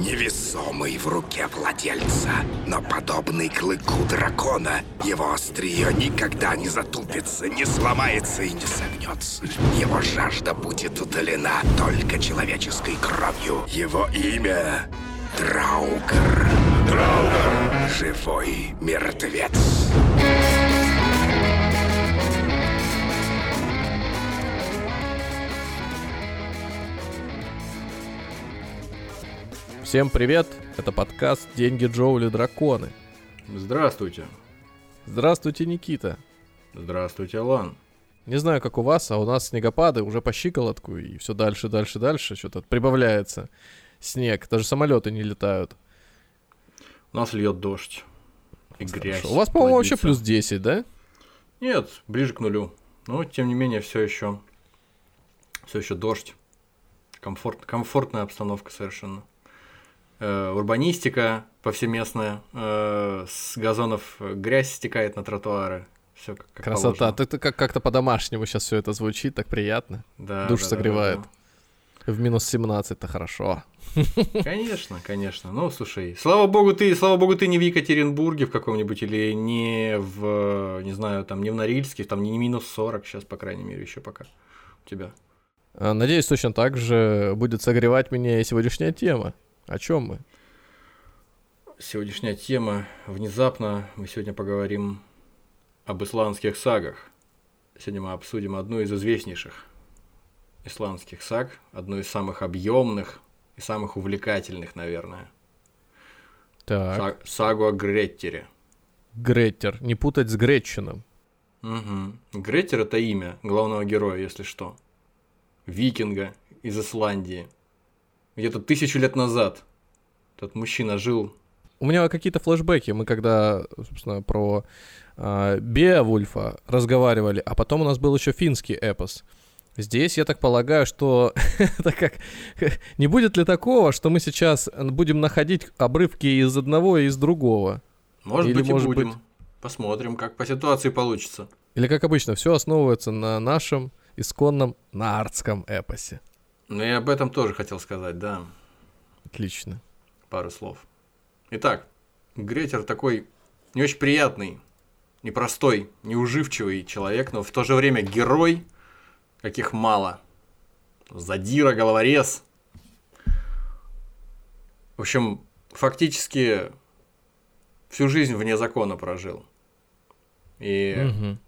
невесомый в руке владельца, но подобный клыку дракона, его острие никогда не затупится, не сломается и не согнется. Его жажда будет удалена только человеческой кровью. Его имя — Драугр. Драугр! Живой мертвец. Всем привет! Это подкаст «Деньги, Джоули, драконы». Здравствуйте. Здравствуйте, Никита. Здравствуйте, Алан. Не знаю, как у вас, а у нас снегопады уже по щиколотку, и все дальше, дальше, дальше что-то прибавляется снег. Даже самолеты не летают. У нас льет дождь. И Хорошо. грязь. У вас, по-моему, вообще плюс 10, да? Нет, ближе к нулю. Но тем не менее, все еще. Все еще дождь. Комфорт, комфортная обстановка совершенно. Э, урбанистика повсеместная. э, с газонов грязь стекает на тротуары. Все как, как Красота. Ты, ты как- как-то по-домашнему сейчас все это звучит, так приятно. Да, душ да, да, согревает. да, В минус 17-то хорошо. да. Конечно, конечно. Ну, слушай, слава богу, ты, слава богу, ты не в Екатеринбурге в каком-нибудь или не в, не знаю, там, не в Норильске, там не минус 40 сейчас, по крайней мере, еще пока у тебя. А, Надеюсь, точно так же будет согревать меня и сегодняшняя тема. О чем мы? Сегодняшняя тема. Внезапно мы сегодня поговорим об исландских сагах. Сегодня мы обсудим одну из известнейших исландских саг, одну из самых объемных и самых увлекательных, наверное. Так, Са- сагу о Греттере. Греттер. Не путать с Гретчином. Мгм. Греттер это имя главного героя, если что. Викинга из Исландии. Где-то тысячу лет назад этот мужчина жил У меня какие-то флешбеки. Мы когда, собственно, про э, Беовульфа разговаривали, а потом у нас был еще финский эпос. Здесь, я так полагаю, что это как... Не будет ли такого, что мы сейчас будем находить обрывки из одного и из другого? Может Или, быть, и может будем. быть- Посмотрим, как по ситуации получится. Или, как обычно, все основывается на нашем исконном нардском эпосе. Ну, я об этом тоже хотел сказать, да, Отлично. пару слов. Итак, Гретер такой не очень приятный, непростой, неуживчивый человек, но в то же время герой, каких мало. Задира, головорез. В общем, фактически всю жизнь вне закона прожил. И Мгм.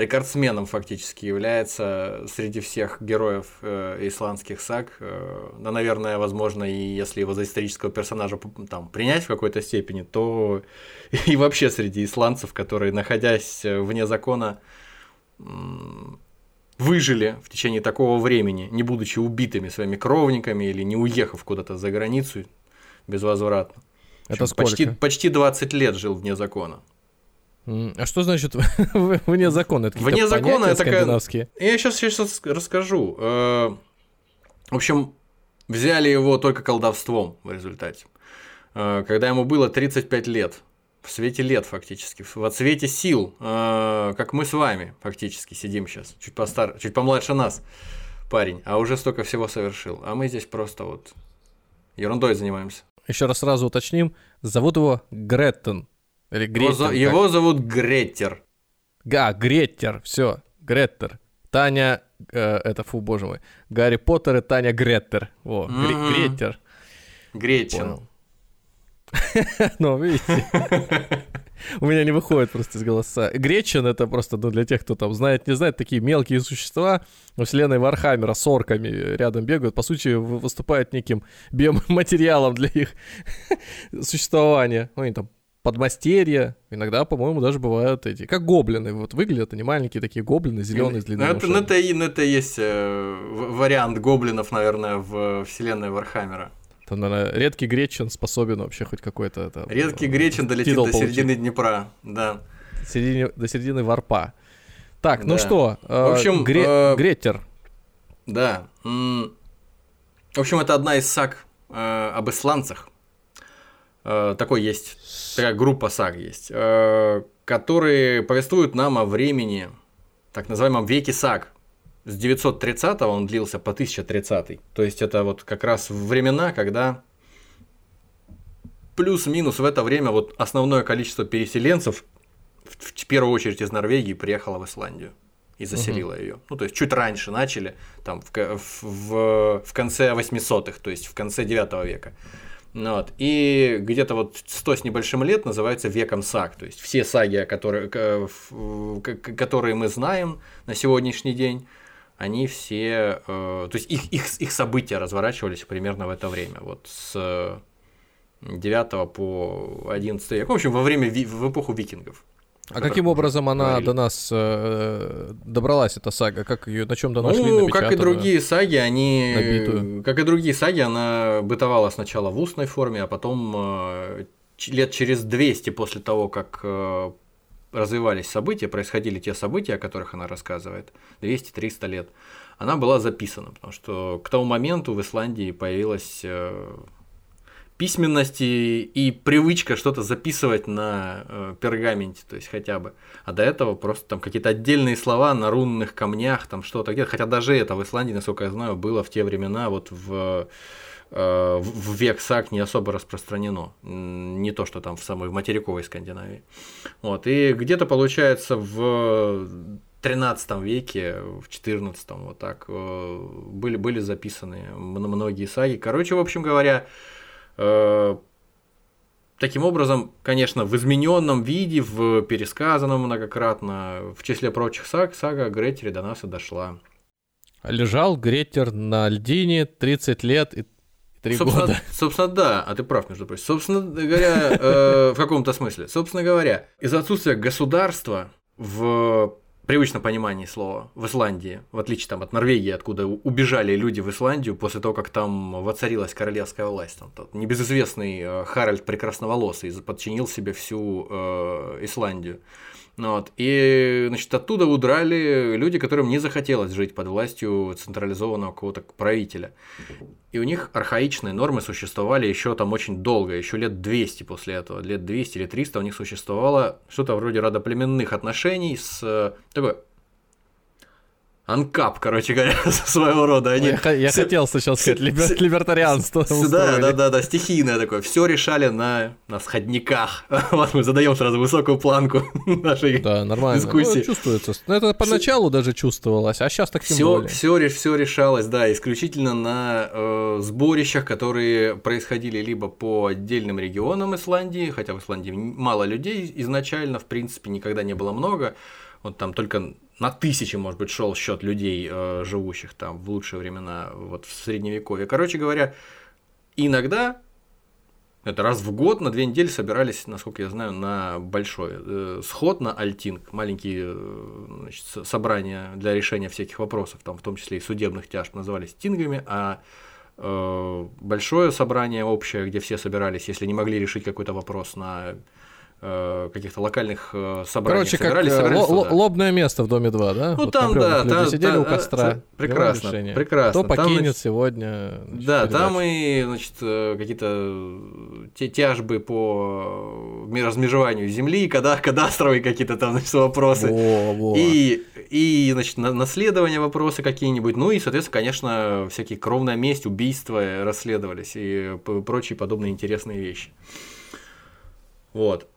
Рекордсменом фактически является среди всех героев э, исландских саг. Э, да, наверное, возможно, и если его за исторического персонажа там, принять в какой-то степени, то и вообще среди исландцев, которые, находясь э, вне закона, выжили в течение такого времени, не будучи убитыми своими кровниками или не уехав куда-то за границу безвозвратно. Это общем, почти, сколько? почти 20 лет жил вне закона. А что значит вне закона? Это Вне закона это такая- скандинавские? Я сейчас, сейчас расскажу. Э, В общем, взяли его только колдовством в результате. Э, Когда ему было 35 лет, в свете лет фактически, в отсвете сил, э, как мы с вами фактически сидим сейчас, чуть, постар... чуть помладше нас парень, а уже столько всего совершил. А мы здесь просто вот ерундой занимаемся. Еще раз сразу уточним. Зовут его Греттен. Или Его, за- как? его зовут Греттер. А, Греттер. Все. Греттер. Таня... э, это, фу, боже мой. Гарри Поттер и Таня Греттер. О, Мгм. Греттер. Гречин. Ну, видите. У меня не выходит просто из голоса. Гречин это просто, ну, для тех, кто там знает, не знает, такие мелкие существа во вселенной Вархаммера с орками рядом бегают. По сути, вы- выступают неким биоматериалом для их существования. Ну, они там подмастерья, иногда, по-моему, даже бывают эти, как гоблины, вот выглядят они маленькие такие гоблины, зеленые с Ну, длинными это, ну, это, ну, это есть э, вариант гоблинов, наверное, в вселенной Вархаммера. Там, наверное, редкий гречин способен вообще хоть какой-то... там, Редкий э, гречин долетит до получить. середины Днепра. Да. середине- до середины варпа. Так, ну Да. что, э, В общем, Гре- э, Греттер. Да. В общем, это одна из саг э, об исландцах. Э, такой есть, такая группа саг есть, э, которые повествуют нам о времени, так называемом веке саг. С 930 он длился по 1030. То есть это вот как раз времена, когда плюс-минус в это время вот основное количество переселенцев в первую очередь из Норвегии приехало в Исландию и заселила угу. ее. Ну, то есть чуть раньше начали, там в, в, в конце 800-х, то есть в конце 9 века. Ну вот. И где-то вот 100 с небольшим лет называется веком саг. То есть все саги, которые, которые мы знаем на сегодняшний день, они все, э, то есть их, их, их события разворачивались примерно в это время, вот с 9 по 11 век, в общем, во время, в эпоху викингов. А каким образом она говорили. до нас э, добралась, эта сага? Как ее на чем-то нашли? Ну, как и другие саги, они. Набитую. Как и другие саги, она бытовала сначала в устной форме, а потом э, лет через 200 после того, как э, развивались события, происходили те события, о которых она рассказывает, 200-300 лет, она была записана, потому что к тому моменту в Исландии появилась э, письменности и привычка что-то записывать на э, пергаменте, то есть хотя бы. А до этого просто там какие-то отдельные слова на рунных камнях, там что-то где-то. Хотя даже это в Исландии, насколько я знаю, было в те времена, вот в, э, в век САК не особо распространено. Не то, что там в самой в материковой Скандинавии. Вот. И где-то получается в 13 веке, в 14 вот так, э, были, были записаны многие саги. Короче, в общем говоря, таким образом, конечно, в измененном виде, в пересказанном многократно, в числе прочих саг, сага о Гретере до нас и дошла. Лежал Гретер на льдине 30 лет и Три собственно, года. Собственно, да, а ты прав, между прочим. Собственно говоря, э, в каком-то смысле. Собственно говоря, из-за отсутствия государства в привычном понимании слова в Исландии, в отличие там, от Норвегии, откуда убежали люди в Исландию после того, как там воцарилась королевская власть. Там, тот небезызвестный э, Харальд Прекрасноволосый подчинил себе всю э, Исландию. Ну вот. И значит, оттуда удрали люди, которым не захотелось жить под властью централизованного какого-то правителя. И у них архаичные нормы существовали еще там очень долго, еще лет 200 после этого, лет 200 или 300 у них существовало что-то вроде родоплеменных отношений с э, такой анкап, короче говоря, своего рода. Они я, я все, хотел сначала сказать либер, либертарианство. Да, да, да, да, стихийное такое. Все решали на, на сходниках. Вот мы задаем сразу высокую планку нашей да, нормально. дискуссии. Ну, чувствуется. Но это поначалу все, даже чувствовалось, а сейчас так тем все, более. Все, все решалось, да, исключительно на э, сборищах, которые происходили либо по отдельным регионам Исландии, хотя в Исландии мало людей изначально, в принципе, никогда не было много. Вот там только на тысячи, может быть, шел счет людей, э, живущих там в лучшие времена, вот в средневековье. Короче говоря, иногда это раз в год на две недели собирались, насколько я знаю, на большой э, сход на Альтинг, маленькие э, значит, собрания для решения всяких вопросов, там, в том числе и судебных тяжб, назывались тингами, а э, большое собрание общее, где все собирались, если не могли решить какой-то вопрос на каких-то локальных э, собраний Короче, собирались, как собирались э, л- лобное место в Доме 2, да? Ну вот там, да. Там, сидели там, у костра. Прекрасно, прекрасно. Кто покинет там, сегодня значит, Да, передачу. там и, значит, какие-то тяжбы по размежеванию земли, когда кадастровые какие-то там, значит, вопросы. Во, во. И, и, значит, наследование вопросы какие-нибудь. Ну и, соответственно, конечно, всякие кровная месть, убийства расследовались и прочие подобные интересные вещи. Вот.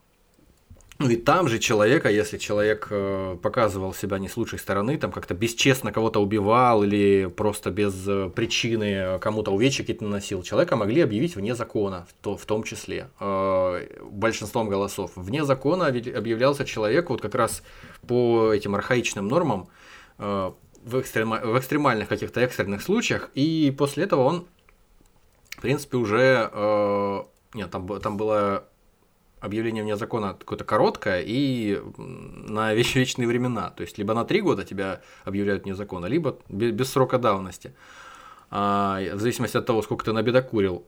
Ну и там же человека, если человек э, показывал себя не с лучшей стороны, там как-то бесчестно кого-то убивал или просто без э, причины кому-то увечья какие-то наносил, человека могли объявить вне закона, в, то, в том числе, э, большинством голосов. Вне закона объявлялся человек вот как раз по этим архаичным нормам в, экстрема, в экстремальных каких-то экстренных случаях, и после этого он, в принципе, уже... Нет, там, там было объявление вне закона какое-то короткое и на вечные времена. То есть, либо на три года тебя объявляют вне закона, либо без срока давности. А, в зависимости от того, сколько ты набедокурил.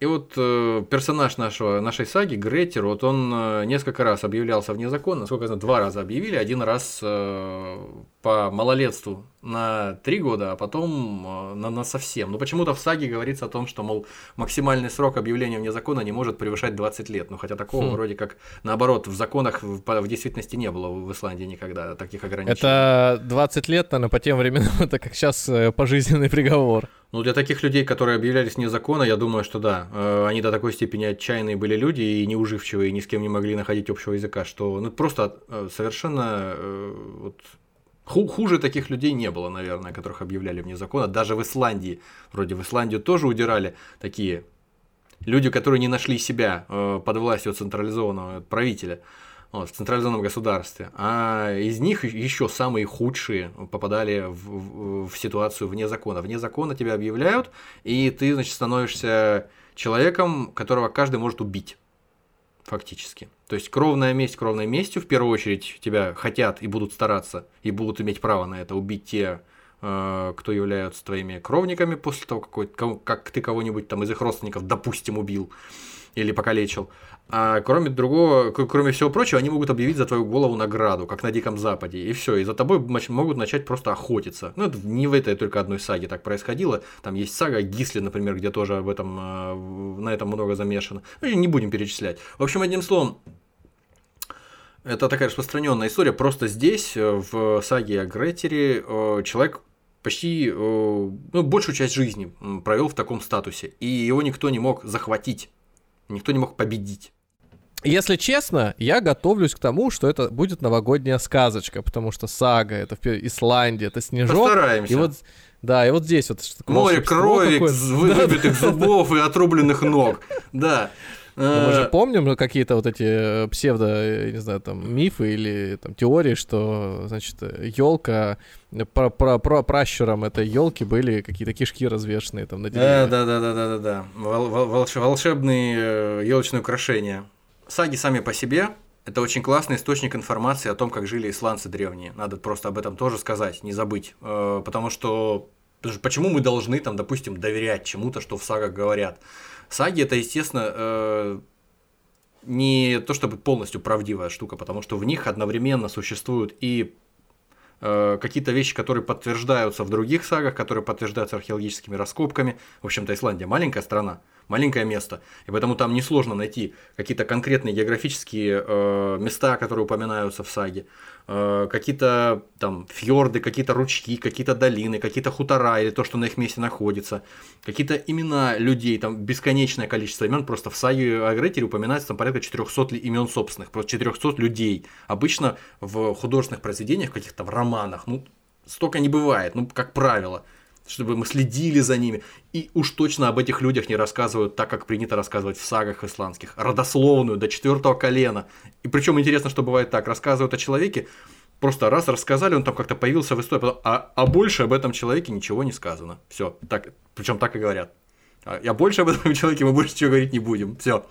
И вот э, персонаж нашего, нашей саги, Гретер, вот он э, несколько раз объявлялся вне закона, насколько я знаю, два раза объявили, один раз э, по малолетству на три года, а потом э, на, на совсем. Но почему-то в САГе говорится о том, что, мол, максимальный срок объявления вне закона не может превышать 20 лет. Ну, хотя такого хм. вроде как, наоборот, в законах в, в действительности не было в Исландии никогда таких ограничений. Это 20 лет, наверное, по тем временам, это как сейчас э, пожизненный приговор. Ну, для таких людей, которые объявлялись вне закона, я думаю, что да. Э, они до такой степени отчаянные были люди и неуживчивые, и ни с кем не могли находить общего языка, что ну, просто совершенно вот, Хуже таких людей не было, наверное, которых объявляли вне закона. Даже в Исландии, вроде в Исландию тоже удирали такие люди, которые не нашли себя э, под властью централизованного правителя вот, в централизованном государстве. А из них еще самые худшие попадали в, в, в ситуацию вне закона. Вне закона тебя объявляют, и ты, значит, становишься человеком, которого каждый может убить фактически. То есть кровная месть кровной местью, в первую очередь тебя хотят и будут стараться, и будут иметь право на это, убить те, э, кто являются твоими кровниками после того, как ты кого-нибудь там из их родственников, допустим, убил или покалечил. А кроме другого, кроме всего прочего, они могут объявить за твою голову награду, как на Диком Западе. И все, и за тобой могут начать просто охотиться. Ну, это не в этой только одной саге так происходило. Там есть сага Гисли, например, где тоже об этом, а, на этом много замешано. Ну, не будем перечислять. В общем, одним словом, это такая распространенная история. Просто здесь, э, в саге о Гретере, э, человек почти э, ну, большую часть жизни провел в таком статусе. И его никто не мог захватить никто не мог победить. Если честно, я готовлюсь к тому, что это будет новогодняя сказочка, потому что сага, это Исландия, это снежок. Постараемся. И вот, да, и вот здесь вот Море крови, выбитых зубов и отрубленных ног. Да. Но мы же э, помним какие-то вот эти э, псевдо, не знаю, там, мифы или там теории, что, значит, елка про, про, про пращуром этой елки были какие-то кишки развешенные там на деревьях. Да, да, да, да, да, да. Вол, волш, волшебные елочные э, украшения. Саги сами по себе это очень классный источник информации о том, как жили исландцы древние. Надо просто об этом тоже сказать, не забыть. Потому что почему мы должны, там, допустим, доверять чему-то, что в сагах говорят? Саги это, естественно, э, не то чтобы полностью правдивая штука, потому что в них одновременно существуют и э, какие-то вещи, которые подтверждаются в других сагах, которые подтверждаются археологическими раскопками. В общем-то, Исландия маленькая страна, маленькое место, и поэтому там несложно найти какие-то конкретные географические э, места, которые упоминаются в саге, э, какие-то там фьорды, какие-то ручьи, какие-то долины, какие-то хутора или то, что на их месте находится, какие-то имена людей, там бесконечное количество имен, просто в саге о Гретере упоминается там порядка 400 имен собственных, просто 400 людей. Обычно в художественных произведениях, каких-то в романах, ну, столько не бывает, ну, как правило чтобы мы следили за ними. И уж точно об этих людях не рассказывают так, как принято рассказывать в сагах исландских. Родословную, до четвертого колена. И причем интересно, что бывает так. Рассказывают о человеке, просто раз рассказали, он там как-то появился в истории, а, а больше об этом человеке ничего не сказано. Все, так, причем так и говорят. А, а больше об этом человеке мы больше ничего говорить не будем. Все.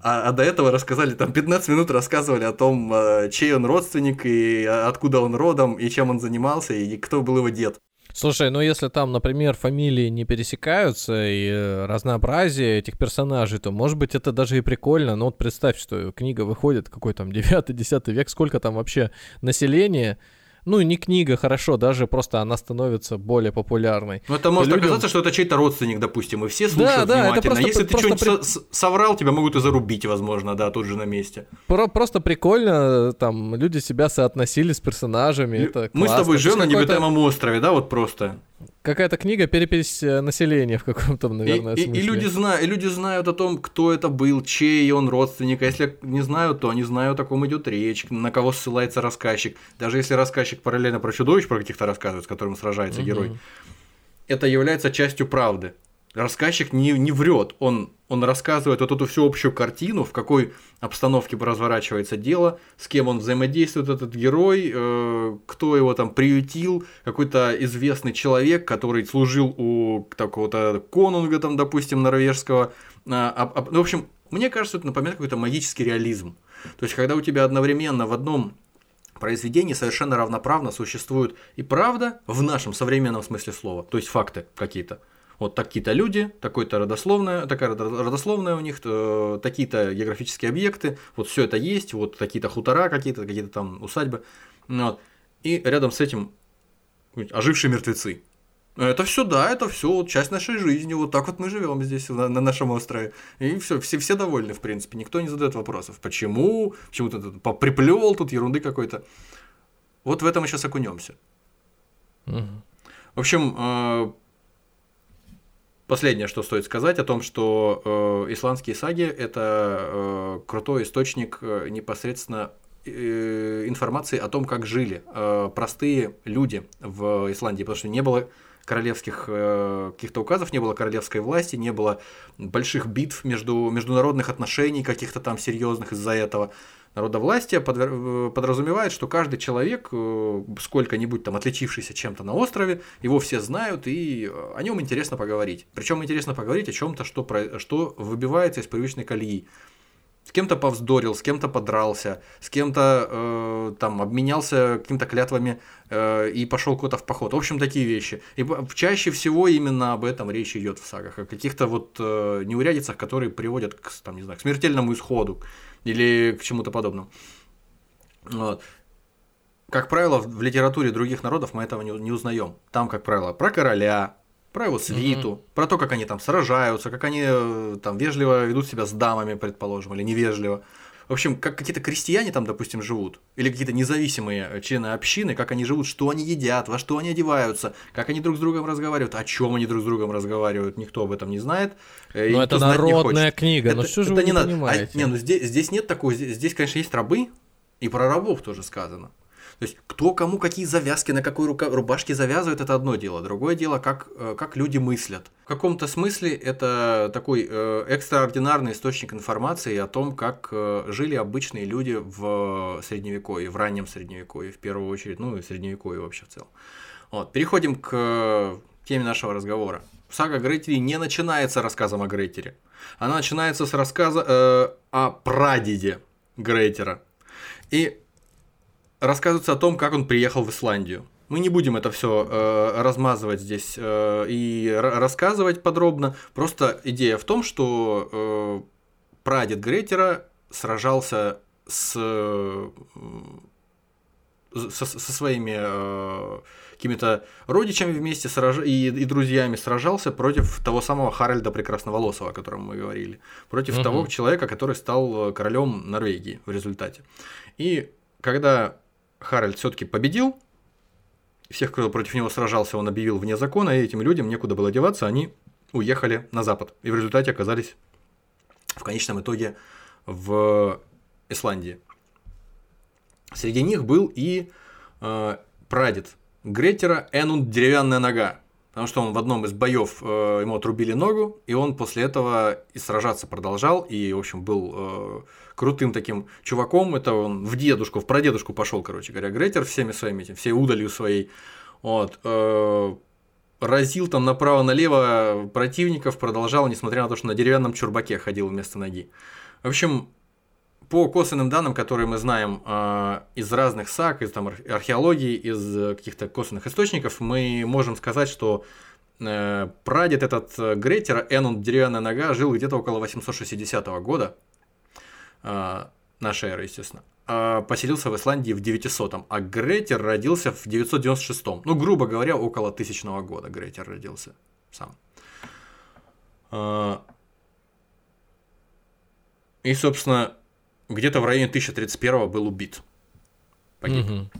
А, а до этого рассказали, там 15 минут рассказывали о том, а, чей он родственник, и откуда он родом, и чем он занимался, и кто был его дед. Слушай, ну если там, например, фамилии не пересекаются и э, разнообразие этих персонажей, то, может быть, это даже и прикольно. Но вот представь, что книга выходит, какой там 9-10 век, сколько там вообще населения, ну, не книга, хорошо, даже просто она становится более популярной. Ну, это может людям... оказаться, что это чей-то родственник, допустим, и все слушают да, да, внимательно. Это просто, Если ты что-нибудь при... соврал, тебя могут и зарубить, возможно, да, тут же на месте. Про просто прикольно, там, люди себя соотносили с персонажами, это Мы классно. с тобой живем на необитаемом острове, да, вот просто. Какая-то книга перепись э, населения в каком-то, наверное, и, смысле. И, и, люди знают, и люди знают о том, кто это был, чей он родственник. А если не знают, то они знают, о ком идет речь, на кого ссылается рассказчик. Даже если рассказчик параллельно про чудовищ про каких-то рассказывает, с которым сражается угу. герой, это является частью правды рассказчик не, не врет, он, он рассказывает вот эту всю общую картину, в какой обстановке разворачивается дело, с кем он взаимодействует, этот герой, э, кто его там приютил, какой-то известный человек, который служил у такого-то конунга, там, допустим, норвежского. А, а, а, ну, в общем, мне кажется, это напоминает какой-то магический реализм. То есть, когда у тебя одновременно в одном произведении совершенно равноправно существует и правда в нашем современном смысле слова, то есть факты какие-то, вот такие-то люди, такой-то родословная, такая родословная у них, э, такие-то географические объекты, вот все это есть, вот такие-то хутора какие-то, какие-то там усадьбы. Вот. и рядом с этим ожившие мертвецы. Это все, да, это все часть нашей жизни. Вот так вот мы живем здесь, на, на нашем острове. И все, все, все довольны, в принципе. Никто не задает вопросов. Почему? Почему ты тут приплел тут ерунды какой-то? Вот в этом мы сейчас окунемся. Угу. В общем, э, последнее, что стоит сказать о том, что э, исландские саги это э, крутой источник э, непосредственно э, информации о том, как жили э, простые люди в Исландии, потому что не было королевских э, каких-то указов, не было королевской власти, не было больших битв между международных отношений каких-то там серьезных из-за этого. Народовластие э, подразумевает, что каждый человек, э, сколько-нибудь там отличившийся чем-то на острове, его все знают, и о нем интересно поговорить. Причем интересно поговорить о чем-то, что, про... что выбивается из привычной колеи с кем-то повздорил, с кем-то подрался, с кем-то э, там обменялся какими-то клятвами э, и пошел куда-то в поход. В общем, такие вещи. И чаще всего именно об этом речь идет в сагах, о каких-то вот э, неурядицах, которые приводят к, там, не знаю, к смертельному исходу или к чему-то подобному. Вот. Как правило, в литературе других народов мы этого не, не узнаем. Там, как правило, про короля, про его свиту, mm-hmm. про то, как они там сражаются, как они э, там вежливо ведут себя с дамами, предположим, или невежливо. В общем, как какие-то крестьяне там, допустим, живут, или какие-то независимые э, члены общины, как они живут, что они едят, во что они одеваются, как они друг с другом разговаривают, о чем они друг с другом разговаривают, никто об этом не знает. Э, но это народная книга, это, но что же это вы не, не понимаете? А, не, ну здесь, здесь нет такого, здесь, здесь, конечно, есть рабы, и про рабов тоже сказано. То есть, кто кому какие завязки, на какой рука, рубашке завязывает, это одно дело. Другое дело, как, э, как люди мыслят. В каком-то смысле это такой э, экстраординарный источник информации о том, как э, жили обычные люди в Средневековье, в раннем Средневековье, в первую очередь, ну и Средневековье вообще в целом. Вот. Переходим к теме нашего разговора. Сага Грейтери не начинается рассказом о Грейтере. Она начинается с рассказа э, о прадеде Грейтера. И рассказывается о том, как он приехал в Исландию. Мы не будем это все э, размазывать здесь э, и рассказывать подробно. Просто идея в том, что э, прадед Гретера сражался с, э, со, со своими э, какими-то родичами вместе сраж... и, и друзьями сражался против того самого Харальда Прекрасноволосого, о котором мы говорили, против угу. того человека, который стал э, королем Норвегии в результате. И когда Харальд все-таки победил. Всех, кто против него сражался, он объявил вне закона, и этим людям некуда было деваться, они уехали на запад. И в результате оказались в конечном итоге в Исландии. Среди них был и э, прадед Гретера Энунд Деревянная нога. Потому что он в одном из боев э, ему отрубили ногу, и он после этого и сражаться продолжал, и, в общем, был э, крутым таким чуваком. Это он в дедушку, в прадедушку пошел, короче говоря, Гретер всеми своими этим, всей удалью своей. Вот. Э, разил там направо-налево противников, продолжал, несмотря на то, что на деревянном чурбаке ходил вместо ноги. В общем, по косвенным данным, которые мы знаем э, из разных саг, из там, археологии, из э, каких-то косвенных источников, мы можем сказать, что э, прадед этот э, Гретера, Энун Деревянная нога, жил где-то около 860 года э, нашей эры, естественно. Э, поселился в Исландии в 900 а Гретер родился в 996 -м. Ну, грубо говоря, около тысячного года Гретер родился сам. Э, и, собственно, где-то в районе 1031 был убит. Погиб. Угу.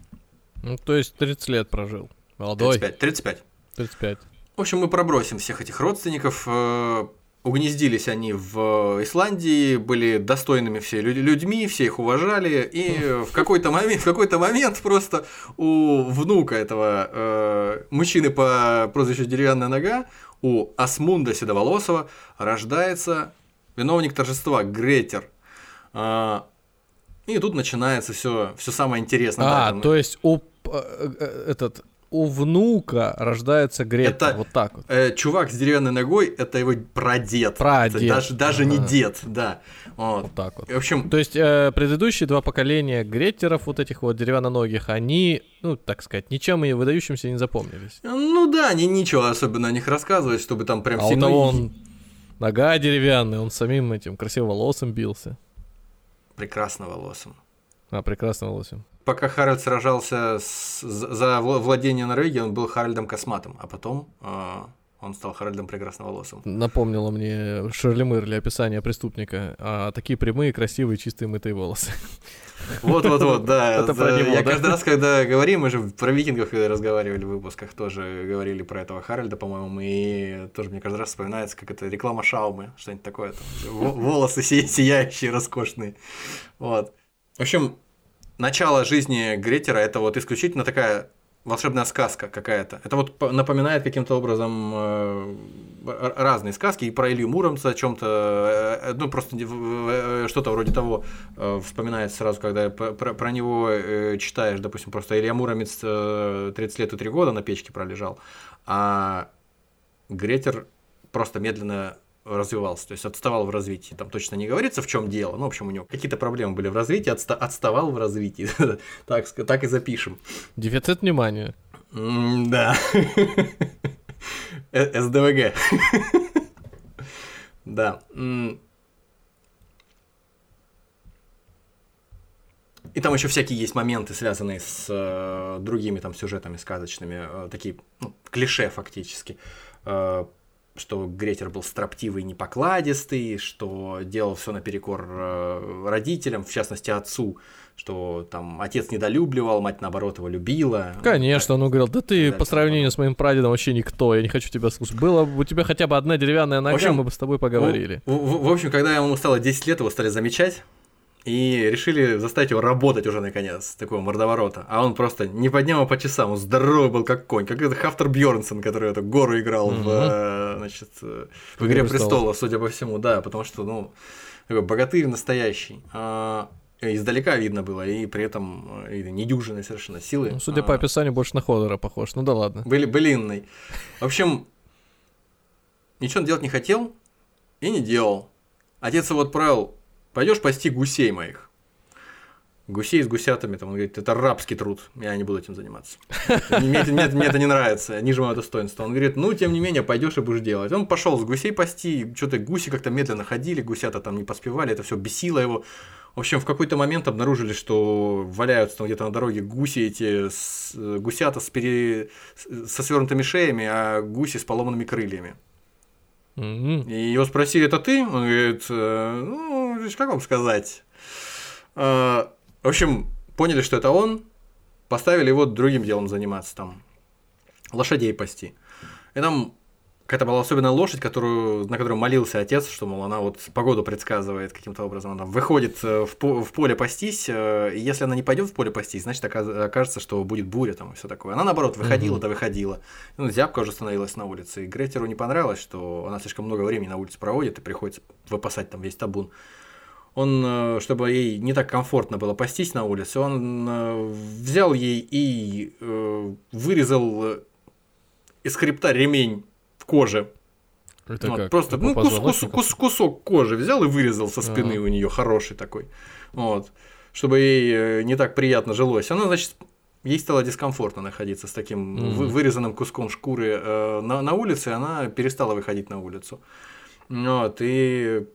Ну, то есть 30 лет прожил. Молодой. 35. 35. 35. В общем, мы пробросим всех этих родственников. Э, угнездились они в Исландии, были достойными все людьми, все их уважали, и в какой-то момент, в какой-то момент просто у внука этого э, мужчины по прозвищу Деревянная нога, у Асмунда Седоволосого рождается виновник торжества Гретер, и тут начинается все, все самое интересное. А, да, то есть у э, э, этот у внука рождается Грета, это, вот так вот. Э, чувак с деревянной ногой, это его прадед. Прадед. даже даже ага. не дед, да. Вот. вот так вот. В общем... То есть э, предыдущие два поколения Греттеров, вот этих вот деревянноногих, они, ну, так сказать, ничем и выдающимся не запомнились. Ну да, они ничего особенно о них рассказывать, чтобы там прям а сильно... А у того он нога деревянная, он самим этим красивым волосом бился. Прекрасно волосом. А, прекрасно волосом. пока Харальд сражался с, за владение Норвегией, он был Харальдом Косматом, а потом э, он стал Харальдом Прекрасноволосым. Напомнило мне Шерли Мырли описание преступника. А, такие прямые, красивые, чистые, мытые волосы. Вот-вот-вот, да. Это про него, Я каждый раз, когда говорим, мы же про викингов когда разговаривали в выпусках, тоже говорили про этого Харальда, по-моему, и тоже мне каждый раз вспоминается, как это реклама Шаумы, что-нибудь такое. Волосы сияющие, роскошные. Вот. В общем, начало жизни Гретера это вот исключительно такая волшебная сказка какая-то. Это вот напоминает каким-то образом э, разные сказки и про Илью Муромца о чем-то, э, э, ну просто что-то вроде того вспоминается сразу, когда про, про него читаешь, допустим, просто Илья Муромец 30 лет и 3 года на печке пролежал, а Гретер просто медленно развивался, то есть отставал в развитии. Там точно не говорится, в чем дело. Ну, в общем, у него какие-то проблемы были в развитии, отста- отставал в развитии. так, так и запишем. Дефицит внимания. да. Э, СДВГ. да. И там еще всякие есть моменты, связанные с э, другими там сюжетами сказочными, э, такие ну, клише фактически. Э, что Гретер был строптивый и непокладистый, что делал все наперекор э, родителям, в частности отцу, что там отец недолюбливал, мать наоборот его любила. Конечно, он говорил, да ты по сравнению с моим прадедом вообще никто, я не хочу тебя слушать. Было бы у тебя хотя бы одна деревянная нога, общем, мы бы с тобой поговорили. В, в, в общем, когда ему стало 10 лет, его стали замечать, и решили заставить его работать уже наконец, такого мордоворота. А он просто не поднял по часам, он здоровый был как конь, как это Хафтер Бьорнсон, который эту гору играл mm-hmm. в, э, значит, э, в «Игре престолов», судя по всему, да, потому что, ну, такой богатырь настоящий. А, издалека видно было, и при этом э, недюжинной совершенно силы. Ну, судя а, по описанию, больше на Ходора похож, ну да ладно. Были, былинный. В общем, ничего он делать не хотел и не делал. Отец его отправил пойдешь пасти гусей моих. Гусей с гусятами, там, он говорит, это рабский труд, я не буду этим заниматься. Мне, мне, мне, это не нравится, ниже моего достоинства. Он говорит, ну, тем не менее, пойдешь и будешь делать. Он пошел с гусей пасти, что-то гуси как-то медленно ходили, гусята там не поспевали, это все бесило его. В общем, в какой-то момент обнаружили, что валяются там где-то на дороге гуси эти, с, гусята с пере... со свернутыми шеями, а гуси с поломанными крыльями. Mm-hmm. И его спросили, это ты? Он говорит, «Э, ну, как вам сказать? Э, в общем, поняли, что это он, поставили его другим делом заниматься, там, лошадей пасти. И там какая-то была особенная лошадь, которую, на которую молился отец, что, мол, она вот погоду предсказывает каким-то образом. Она выходит э, в, по, в поле пастись, э, и если она не пойдет в поле пастись, значит, окажется, что будет буря там и все такое. Она, наоборот, выходила, да выходила. Ну, зябка уже становилась на улице. И Гретеру не понравилось, что она слишком много времени на улице проводит, и приходится выпасать там весь табун он, э, чтобы ей не так комфортно было пастись на улице, он взял ей и вырезал из хребта ремень кожи. Это вот, как? Просто ну, кус, кус, кус, кусок кожи взял и вырезал со спины А-а-а. у нее хороший такой. Вот. Чтобы ей э, не так приятно жилось. Она, значит, ей стало дискомфортно находиться с таким mm-hmm. вырезанным куском шкуры э, на, на улице, она перестала выходить на улицу. Вот, и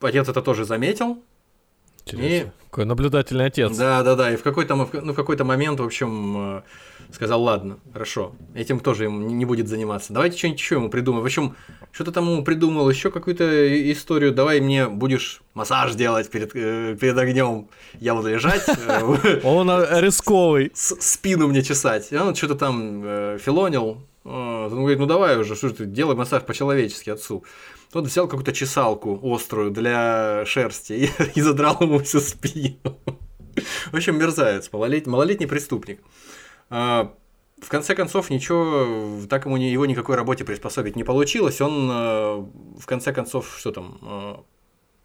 отец это тоже заметил. Интересно. И... Какой наблюдательный отец. Да, да, да. И в какой-то, ну, в какой-то момент, в общем, э, сказал, ладно, хорошо, этим тоже ему не будет заниматься. Давайте что-нибудь еще ему придумаем. В общем, что-то там ему придумал, еще какую-то историю. Давай мне будешь массаж делать перед, э, перед огнем. Я буду лежать. Э, он рисковый. Спину мне чесать. И он что-то там филонил. Он говорит, ну давай уже, что ты, делай массаж по-человечески отцу. Тот взял какую-то чесалку острую для шерсти и, и задрал ему всю спину. В общем, мерзавец, малолетний, малолетний преступник. А, в конце концов, ничего, так ему его никакой работе приспособить не получилось. Он, э, в конце концов, что там, э,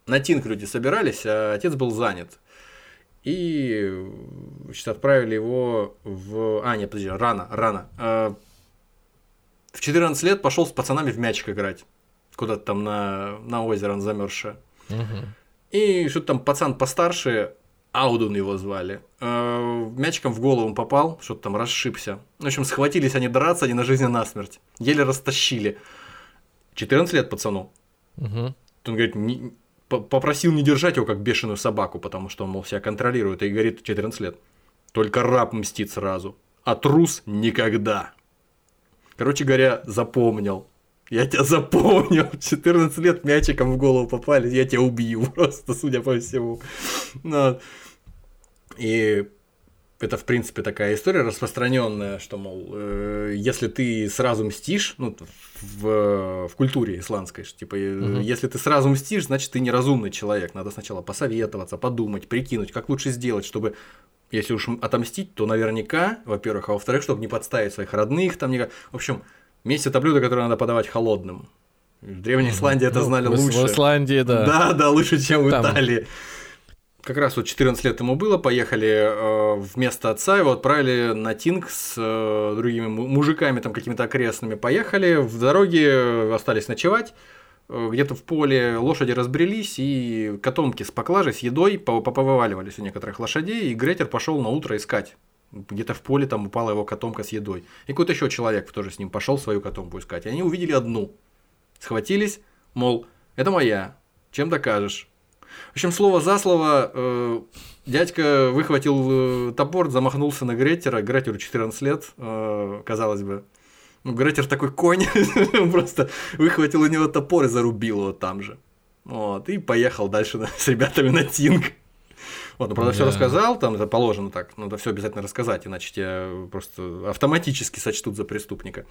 на Тинг люди собирались, а отец был занят. И, значит, отправили его в... А, нет, подожди, рано, рано. А, в 14 лет пошел с пацанами в мячик играть. Куда-то там на, на озеро он замерзшее. Угу. И что-то там пацан постарше Аудун его звали. Э, мячиком в голову попал, что-то там расшибся. В общем, схватились они драться, они на жизнь и насмерть. Еле растащили. 14 лет пацану. Угу. Он говорит, не, попросил не держать его как бешеную собаку, потому что он, мол, себя контролирует, и говорит 14 лет. Только раб мстит сразу, а трус никогда. Короче говоря, запомнил. Я тебя запомнил. 14 лет мячиком в голову попали, я тебя убью просто, судя по всему. Ну, и это, в принципе, такая история распространенная, что, мол, э, если ты сразу мстишь, ну, в, в культуре исландской, что, типа, угу. если ты сразу мстишь, значит, ты неразумный человек. Надо сначала посоветоваться, подумать, прикинуть, как лучше сделать, чтобы если уж отомстить, то наверняка, во-первых, а во-вторых, чтобы не подставить своих родных, там, никак. в общем, месть это блюдо, которое надо подавать холодным. В Древней Исландии это ну, знали в, лучше. В Исландии, да. Да, да, лучше, чем в там. Италии как раз вот 14 лет ему было, поехали э, вместо отца, его отправили на Тинг с э, другими мужиками, там какими-то окрестными. Поехали, в дороге остались ночевать, э, где-то в поле лошади разбрелись, и котомки с поклажей, с едой повываливались у некоторых лошадей, и Гретер пошел на утро искать. Где-то в поле там упала его котомка с едой. И какой-то еще человек тоже с ним пошел свою котомку искать. И они увидели одну. Схватились, мол, это моя, чем докажешь? В общем, слово за слово, э, дядька выхватил э, топор, замахнулся на Гретера. Гретеру 14 лет, э, казалось бы. Ну, Гретер такой конь, просто выхватил у него топор и зарубил его там же. Вот, и поехал дальше с ребятами на Тинг. Вот, ну, правда, да. все рассказал, там это положено так, надо все обязательно рассказать, иначе тебя просто автоматически сочтут за преступника.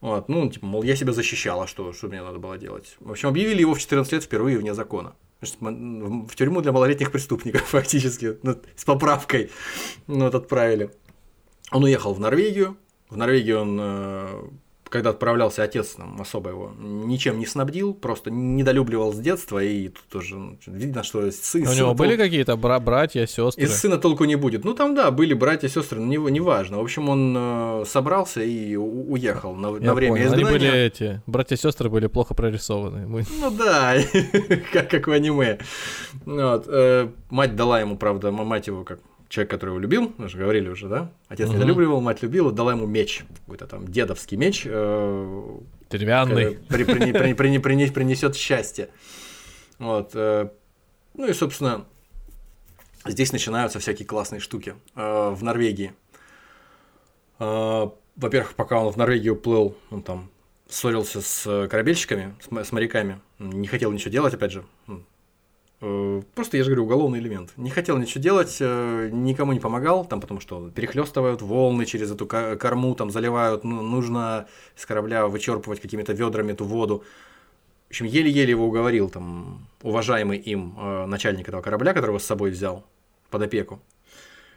Вот, ну, типа, мол, я себя защищала, что, что мне надо было делать. В общем, объявили его в 14 лет впервые вне закона в тюрьму для малолетних преступников фактически, ну, с поправкой, ну, вот отправили. Он уехал в Норвегию, в Норвегии он э, когда отправлялся отец нам особо его ничем не снабдил, просто недолюбливал с детства, и тут тоже ну, видно, что сын... У него были какие-то бра- братья, сестры? Из сына толку не будет. Ну там, да, были братья, сестры, но не, не важно. В общем, он э, собрался и уехал на, на время понял. изгнания. Они были эти, братья-сестры были плохо прорисованы. Мы... Ну да, как, как в аниме. Вот. Э, мать дала ему, правда, мать его как человек, который его любил, мы же говорили уже, да? Отец угу. недолюбливал, мать любила, дала ему меч, какой-то там дедовский меч. Э, Деревянный. При, при, при, при, при, принесет счастье. Вот. Э, ну и, собственно, здесь начинаются всякие классные штуки э, в Норвегии. Э, во-первых, пока он в Норвегию плыл, он там ссорился с корабельщиками, с, с моряками, не хотел ничего делать, опять же, Э, просто, я же говорю, уголовный элемент. Не хотел ничего делать, э, никому не помогал, там, потому что перехлестывают волны через эту корму, там заливают, ну, нужно с корабля вычерпывать какими-то ведрами эту воду. В общем, еле-еле его уговорил там уважаемый им э, начальник этого корабля, которого с собой взял под опеку.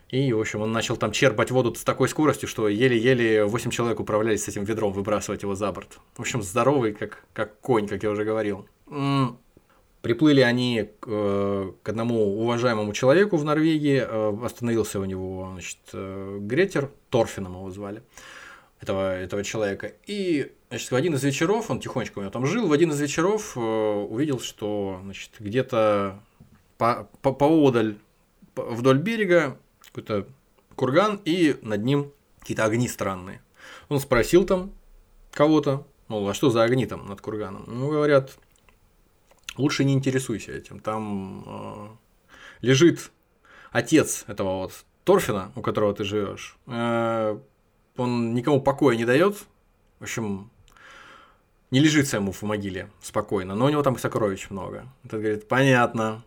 И, в общем, он начал там черпать воду с такой скоростью, что еле-еле 8 человек управлялись с этим ведром, выбрасывать его за борт. В общем, здоровый, как, как конь, как я уже говорил. Приплыли они к, э, к одному уважаемому человеку в Норвегии, э, остановился у него значит, э, Гретер, Торфином его звали, этого, этого человека. И значит, в один из вечеров, он тихонечко у него там жил, в один из вечеров увидел, что значит, где-то по, по, поодаль вдоль берега какой-то курган, и над ним какие-то огни странные. Он спросил там кого-то, мол, а что за огни там над курганом? Ну, говорят, лучше не интересуйся этим. Там э, лежит отец этого вот Торфина, у которого ты живешь. Э, он никому покоя не дает. В общем, не лежится ему в могиле спокойно, но у него там сокровищ много. Этот говорит, понятно.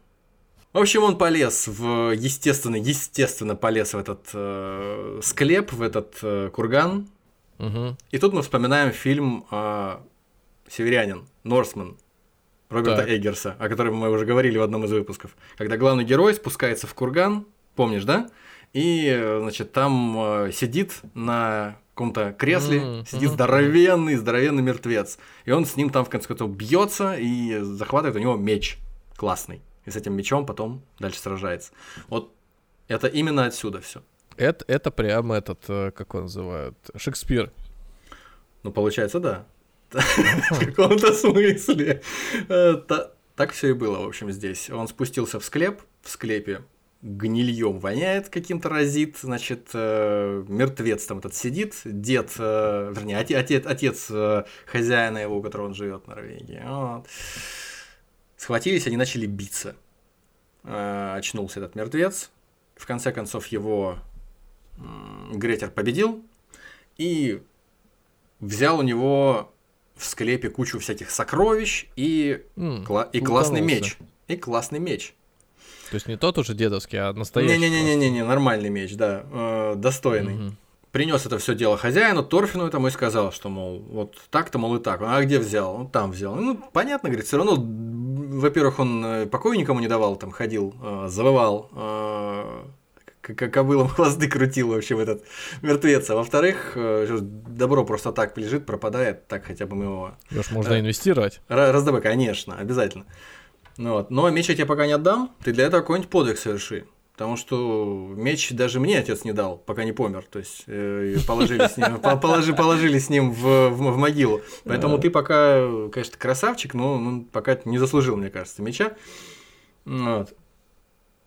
В общем, он полез в естественно, естественно полез в этот э, склеп, в этот э, курган. Угу. И тут мы вспоминаем фильм э, «Северянин», «Норсман», Роберта так. Эггерса, о котором мы уже говорили в одном из выпусков. Когда главный герой спускается в курган, помнишь, да? И, значит, там э, сидит на каком-то кресле, mm-hmm. сидит здоровенный, здоровенный мертвец. И он с ним там в конце концов бьется и захватывает у него меч классный. И с этим мечом потом дальше сражается. Вот это именно отсюда все. Это, это прямо этот, э, как он называют, Шекспир. Ну, получается, да. В каком-то смысле. Э, так все и было, в общем, здесь. Он спустился в склеп, в склепе гнильем воняет каким-то разит, значит, э, мертвец там этот сидит, дед, э, вернее, отец, отец хозяина его, у которого он живет в Норвегии. Вот. Схватились, они начали биться. Очнулся этот мертвец. В конце концов, его Гретер победил и взял у него в склепе кучу всяких сокровищ и, М, кла- и классный утонулся. меч. И классный меч. То есть не тот уже дедовский, а настоящий. Не-не-не-не-не, нормальный меч, да, э, достойный. Мгм. Принес это все дело хозяину, Торфину этому и сказал, что, мол, вот так-то, мол, и так. А где взял? Он там взял. Ну, понятно, говорит, все равно, во-первых, он э, покоя никому не давал, там ходил, э, завывал, э, к- к- кобылам хвосты крутил вообще в этот мертвец. А во-вторых, э, добро просто так лежит, пропадает, так хотя бы мы его Лёш, можно Э. инвестировать. Ра- Раздобы, конечно, обязательно. Ну вот. Но меч я тебе пока не отдам, ты для этого какой-нибудь подвиг соверши. Потому что меч даже мне отец не дал, пока не помер. То есть э, положили с ним, по- положи, положили с ним в, в, в могилу. Поэтому ты пока, конечно, красавчик, но ну, пока не заслужил, мне кажется, меча. Ну Вот.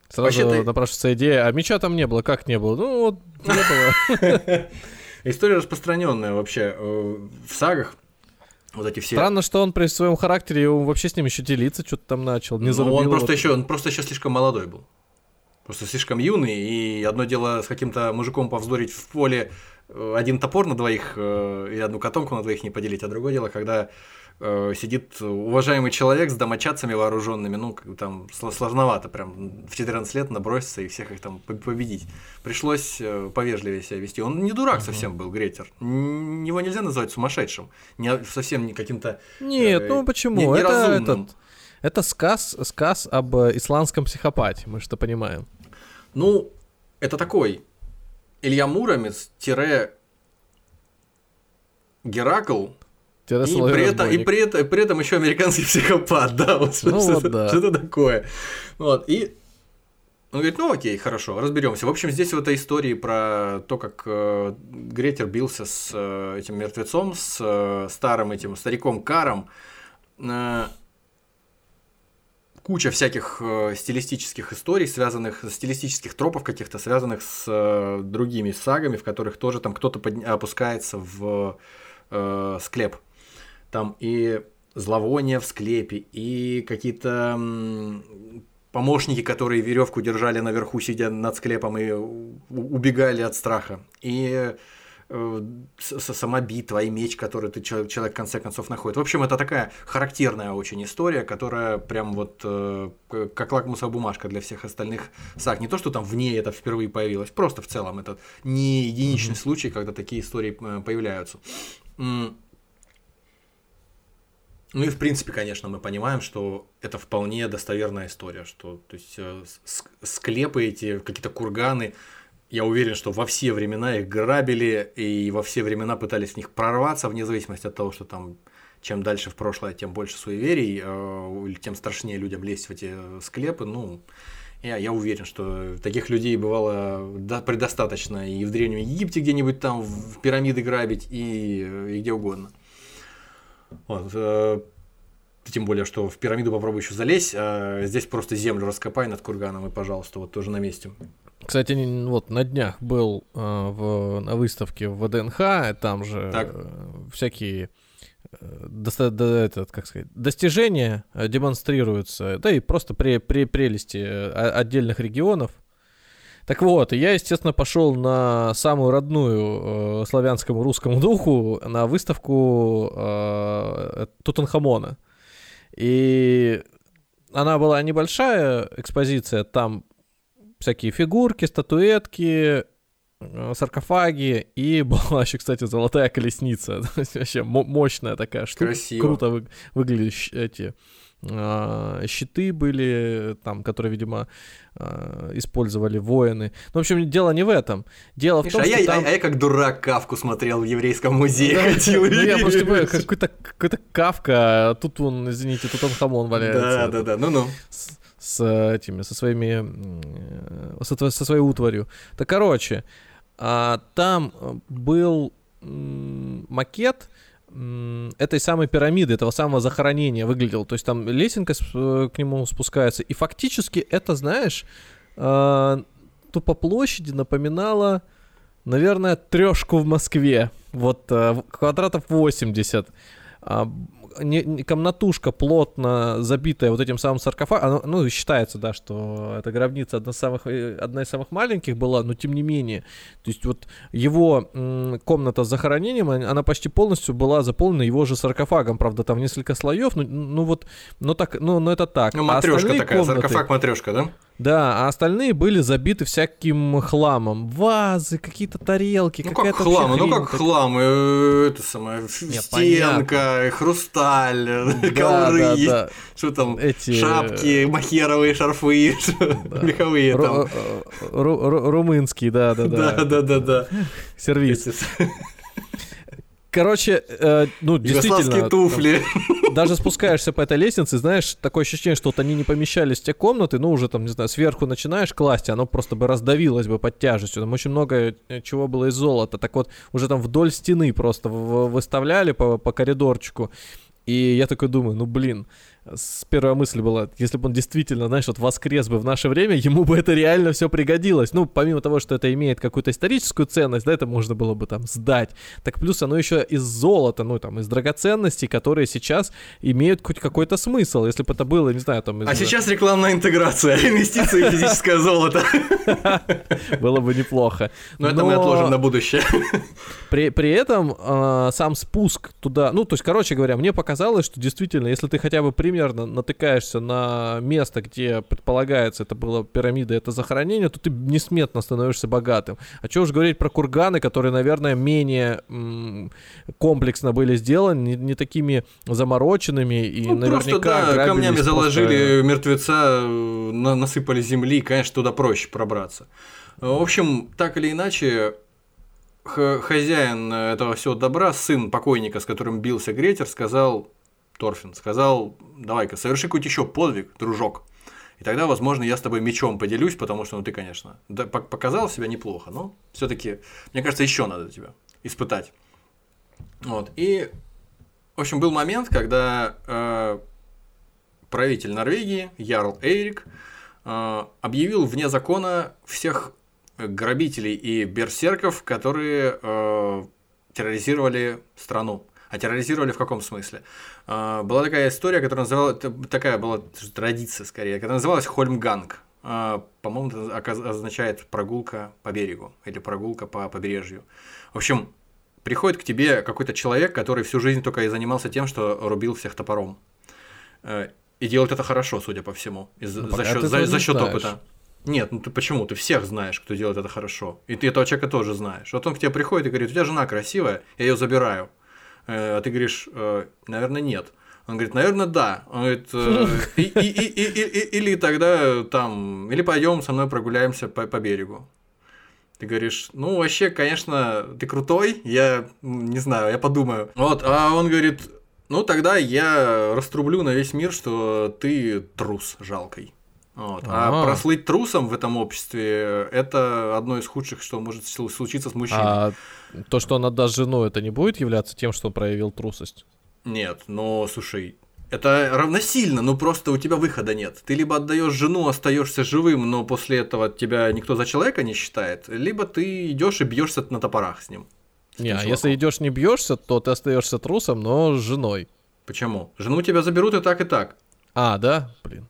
Сразу Вообще ты- напрашивается идея, а меча там не было, как не было? Ну вот, не было. История распространенная вообще э, в сагах. Вот эти все. Странно, что он при своем характере он вообще с ним еще делиться что-то там начал. Не Ну, он просто еще, он просто еще слишком молодой был. Просто слишком юный, и одно дело с каким-то мужиком повздорить в поле э, один топор на двоих э, и одну котомку на двоих не поделить, а другое дело, когда сидит уважаемый человек с домочадцами вооруженными, ну, там сло- сложновато прям в 14 лет наброситься и всех их там по- победить. Пришлось э, повежливее себя вести. Он не дурак совсем был, Гретер. Его нельзя назвать сумасшедшим, не, совсем не каким-то Нет, э, ну не- почему? Это неразумным. этот. Это сказ, сказ об э, исландском психопате, мы что понимаем. Ну, это такой Илья Муромец тире Геракл, и при, этом, и, при, этом, при этом еще американский психопат, да, вот Ну что, вот да. что-то такое. Вот, и он говорит, ну окей, хорошо, разберемся. В общем, здесь в этой истории про то, как э, Гретер бился с э, этим мертвецом, с э, старым этим стариком Каром, э, куча всяких э, стилистических историй, связанных, стилистических тропов каких-то, связанных с э, другими сагами, в которых тоже там кто-то подня- опускается в э, склеп. Там и зловоние в склепе, и какие-то помощники, которые веревку держали наверху, сидя над склепом, и убегали от страха. И э, сама битва и меч, который ты чел- человек в конце концов находит. В общем, это такая характерная очень история, которая прям вот э, как лакмусовая бумажка для всех остальных саг. Не то, что там в ней это впервые появилось, просто в целом это не единичный случай, когда такие истории э, появляются. Ну и в принципе, конечно, мы понимаем, что это вполне достоверная история, что то есть э, склепы эти, какие-то курганы, я уверен, что во все времена их грабили и во все времена пытались в них прорваться, вне зависимости от того, что там чем дальше в прошлое, тем больше суеверий, э, или тем страшнее людям лезть в эти э, склепы. Ну, я, я уверен, что таких людей бывало предостаточно и в Древнем Египте где-нибудь там в пирамиды грабить, и, и где угодно. Вот, э, тем более, что в пирамиду попробуй еще залезть, а здесь просто землю раскопай над курганом и, пожалуйста, вот тоже на месте. Кстати, вот на днях был э, в, на выставке в ВДНХ, там же Так. э, всякие э, доста- да, этот, как сказать, достижения э, демонстрируются, да и просто при, при прелести э, отдельных регионов. Так вот, я, естественно, пошел на самую родную э, славянскому русскому духу на выставку э, Тутанхамона. И она была небольшая экспозиция, там всякие фигурки, статуэтки, э, саркофаги, и была еще, кстати, золотая колесница. Вообще мо- мощная такая штука. Красиво. Круто вы- выглядят эти а, щиты были, там, которые, видимо, а, использовали воины. Ну, в общем, дело не в этом. Дело в Видишь, том, а, что я, там... а я как дурак Кавку смотрел в еврейском музее. Да, ну, я просто понимаю, какой-то какой-то кавка, а тут он, извините, тут он хамон валяется. Да, да, да, ну-ну. с, этими, со своими, э, со, своей утварью. Так, короче, а, там э, был макет этой самой пирамиды, этого самого захоронения выглядел. То есть там лесенка э, к нему спускается. И фактически это, знаешь, а, то по площади напоминало, наверное, трешку в Москве. Вот э, квадратов 80. А, не, не, комнатушка плотно забитая вот этим самым саркофагом, ну, считается, да, что эта гробница одна из самых, э, одна из самых маленьких была, но тем не менее, то есть вот его м, комната с захоронением, она почти полностью была заполнена его же саркофагом, правда, там несколько слоев, ну, ну вот, ну так, ну, ну это так. Ну, матрешка а такая, комнаты, саркофаг-матрешка, да? Да, а остальные были забиты всяким хламом. Вазы, какие-то тарелки, ну, какая-то как хлам, ну как хлам, э, это самое, Нет, стенка, понятно. хрусталь, да, ковры, да, да. что там, Эти... шапки, махеровые шарфы, да. меховые Ру- там. Ру- румынские, да, да, да. Да, да, да, да. Сервис. Короче, э, ну, действительно... туфли. Там, даже спускаешься по этой лестнице, знаешь, такое ощущение, что вот они не помещались в те комнаты, ну, уже там, не знаю, сверху начинаешь класть, оно просто бы раздавилось бы под тяжестью. Там очень много э, чего было из золота. Так вот, уже там вдоль стены просто выставляли по, по коридорчику. И я такой думаю, ну, блин, с первая мысль была, если бы он действительно, знаешь, вот воскрес бы в наше время, ему бы это реально все пригодилось. Ну, помимо того, что это имеет какую-то историческую ценность, да, это можно было бы там сдать. Так плюс оно еще из золота, ну, там, из драгоценностей, которые сейчас имеют хоть какой-то смысл. Если бы это было, не знаю, там... Из... А сейчас рекламная интеграция, инвестиции в физическое золото. Было бы неплохо. Но это мы отложим на будущее. При, при этом э, сам спуск туда, ну, то есть, короче говоря, мне показалось, что действительно, если ты хотя бы пример примерно натыкаешься на место, где предполагается это была пирамида, это захоронение, то ты несметно становишься богатым. А что уж говорить про курганы, которые, наверное, менее м- комплексно были сделаны, не, не такими замороченными и ну, наверняка просто, да, камнями просто... заложили мертвеца, на, насыпали земли, конечно, туда проще пробраться. В общем, так или иначе, хозяин этого всего добра, сын покойника, с которым бился Гретер, сказал, Торфин, сказал, давай-ка, соверши какой-то еще подвиг, дружок. И тогда, возможно, я с тобой мечом поделюсь, потому что, ну, ты, конечно, показал себя неплохо, но все-таки, мне кажется, еще надо тебя испытать. Вот. И, в общем, был момент, когда э, правитель Норвегии, Ярл Эйрик, э, объявил вне закона всех грабителей и берсерков, которые э, терроризировали страну. А терроризировали в каком смысле? А, была такая история, которая называлась, такая была традиция скорее, которая называлась Хольмганг. А, по-моему, это означает прогулка по берегу или прогулка по побережью. В общем, приходит к тебе какой-то человек, который всю жизнь только и занимался тем, что рубил всех топором. Э, и делает это хорошо, судя по всему, из, ну, за, счет, за, за счет опыта. Нет, ну ты почему? Ты всех знаешь, кто делает это хорошо. И ты этого человека тоже знаешь. Вот он к тебе приходит и говорит, у тебя жена красивая, я ее забираю. Э, а ты говоришь, «Э, наверное, нет. Он говорит, наверное, да. Он говорит, «Э, и, и, и, и, и, или тогда там, или пойдем со мной прогуляемся по, по берегу. Ты говоришь, ну, вообще, конечно, ты крутой, я не знаю, я подумаю. Вот, а он говорит, ну, тогда я раструблю на весь мир, что ты трус жалкой. Вот. А, а прослыть трусом в этом обществе это одно из худших, что может случиться с мужчиной. А то, что он отдаст жену, это не будет являться тем, что он проявил трусость? Нет, но слушай, это равносильно, ну просто у тебя выхода нет. Ты либо отдаешь жену, остаешься живым, но после этого тебя никто за человека не считает, либо ты идешь и бьешься на топорах с ним. С не, а если идешь не бьешься, то ты остаешься трусом, но с женой. Почему? Жену тебя заберут и так, и так. А, да? Блин.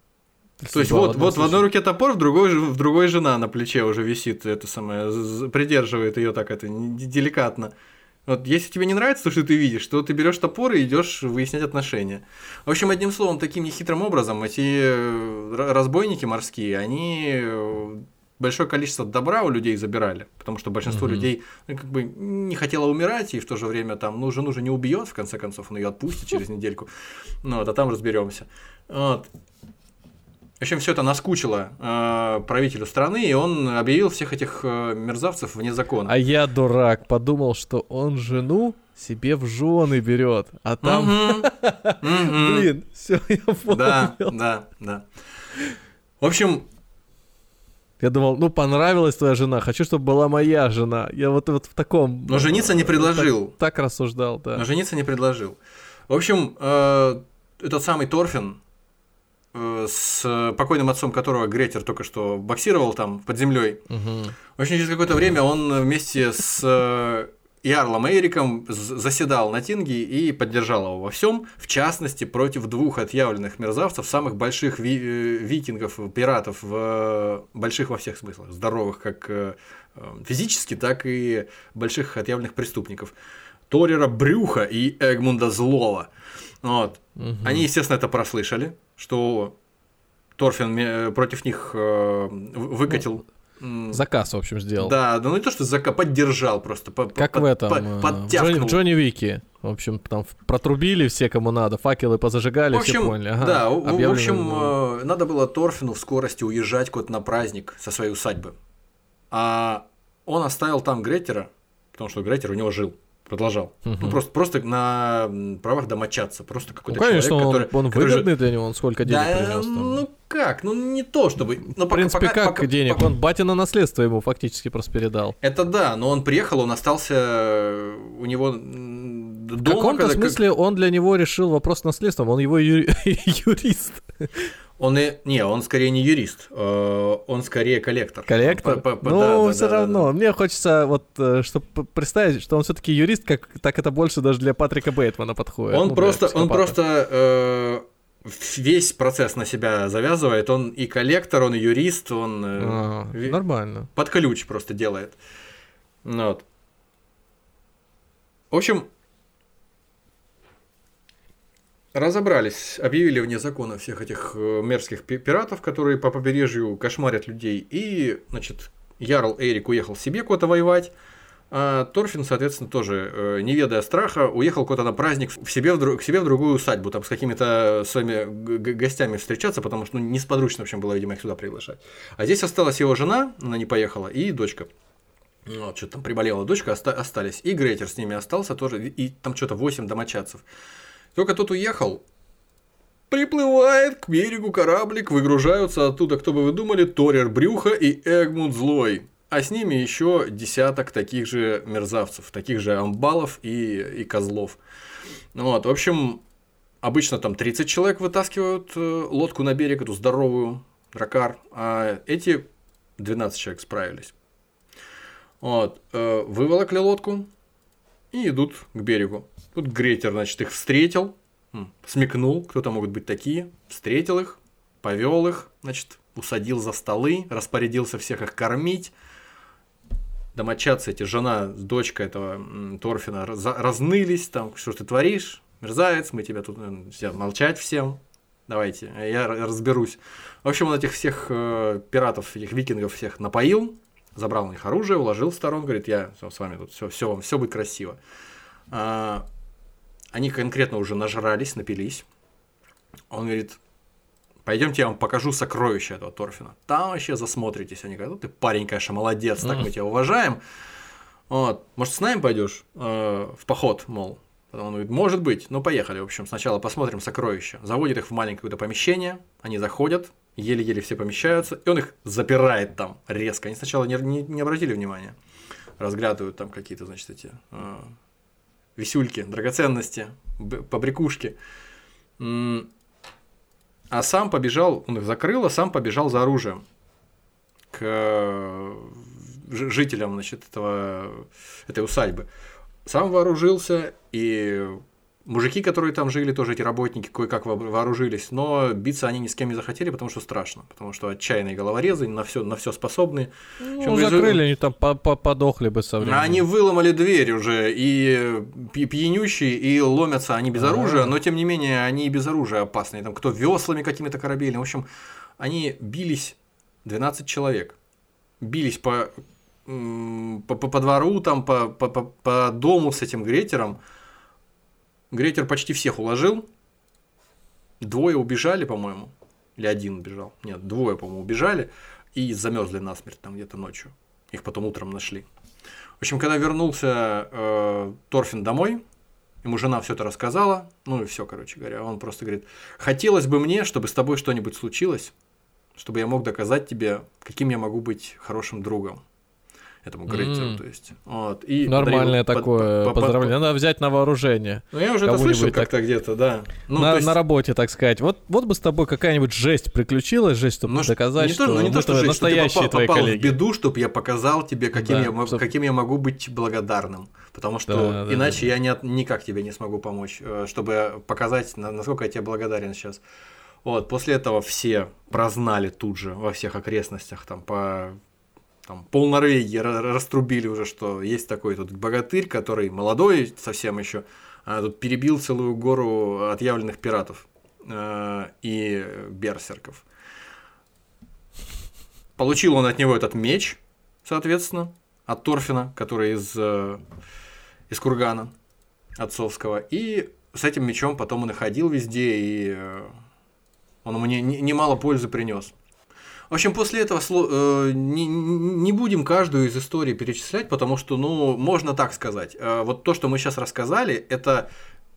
То есть вот, вот в одной руке топор, в другой, в другой жена на плече уже висит, это самое, придерживает ее так это деликатно. Вот если тебе не нравится то, что ты видишь, то ты берешь топор и идешь выяснять отношения. В общем, одним словом, таким нехитрым образом эти э, разбойники морские, они э, большое количество добра у людей забирали, потому что большинство mm-hmm. людей ну, как бы не хотело умирать, и в то же время там, ну, жену же не убьет, в конце концов, он ее отпустит через недельку. Ну, вот, а там разберемся. Вот. В общем, все это наскучило э, правителю страны, и он объявил всех этих э, мерзавцев вне закона. А я дурак, подумал, что он жену себе в жены берет, а там, блин, все я понял. Да, да, да. В общем, я думал, ну понравилась твоя жена, хочу, чтобы была моя жена. Я вот, вот в таком. Но жениться не предложил. Так, так рассуждал, да. Но жениться не предложил. В общем, э, этот самый Торфин, с покойным отцом которого Гретер только что боксировал там под землей. Угу. В общем, через какое-то время он вместе с э, Ярлом Эриком заседал на Тинге и поддержал его во всем, в частности, против двух отъявленных мерзавцев, самых больших ви э, викингов, пиратов, в, больших во всех смыслах, здоровых как э, физически, так и больших отъявленных преступников. Торера Брюха и Эгмунда Злого. Вот. Угу. Они, естественно, это прослышали, что Торфин э, против них выкатил ну, Заказ, в общем, сделал. Да, да, ну не то, что заказ, поддержал просто. По, как под, в этом, по, э, подтягнул. Джонни Вики. В общем, там протрубили все, кому надо, факелы позажигали, в общем, все поняли. Ага, да, в, в общем, э, надо было Торфину в скорости уезжать куда-то на праздник со своей усадьбы. А он оставил там Гретера, потому что Гретер у него жил продолжал. Угу. Ну, просто, просто на правах домочаться. Просто какой-то ну, конечно, человек, который... он выгодный для него, он сколько денег да, принес там. Ну как, ну не то чтобы... Но в принципе, пока, как пока, денег? Пока... Он батина наследство ему фактически просто передал. Это да, но он приехал, он остался у него дома. В каком-то когда... смысле он для него решил вопрос наследства, он его ю... юрист. Он и... Не, он скорее не юрист, э, он скорее коллектор. Коллектор? По, по, ну, да, все да, равно. Да. Мне хочется вот, э, чтобы представить, что он все таки юрист, как так это больше даже для Патрика Бейтмана подходит. Он ну, просто, он просто э, весь процесс на себя завязывает. Он и коллектор, он и юрист, он... Э, а, нормально. Под ключ просто делает. Ну вот. В общем, разобрались, объявили вне закона всех этих э, мерзких пиратов, которые по побережью кошмарят людей. И, значит, Ярл Эрик уехал себе куда-то воевать. А Торфин, соответственно, тоже, э, не ведая страха, уехал куда-то на праздник в себе в, к себе в другую усадьбу, там с какими-то своими гостями встречаться, потому что ну, несподручно, в общем, было, видимо, их сюда приглашать. А здесь осталась его жена, она не поехала, и дочка. Вот, что-то там приболела дочка, оста- остались. И Грейтер с ними остался тоже, и там что-то 8 домочадцев. Только тот уехал, Приплывает к берегу кораблик, выгружаются оттуда, кто бы вы думали, Торер Брюха и Эгмунд Злой. А с ними еще десяток таких же мерзавцев, таких же амбалов и, и козлов. Вот, в общем, обычно там 30 человек вытаскивают э, лодку на берег, эту здоровую, дракар, а эти 12 человек справились. Вот, э, выволокли лодку и идут к берегу. Тут Гретер, значит, их встретил, смекнул, кто там могут быть такие, встретил их, повел их, значит, усадил за столы, распорядился всех их кормить. Домочадцы эти, жена, дочка этого Торфина разнылись, там, что ты творишь, мерзавец, мы тебя тут все, молчать всем, давайте, я разберусь. В общем, он этих всех э, пиратов, этих викингов всех напоил, забрал у них оружие, уложил в сторону, говорит, я с вами тут все, все вам, все будет красиво. А, они конкретно уже нажрались, напились. Он говорит, пойдемте я вам покажу сокровища этого Торфина. Там вообще засмотритесь. Они говорят, ну ты парень, конечно, молодец, так мы тебя уважаем. Вот, может, с нами пойдешь э, в поход, мол. Потом он говорит, может быть, ну поехали. В общем, сначала посмотрим сокровища. Заводит их в маленькое какое-то помещение, они заходят, еле-еле все помещаются, и он их запирает там резко. Они сначала не, не, не обратили внимания, разглядывают там какие-то, значит, эти э, висюльки, драгоценности, побрякушки. А сам побежал, он их закрыл, а сам побежал за оружием к э, жителям значит, этого, этой усадьбы. Сам вооружился и Мужики, которые там жили, тоже эти работники, кое-как вооружились, но биться они ни с кем не захотели, потому что страшно, потому что отчаянные головорезы, на все, на все способны. Ну, закрыли, они там подохли бы со временем. Они выломали дверь уже, и пьянющие, и ломятся они без оружия, но тем не менее они и без оружия опасные. Там кто веслами какими-то корабельными. В общем, они бились 12 человек. Бились по, по, по, по двору, там, по, по, по, по дому с этим гретером. Грейтер почти всех уложил. Двое убежали, по-моему. Или один убежал. Нет, двое, по-моему, убежали. И замерзли насмерть там где-то ночью. Их потом утром нашли. В общем, когда вернулся э, Торфин домой, ему жена все это рассказала. Ну и все, короче говоря. Он просто говорит: хотелось бы мне, чтобы с тобой что-нибудь случилось, чтобы я мог доказать тебе, каким я могу быть хорошим другом. Этому Грейтеру, М. то есть. Вот, и Нормальное подарил- такое по- по- по- поздравление. Надо взять на вооружение. Ну, я уже это слышал так- как-то где-то, да. Ну, на, есть- на работе, так сказать. Вот, вот бы с тобой какая-нибудь жесть приключилась, жесть, чтобы Ну, доказать, не что то, ну, не то, что жесть, что ты настоящие попал, твои попал коллеги. в беду, чтобы я показал тебе, каким, Да, я, чтоб- каким я могу быть благодарным. Потому что Да, да, иначе да. я не никак тебе не смогу помочь, э, чтобы показать, на- насколько я тебе благодарен сейчас. Вот, после этого все прознали тут же во всех окрестностях, там, по там, пол Норвегии ра- раструбили уже, что есть такой тут богатырь, который молодой совсем еще, а тут перебил целую гору отъявленных пиратов э, и берсерков. Получил он от него этот меч, соответственно, от Торфина, который из, э, из Кургана отцовского. И с этим мечом потом он и ходил везде, и э, он ему не- не- немало пользы принес. В общем, после этого э, не, не будем каждую из историй перечислять, потому что, ну, можно так сказать. Э, вот то, что мы сейчас рассказали, это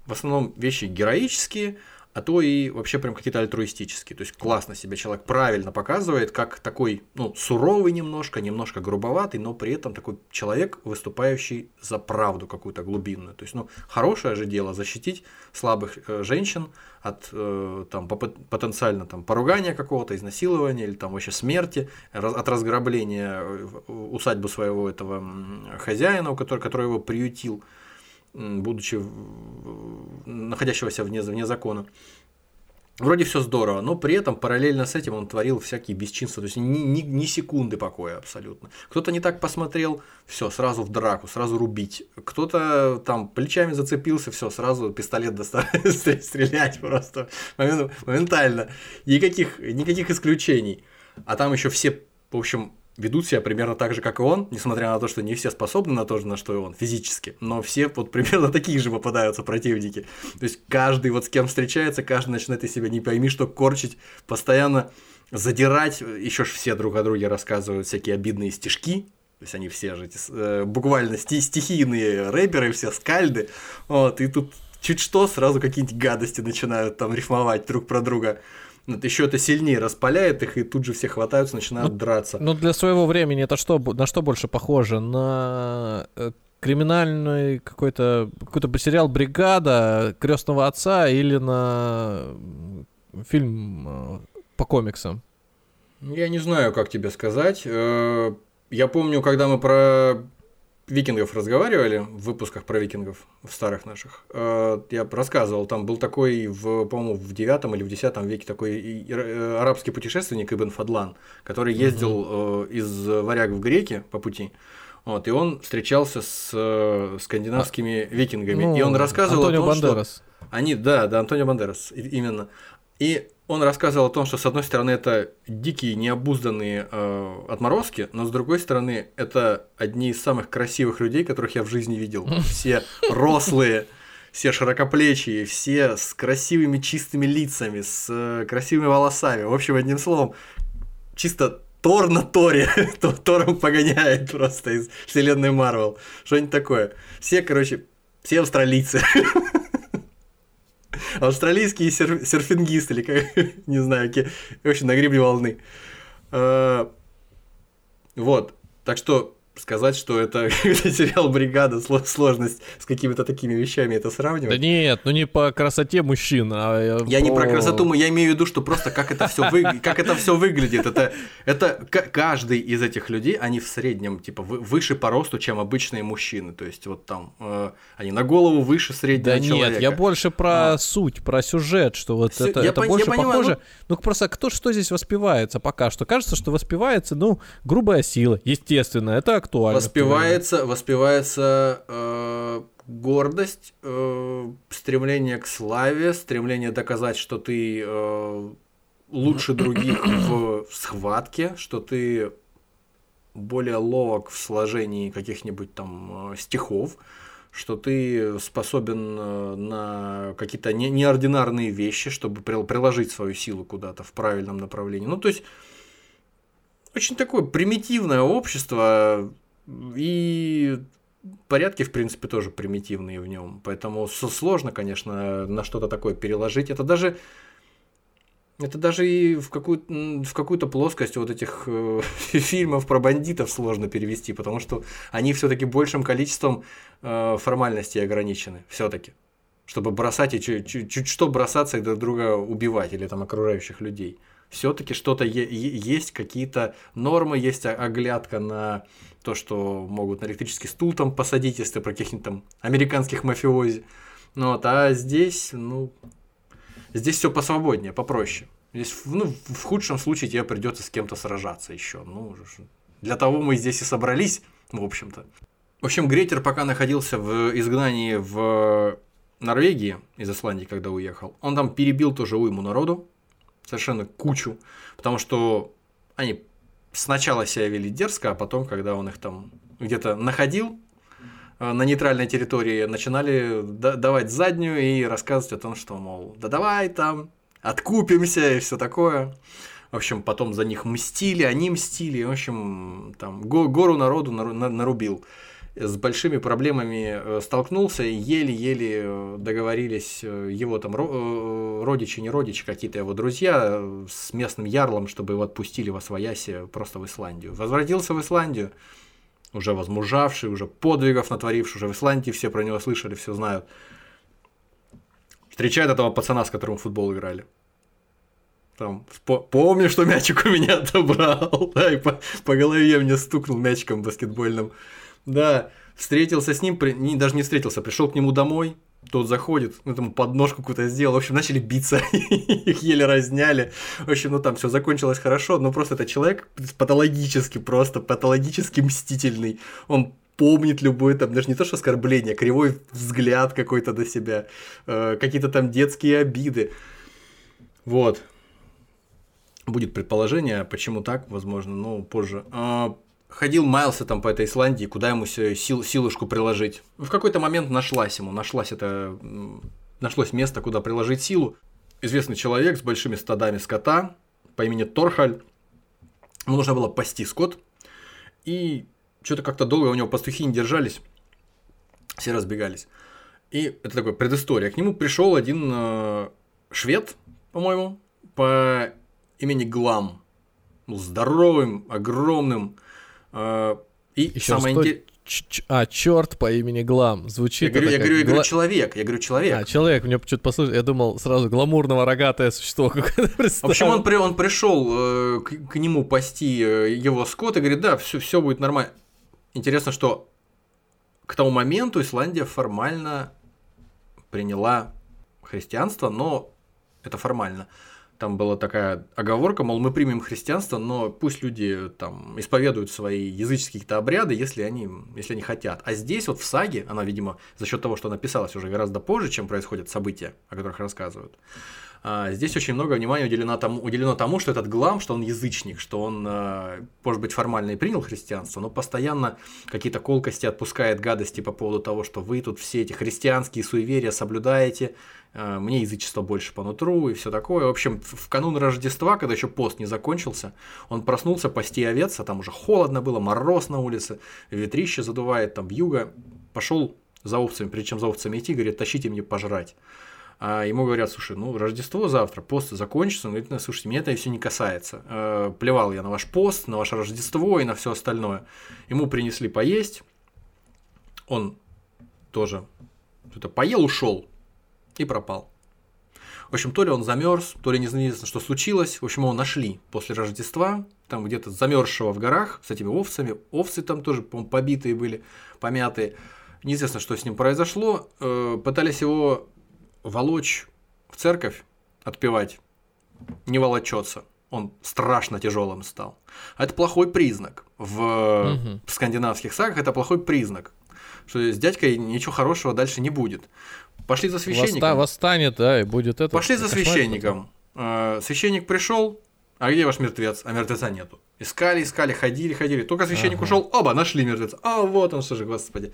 в основном вещи героические, а то и вообще прям какие-то альтруистические. То есть классно себя человек правильно показывает, как такой, ну, суровый немножко, немножко грубоватый, но при этом такой человек, выступающий за правду какую-то глубинную. То есть, ну, хорошее же дело защитить слабых э, женщин от э, там, потенциально там, поругания какого-то, изнасилования или там вообще смерти, от разграбления э, усадьбы своего этого хозяина, у которого, который его приютил, будучи находящегося вне, вне закона. Вроде все здорово, но при этом параллельно с этим он творил всякие бесчинства, то есть ни, ни, ни секунды покоя абсолютно. Кто-то не так посмотрел, все, сразу в драку, сразу рубить. Кто-то там плечами зацепился, все, сразу пистолет доставить, стрелять просто момент- моментально. Никаких, никаких исключений. А там еще все, в общем, ведут себя примерно так же, как и он, несмотря на то, что не все способны на то же, на что и он, физически, но все вот примерно такие же попадаются противники. То есть каждый вот с кем встречается, каждый начинает из себя не пойми, что корчить, постоянно задирать, еще ж все друг о друге рассказывают всякие обидные стишки, то есть они все же эти, э, буквально сти- стихийные рэперы, все скальды, вот, и тут чуть что, сразу какие-нибудь гадости начинают там рифмовать друг про друга. Вот еще это сильнее распаляет их, и тут же все хватаются, начинают драться. Ну, для своего времени это что, на что больше похоже? На э, криминальный какой-то какой-то сериал «Бригада» крестного отца или на фильм э, по комиксам? Я не знаю, как тебе сказать. Э, Я помню, когда мы про викингов разговаривали, в выпусках про викингов, в старых наших, э, я рассказывал, там был такой, в, по-моему, в 9 или в 10 веке такой э, арабский путешественник Ибн Фадлан, который ездил э, из варяг в греки по пути. Вот, и он встречался с скандинавскими викингами. и он Ну, рассказывал Антонио о том, что Бандерас. они, да, да, Антонио Бандерас, именно. И он рассказывал о том, что с одной стороны это дикие, необузданные э, отморозки, но с другой стороны это одни из самых красивых людей, которых я в жизни видел. Все рослые, все широкоплечие, все с красивыми чистыми лицами, с э, красивыми волосами. В общем, одним словом, чисто Тор на Торе. То- Тором погоняет просто из вселенной Марвел. Что-нибудь такое. Все, короче, все австралийцы. Австралийские серф- серфингисты, или как, не знаю, ке- вообще на гребне волны. Э, Вот, так что сказать, что это сериал «Бригада», сло- сложность с какими-то такими вещами это Да сравнивать. нет, ну не по красоте мужчин, а э, Я не про по- красоту, я имею в виду, что просто как это все вы... как это все выглядит. Это, это каждый из этих людей, они в среднем типа вы- выше по росту, чем обычные мужчины. То есть вот там э, они на голову выше среднего Да человека. нет, я больше про А. суть, про сюжет, что вот Сю- это, я это я больше понимаю, похоже. Ну просто кто что здесь воспевается пока что? Кажется, что воспевается, ну, грубая сила, естественно, это актуально. Воспевается, воспевается э, гордость, э, стремление к славе, стремление доказать, что ты э, лучше других в схватке, что ты более ловок в сложении каких-нибудь там э, стихов, что ты способен э, на какие-то не- неординарные вещи, чтобы прил- приложить свою силу куда-то в правильном направлении. Ну, то есть, очень такое примитивное общество, и порядки, в принципе, тоже примитивные в нем. Поэтому сложно, конечно, на что-то такое переложить. Это даже Это даже и в какую-то, в какую-то плоскость вот этих э, фильмов про бандитов сложно перевести, потому что они все-таки большим количеством э, формальностей ограничены, все-таки. Чтобы бросать и чуть, чуть что бросаться и друг друга убивать или там окружающих людей. Все-таки что-то есть, какие-то нормы, есть оглядка на то, что могут на электрический стул там посадить, если про каких-нибудь там американских мафиози. Ну, вот, а здесь, ну, Здесь все посвободнее, попроще. Здесь, ну, в худшем случае тебе придется с кем-то сражаться еще. Ну, для того мы здесь и собрались, в общем-то. В общем, Гретер пока находился в изгнании в Норвегии из Исландии, когда уехал, он там перебил тоже уйму народу, совершенно кучу, потому что они сначала себя вели дерзко, а потом, когда он их там где-то находил, Э, на нейтральной территории начинали давать заднюю и рассказывать о том, что, мол, да давай там, откупимся и все такое. В общем, потом за них мстили, они мстили, в общем, там гору народу нарубил. С большими проблемами э, столкнулся, и еле-еле э, договорились его там родичи, не родичи, какие-то его друзья с местным ярлом, чтобы его отпустили во своясе просто в Исландию. Возвратился в Исландию, уже возмужавший, уже подвигов натворивший, уже в Исландии все про него слышали, все знают. Встречает этого пацана, с которым в футбол играли. Там, помню, что мячик у меня отобрал, да, и по, по голове мне стукнул мячиком баскетбольным. Да, встретился с ним, при, не, даже не встретился, пришел к нему домой, тот заходит, ну, там подножку какую-то сделал, в общем, начали биться, их еле разняли. В общем, ну там все закончилось хорошо, но просто это человек патологически, просто патологически мстительный. Он помнит любое там, даже не то что оскорбление, кривой взгляд какой-то до себя, э, какие-то там детские обиды. Вот. Будет предположение, почему так, возможно, но позже. А, ходил, маялся там по этой Исландии, куда ему сил, силушку приложить. В какой-то момент нашлась ему, нашлась это, нашлось место, куда приложить силу. Известный человек с большими стадами скота по имени Торхаль. Ему нужно было пасти скот. И что-то как-то долго у него пастухи не держались. Все разбегались. И это такой предыстория. К нему пришел один э, швед, по-моему, по имени Глам. Ну, здоровым, огромным, и Еще самое интересное... А, черт по имени Глам. Звучит. Я говорю, я говорю, я говорю, человек. Я говорю, человек. А, человек. Мне что-то послушать. Я думал сразу гламурного рогатое существо В общем, он, при, он пришел э, к, к нему пасти э, его скот и говорит, да, все, все будет нормально. Интересно, что к тому моменту Исландия формально приняла христианство, но это формально там была такая оговорка, мол, мы примем христианство, но пусть люди там исповедуют свои языческие какие-то обряды, если они, если они хотят. А здесь вот в саге, она, видимо, за счет того, что она писалась уже гораздо позже, чем происходят события, о которых рассказывают, здесь очень много внимания уделено тому, уделено тому, что этот глам, что он язычник, что он, а, может быть, формально и принял христианство, но постоянно какие-то колкости отпускает гадости по поводу того, что вы тут все эти христианские суеверия соблюдаете, а, мне язычество больше по нутру и все такое. В общем, в канун Рождества, когда еще пост не закончился, он проснулся пасти овец, а там уже холодно было, мороз на улице, ветрище задувает, там вьюга, пошел за овцами, прежде чем за овцами идти, говорит, тащите мне пожрать а ему говорят, слушай, ну, Рождество завтра, пост закончится. Он говорит, ну, слушайте, меня это все не касается. Э, плевал я на ваш пост, на ваше Рождество и на все остальное. Ему принесли поесть, он тоже что-то поел, ушел и пропал. В общем, то ли он замерз, то ли неизвестно, что случилось. В общем, его нашли после Рождества, там где-то замерзшего в горах с этими овцами. Овцы там тоже, по побитые были, помятые. Неизвестно, что с ним произошло. Э, пытались его волочь в церковь, отпевать, не волочется. Он страшно тяжелым стал. Это плохой признак. В угу. скандинавских сагах это плохой признак. Что с дядькой ничего хорошего дальше не будет. Пошли за священником. Восста, восстанет, да, и будет это. Пошли за священником. Потом. Священник пришел, а где ваш мертвец? А мертвеца нету. Искали, искали, ходили, ходили. Только священник ага. ушел, оба, нашли мертвеца. А вот он, что же, господи.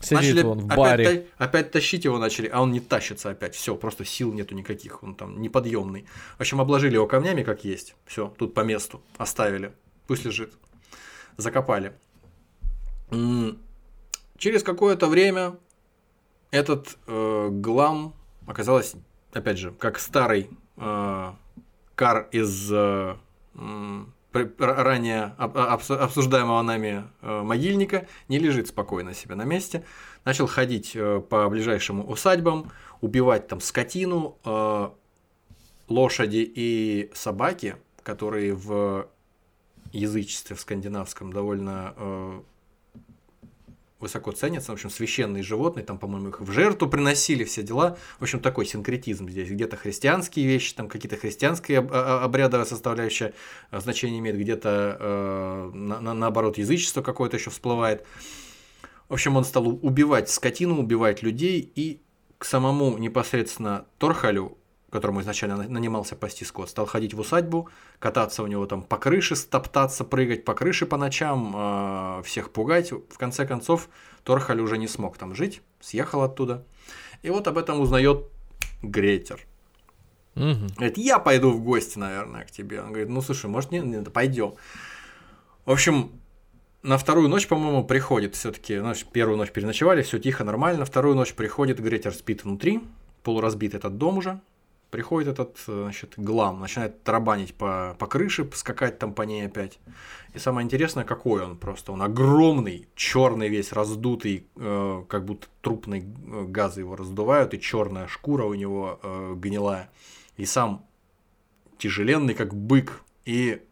Сидит начали он в баре. Опять, опять тащить его начали, а он не тащится опять. Все, просто сил нету никаких, он там неподъемный. В общем, обложили его камнями, как есть. Все, тут по месту оставили. Пусть лежит. Закопали. Через какое-то время этот э, глам оказалось, опять же, как старый э, Кар из э, ранее обсуждаемого нами э, могильника не лежит спокойно себе на месте. Начал ходить э, по ближайшим усадьбам, убивать там скотину, лошади и собаки, которые в язычестве в скандинавском довольно высоко ценятся, в общем, священные животные, там, по-моему, их в жертву приносили, все дела. В общем, такой синкретизм здесь. Где-то христианские вещи, там какие-то христианские обрядовая составляющая э, значение имеет, где-то э, на, на, наоборот язычество какое-то еще всплывает. В общем, он стал убивать скотину, убивать людей, и к самому непосредственно Торхалю которому изначально нанимался пасти скот, стал ходить в усадьбу, кататься у него там по крыше, стоптаться, прыгать по крыше по ночам, э, всех пугать. В конце концов, Торхаль уже не смог там жить, съехал оттуда. И вот об этом узнает Гретер. Угу. Говорит, я пойду в гости, наверное, к тебе. Он говорит, ну слушай, может, нет, нет пойдем. В общем, на вторую ночь, по-моему, приходит все-таки, ну, первую ночь переночевали, все тихо, нормально. Вторую ночь приходит, Гретер спит внутри, полуразбит этот дом уже, Приходит этот, значит, глам, начинает тарабанить по, по крыше, скакать там по ней опять. И самое интересное, какой он просто. Он огромный, черный весь, раздутый, э, как будто трупные э, газы его раздувают, и черная шкура у него э, гнилая. И сам тяжеленный, как бык. И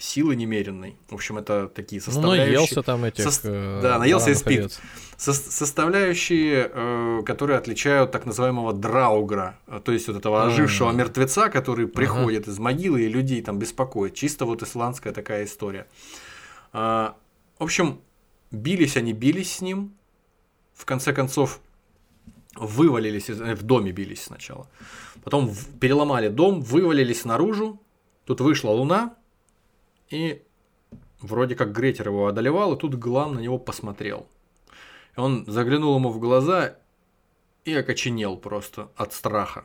силы немеренной. В общем, это такие ну, составляющие. Ну, наелся там этих... Со... Э, да, наелся и спит. Со... Составляющие, э, которые отличают так называемого драугра, э, то есть вот этого ожившего мертвеца, который приходит из могилы и людей там беспокоит. Чисто вот исландская такая история. А, в общем, бились они, бились с ним. В конце концов, вывалились, в доме бились сначала. Потом переломали дом, вывалились наружу. Тут вышла луна, и вроде как Гретер его одолевал, и тут Глам на него посмотрел. Он заглянул ему в глаза и окоченел просто от страха.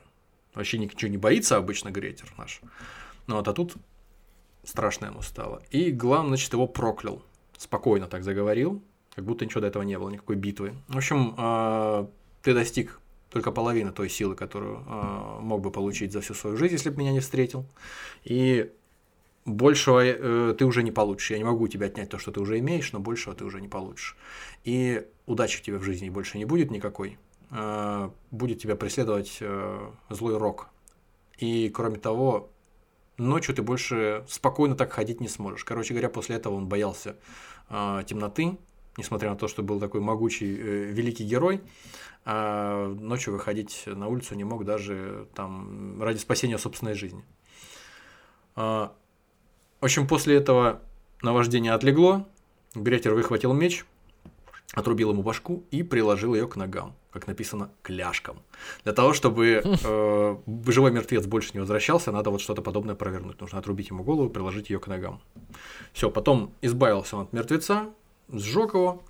Вообще ничего не боится обычно Гретер наш. Ну вот, а тут страшно ему стало. И Глам, значит, его проклял. Спокойно так заговорил, как будто ничего до этого не было, никакой битвы. В общем, э, ты достиг только половины той силы, которую э, мог бы получить за всю свою жизнь, если бы меня не встретил. И большего э, ты уже не получишь. Я не могу у тебя отнять то, что ты уже имеешь, но большего ты уже не получишь. И удачи тебе в жизни больше не будет никакой. Э, будет тебя преследовать э, злой рок. И кроме того, ночью ты больше спокойно так ходить не сможешь. Короче говоря, после этого он боялся э, темноты, несмотря на то, что был такой могучий, э, великий герой. А ночью выходить на улицу не мог даже там ради спасения собственной жизни. А, в общем, после этого наваждение отлегло, Гретер выхватил меч, отрубил ему башку и приложил ее к ногам, как написано, кляшкам. Для того, чтобы э, живой мертвец больше не возвращался, надо вот что-то подобное провернуть. Нужно отрубить ему голову, приложить ее к ногам. Все, потом избавился он от мертвеца, сжег его,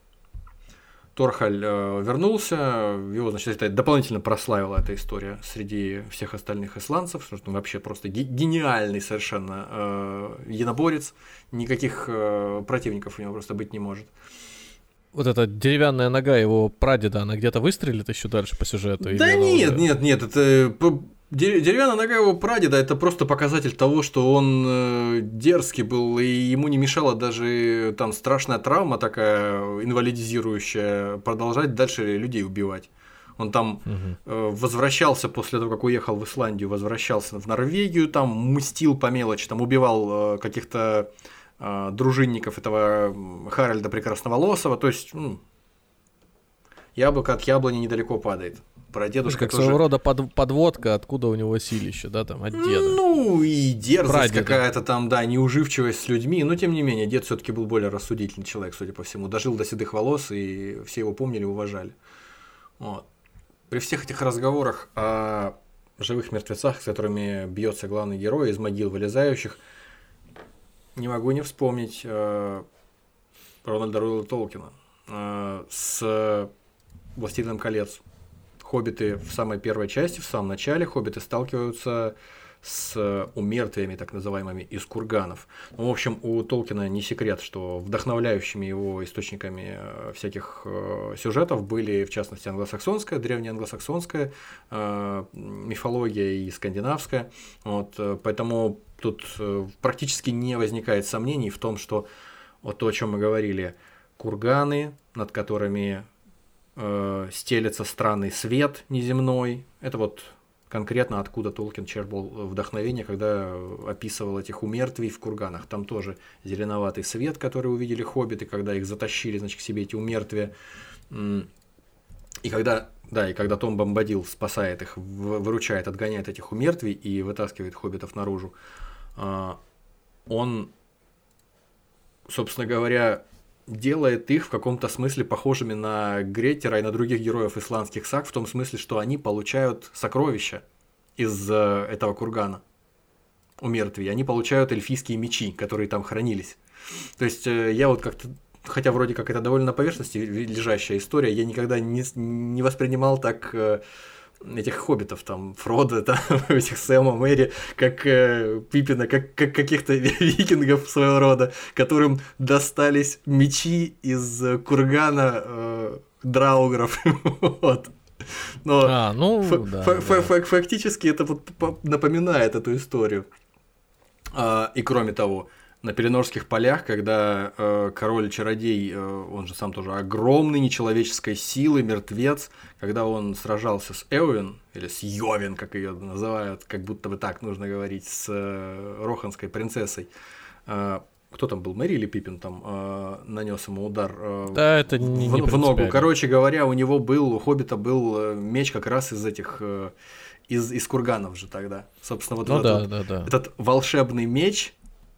Торхаль э, вернулся, его, значит, это дополнительно прославила эта история среди всех остальных исландцев, что он вообще просто гениальный совершенно э, единоборец, никаких э, противников у него просто быть не может. Вот эта деревянная нога его прадеда, она где-то выстрелит еще дальше по сюжету? Да нет, уже... нет, нет, это Деревянная нога его прадеда это просто показатель того, что он э, дерзкий был, и ему не мешала даже там страшная травма такая инвалидизирующая продолжать дальше людей убивать. Он там угу. э, возвращался после того, как уехал в Исландию, возвращался в Норвегию, там мстил по мелочи, там убивал э, каких-то э, дружинников этого Харальда Прекрасноволосого. То есть, яблоко от яблони недалеко падает прадедушка как тоже... своего рода под, подводка, откуда у него силище, да, там, от деда. Ну, и дерзость какая-то там, да, неуживчивость с людьми, но тем не менее, дед все таки был более рассудительный человек, судя по всему, дожил до седых волос, и все его помнили, уважали. Вот. При всех этих разговорах о живых мертвецах, с которыми бьется главный герой из могил вылезающих, не могу не вспомнить э, Рональда Руэлла Толкина э, с «Властелином колец» хоббиты в самой первой части, в самом начале, хоббиты сталкиваются с умертвиями, так называемыми, из курганов. Ну, в общем, у Толкина не секрет, что вдохновляющими его источниками э, всяких э, сюжетов были, в частности, англосаксонская, древняя англосаксонская э, мифология и скандинавская. Вот, э, поэтому тут э, практически не возникает сомнений в том, что вот то, о чем мы говорили, курганы, над которыми э, стелется странный свет неземной, это вот конкретно откуда Толкин черпал вдохновение, когда описывал этих умертвий в курганах. Там тоже зеленоватый свет, который увидели хоббиты, когда их затащили, значит, к себе эти умертвия. И когда, да, и когда Том Бомбадил спасает их, выручает, отгоняет этих умертвий и вытаскивает хоббитов наружу, а, он, собственно говоря, делает их в каком-то смысле похожими на Гретера и на других героев исландских саг, в том смысле, что они получают сокровища из э, этого кургана у мертвей. Они получают эльфийские мечи, которые там хранились. То есть э, я вот как-то хотя вроде как это довольно на поверхности лежащая история, я никогда не, не воспринимал так э, этих хоббитов, там, Фрода, там, этих Сэма, Мэри, как э, Пипина, как, как каких-то викингов своего рода, которым достались мечи из кургана э, драугров. вот. Но а, ну, да, да. фактически это вот напоминает эту историю. А, и кроме того, на Пеленорских полях, когда э, король-чародей, э, он же сам тоже огромный, нечеловеческой силы, мертвец, когда он сражался с Эуин, или с Йовин, как ее называют, как будто бы так нужно говорить, с э, роханской принцессой, э, кто там был, Мэри или Пипин там э, нанес ему удар э, да, это не, в, не в ногу. Короче говоря, у него был, у Хоббита был э, меч как раз из этих... Э, из, из курганов же тогда. Собственно, вот ну, этот, да, да, да. этот волшебный меч,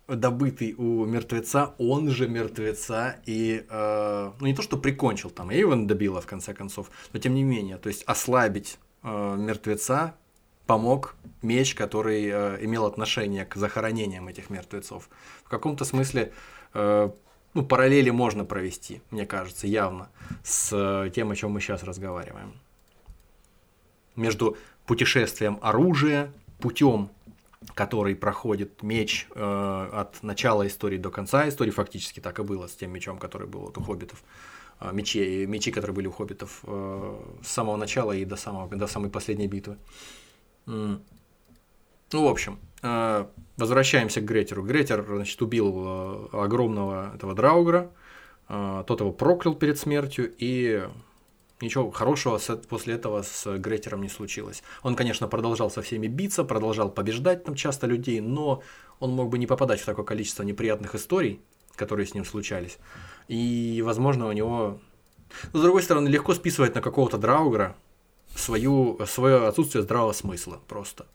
добытый у мертвеца, он же мертвеца и, э, ну не то что прикончил, там Эйвен добила в конце концов, но тем не менее, то есть ослабить э, мертвеца помог меч, который э, имел отношение к захоронениям этих мертвецов. В каком-то смысле э, ну, параллели можно провести, мне кажется, явно, с э, тем, о чем мы сейчас разговариваем. Между путешествием оружия, путем который проходит меч э, от начала истории до конца истории, фактически так и было с тем мечом, который был вот у хоббитов, э, мечи, мечи, которые были у хоббитов э, с самого начала и до, самого, до самой последней битвы. Ну, в общем, э, возвращаемся к Гретеру. Гретер, значит, убил э, огромного этого Драугра, э, тот его проклял перед смертью, и Ничего хорошего после этого с Гретером не случилось. Он, конечно, продолжал со всеми биться, продолжал побеждать там часто людей, но он мог бы не попадать в такое количество неприятных историй, которые с ним случались. И, возможно, у него... Но, с другой стороны, легко списывать на какого-то Драугра свою, свое отсутствие здравого смысла просто.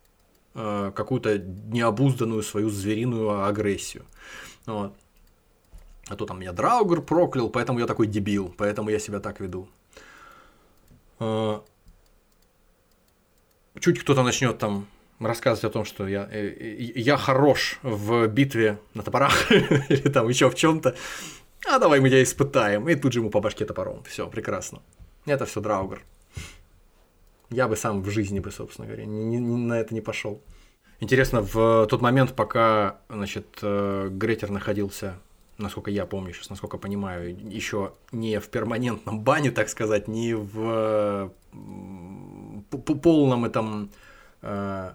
Э, какую-то необузданную свою звериную агрессию. Вот. А то там меня Драугр проклял, поэтому я такой дебил, поэтому я себя так веду. А, чуть кто-то начнет там рассказывать о том, что я, э, э, я хорош в битве на топорах или там еще в чем-то, а давай мы тебя испытаем. И тут же ему по башке топором. Все, прекрасно. Это все Драугр. Я бы сам в жизни бы, собственно говоря, ни, ни, на это не пошел. Интересно, в тот момент, пока, значит, э, Гретер находился насколько я помню сейчас, насколько понимаю, еще не в перманентном бане, так сказать, не в полном этом э,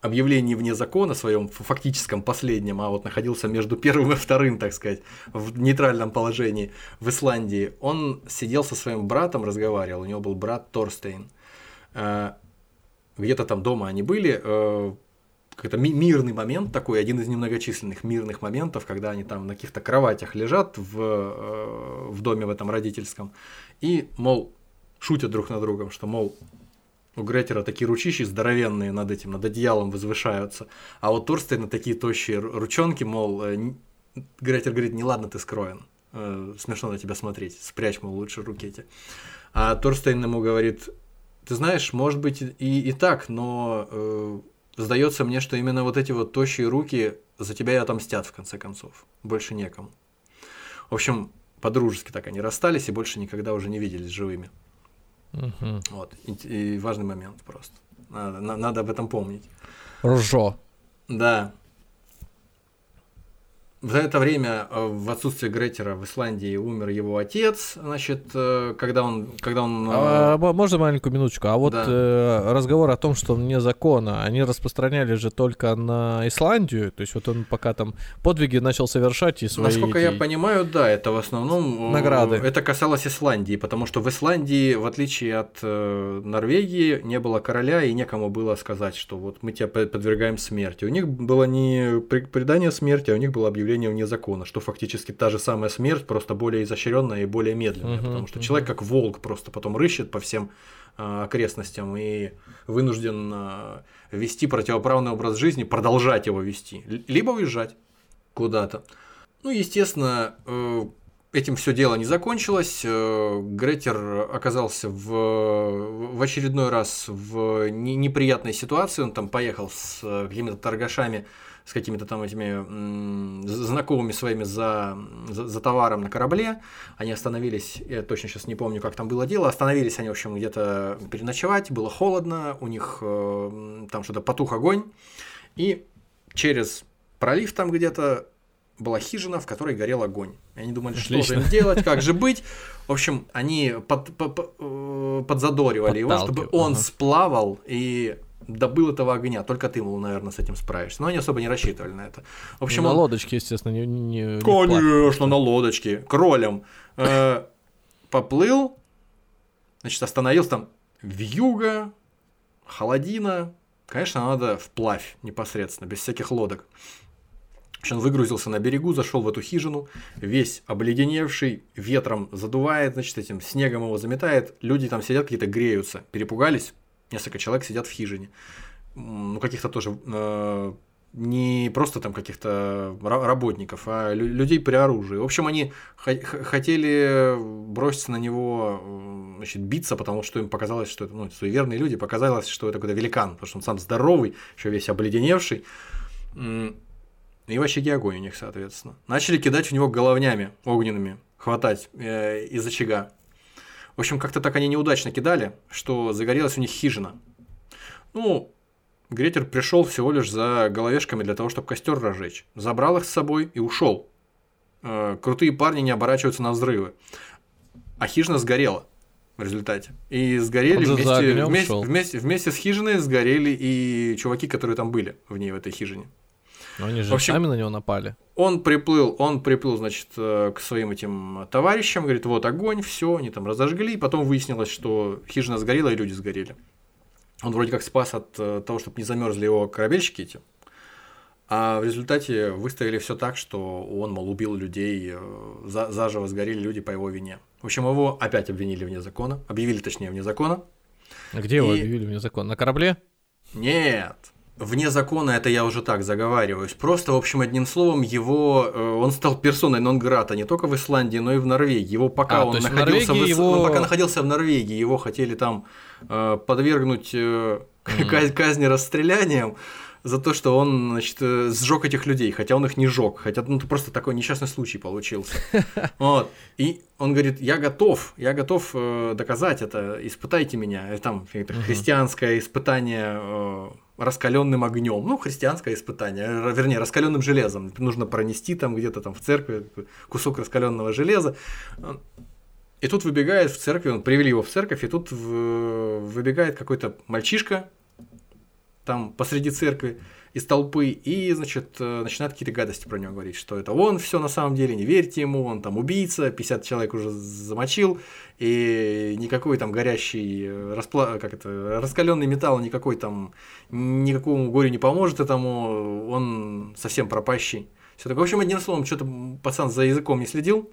объявлении вне закона своем фактическом последнем, а вот находился между первым и вторым, так сказать, в нейтральном положении в Исландии, он сидел со своим братом, разговаривал, у него был брат Торстейн. Э, где-то там дома они были, э, какой-то мирный момент такой, один из немногочисленных мирных моментов, когда они там на каких-то кроватях лежат в, э, в доме в этом родительском, и, мол, шутят друг над другом, что, мол, у Гретера такие ручищи здоровенные над этим, над одеялом возвышаются, а вот Торстейна такие тощие ручонки, мол, э, Гретер говорит, не ладно, ты скроен, э, смешно на тебя смотреть, спрячь, мол, лучше руки эти. А Торстейн ему говорит, ты знаешь, может быть и, и так, но Сдается мне, что именно вот эти вот тощие руки за тебя и отомстят в конце концов. Больше некому. В общем, по-дружески так они расстались и больше никогда уже не виделись живыми. Угу. Вот. И, и важный момент просто. Надо, на, надо об этом помнить. Ржо. Да. За это время э, в отсутствие Гретера в Исландии умер его отец, значит, э, когда он... Когда он э, А, мо- можно маленькую минуточку? А вот Да. разговор о том, что он вне закона, они распространяли же только на Исландию, то есть вот он пока там подвиги начал совершать и свои... Насколько я эти- понимаю, да, это в основном Награды. Это касалось Исландии, потому что в Исландии, в отличие от Норвегии, не было короля и некому было сказать, что вот мы тебя по- подвергаем смерти. У них было не предание смерти, а у них было объявление вне закона, что фактически та же самая смерть, просто более изощренная и более медленная, Мгм, потому что мгм. человек как волк просто потом рыщет по всем э, окрестностям и вынужден э, вести противоправный образ жизни, продолжать его вести, либо уезжать куда-то. Ну, естественно, э, этим все дело не закончилось. Э, Гретер оказался в, в очередной раз в не- неприятной ситуации. Он там поехал с э, какими-то торгашами, с какими-то там этими знакомыми своими за, за, за товаром на корабле. Они остановились, я точно сейчас не помню, как там было дело, остановились они, в общем, где-то переночевать, было холодно, у них э, там что-то потух огонь. И через пролив там где-то была хижина, в которой горел огонь. И они думали, что же им Отлично. делать, как же быть. В общем, они под- по- по- э, подзадоривали его, чтобы он ага. сплавал и добыл этого огня. Только ты, мол, наверное, с этим справишься. Но они особо не рассчитывали на это. В общем, на он- лодочке, естественно, не, не-. Конечно, на лодочке, кролем. Э, Поплыл, значит, остановился там вьюга, холодина. Конечно, надо вплавь непосредственно, без всяких лодок. В общем, он выгрузился на берегу, зашел в эту хижину, весь обледеневший, ветром задувает, значит, этим снегом его заметает. Люди там сидят, какие-то греются, перепугались. Несколько человек сидят в хижине. Ну, каких-то тоже э, не просто там каких-то ра- работников, а лю- людей при оружии. В общем, они хотели броситься на него, значит, биться, потому что им показалось, что это, ну, суеверные люди, показалось, что это какой-то великан, потому что он сам здоровый, еще весь обледеневший. И в очаге огонь у них, соответственно. Начали кидать в него головнями огненными, хватать э, из очага. В общем, как-то так они неудачно кидали, что загорелась у них хижина. Ну, Гретер пришел всего лишь за головешками для того, чтобы костер разжечь. Забрал их с собой и ушел. Э, крутые парни не оборачиваются на взрывы. А хижина сгорела в результате. И сгорели вместе, вместе, вместе, вместе с хижиной сгорели и чуваки, которые там были в ней, в этой хижине. Но они же общем- сами на него напали. Он приплыл, он приплыл, значит, э, к своим этим товарищам, говорит, вот огонь, все, они там разожгли, и потом выяснилось, что хижина сгорела и люди сгорели. Он вроде как спас от э, того, чтобы не замерзли его корабельщики эти. А в результате выставили все так, что он, мол, убил людей, э, за- заживо сгорели люди по его вине. В общем, его опять обвинили вне закона, объявили точнее вне закона. А Где его И- объявили вне закона? На корабле? Нет. Вне закона это я уже так заговариваюсь. Просто, в общем, одним словом, его э, он стал персоной нон грата не только в Исландии, но и в Норвегии. Его пока А, он в находился в, Норвегии Ис- его- он пока находился в Норвегии, его хотели там э, подвергнуть э, каз- казни расстрелянием за то, что он, значит, э, сжег этих людей, хотя он их не жег, хотя ну это просто такой несчастный случай получился. Вот. И он говорит, я готов, я готов э, доказать это, испытайте меня. Там христианское испытание раскаленным огнем. Ну, христианское испытание, вернее, раскаленным железом. Нужно пронести там где-то там в церкви кусок раскаленного железа. И тут выбегает в церкви, он привели его в церковь, и тут выбегает какой-то мальчишка, там посреди церкви из толпы и, значит, э, начинает какие-то гадости про него говорить, что это он все на самом деле, не верьте ему, он там убийца, 50 человек уже замочил, и никакой там горящий, э, распла... как это, раскаленный металл, никакой там, никакому горю не поможет этому, он совсем пропащий. Все такое. В общем, одним словом, что-то пацан за языком не следил,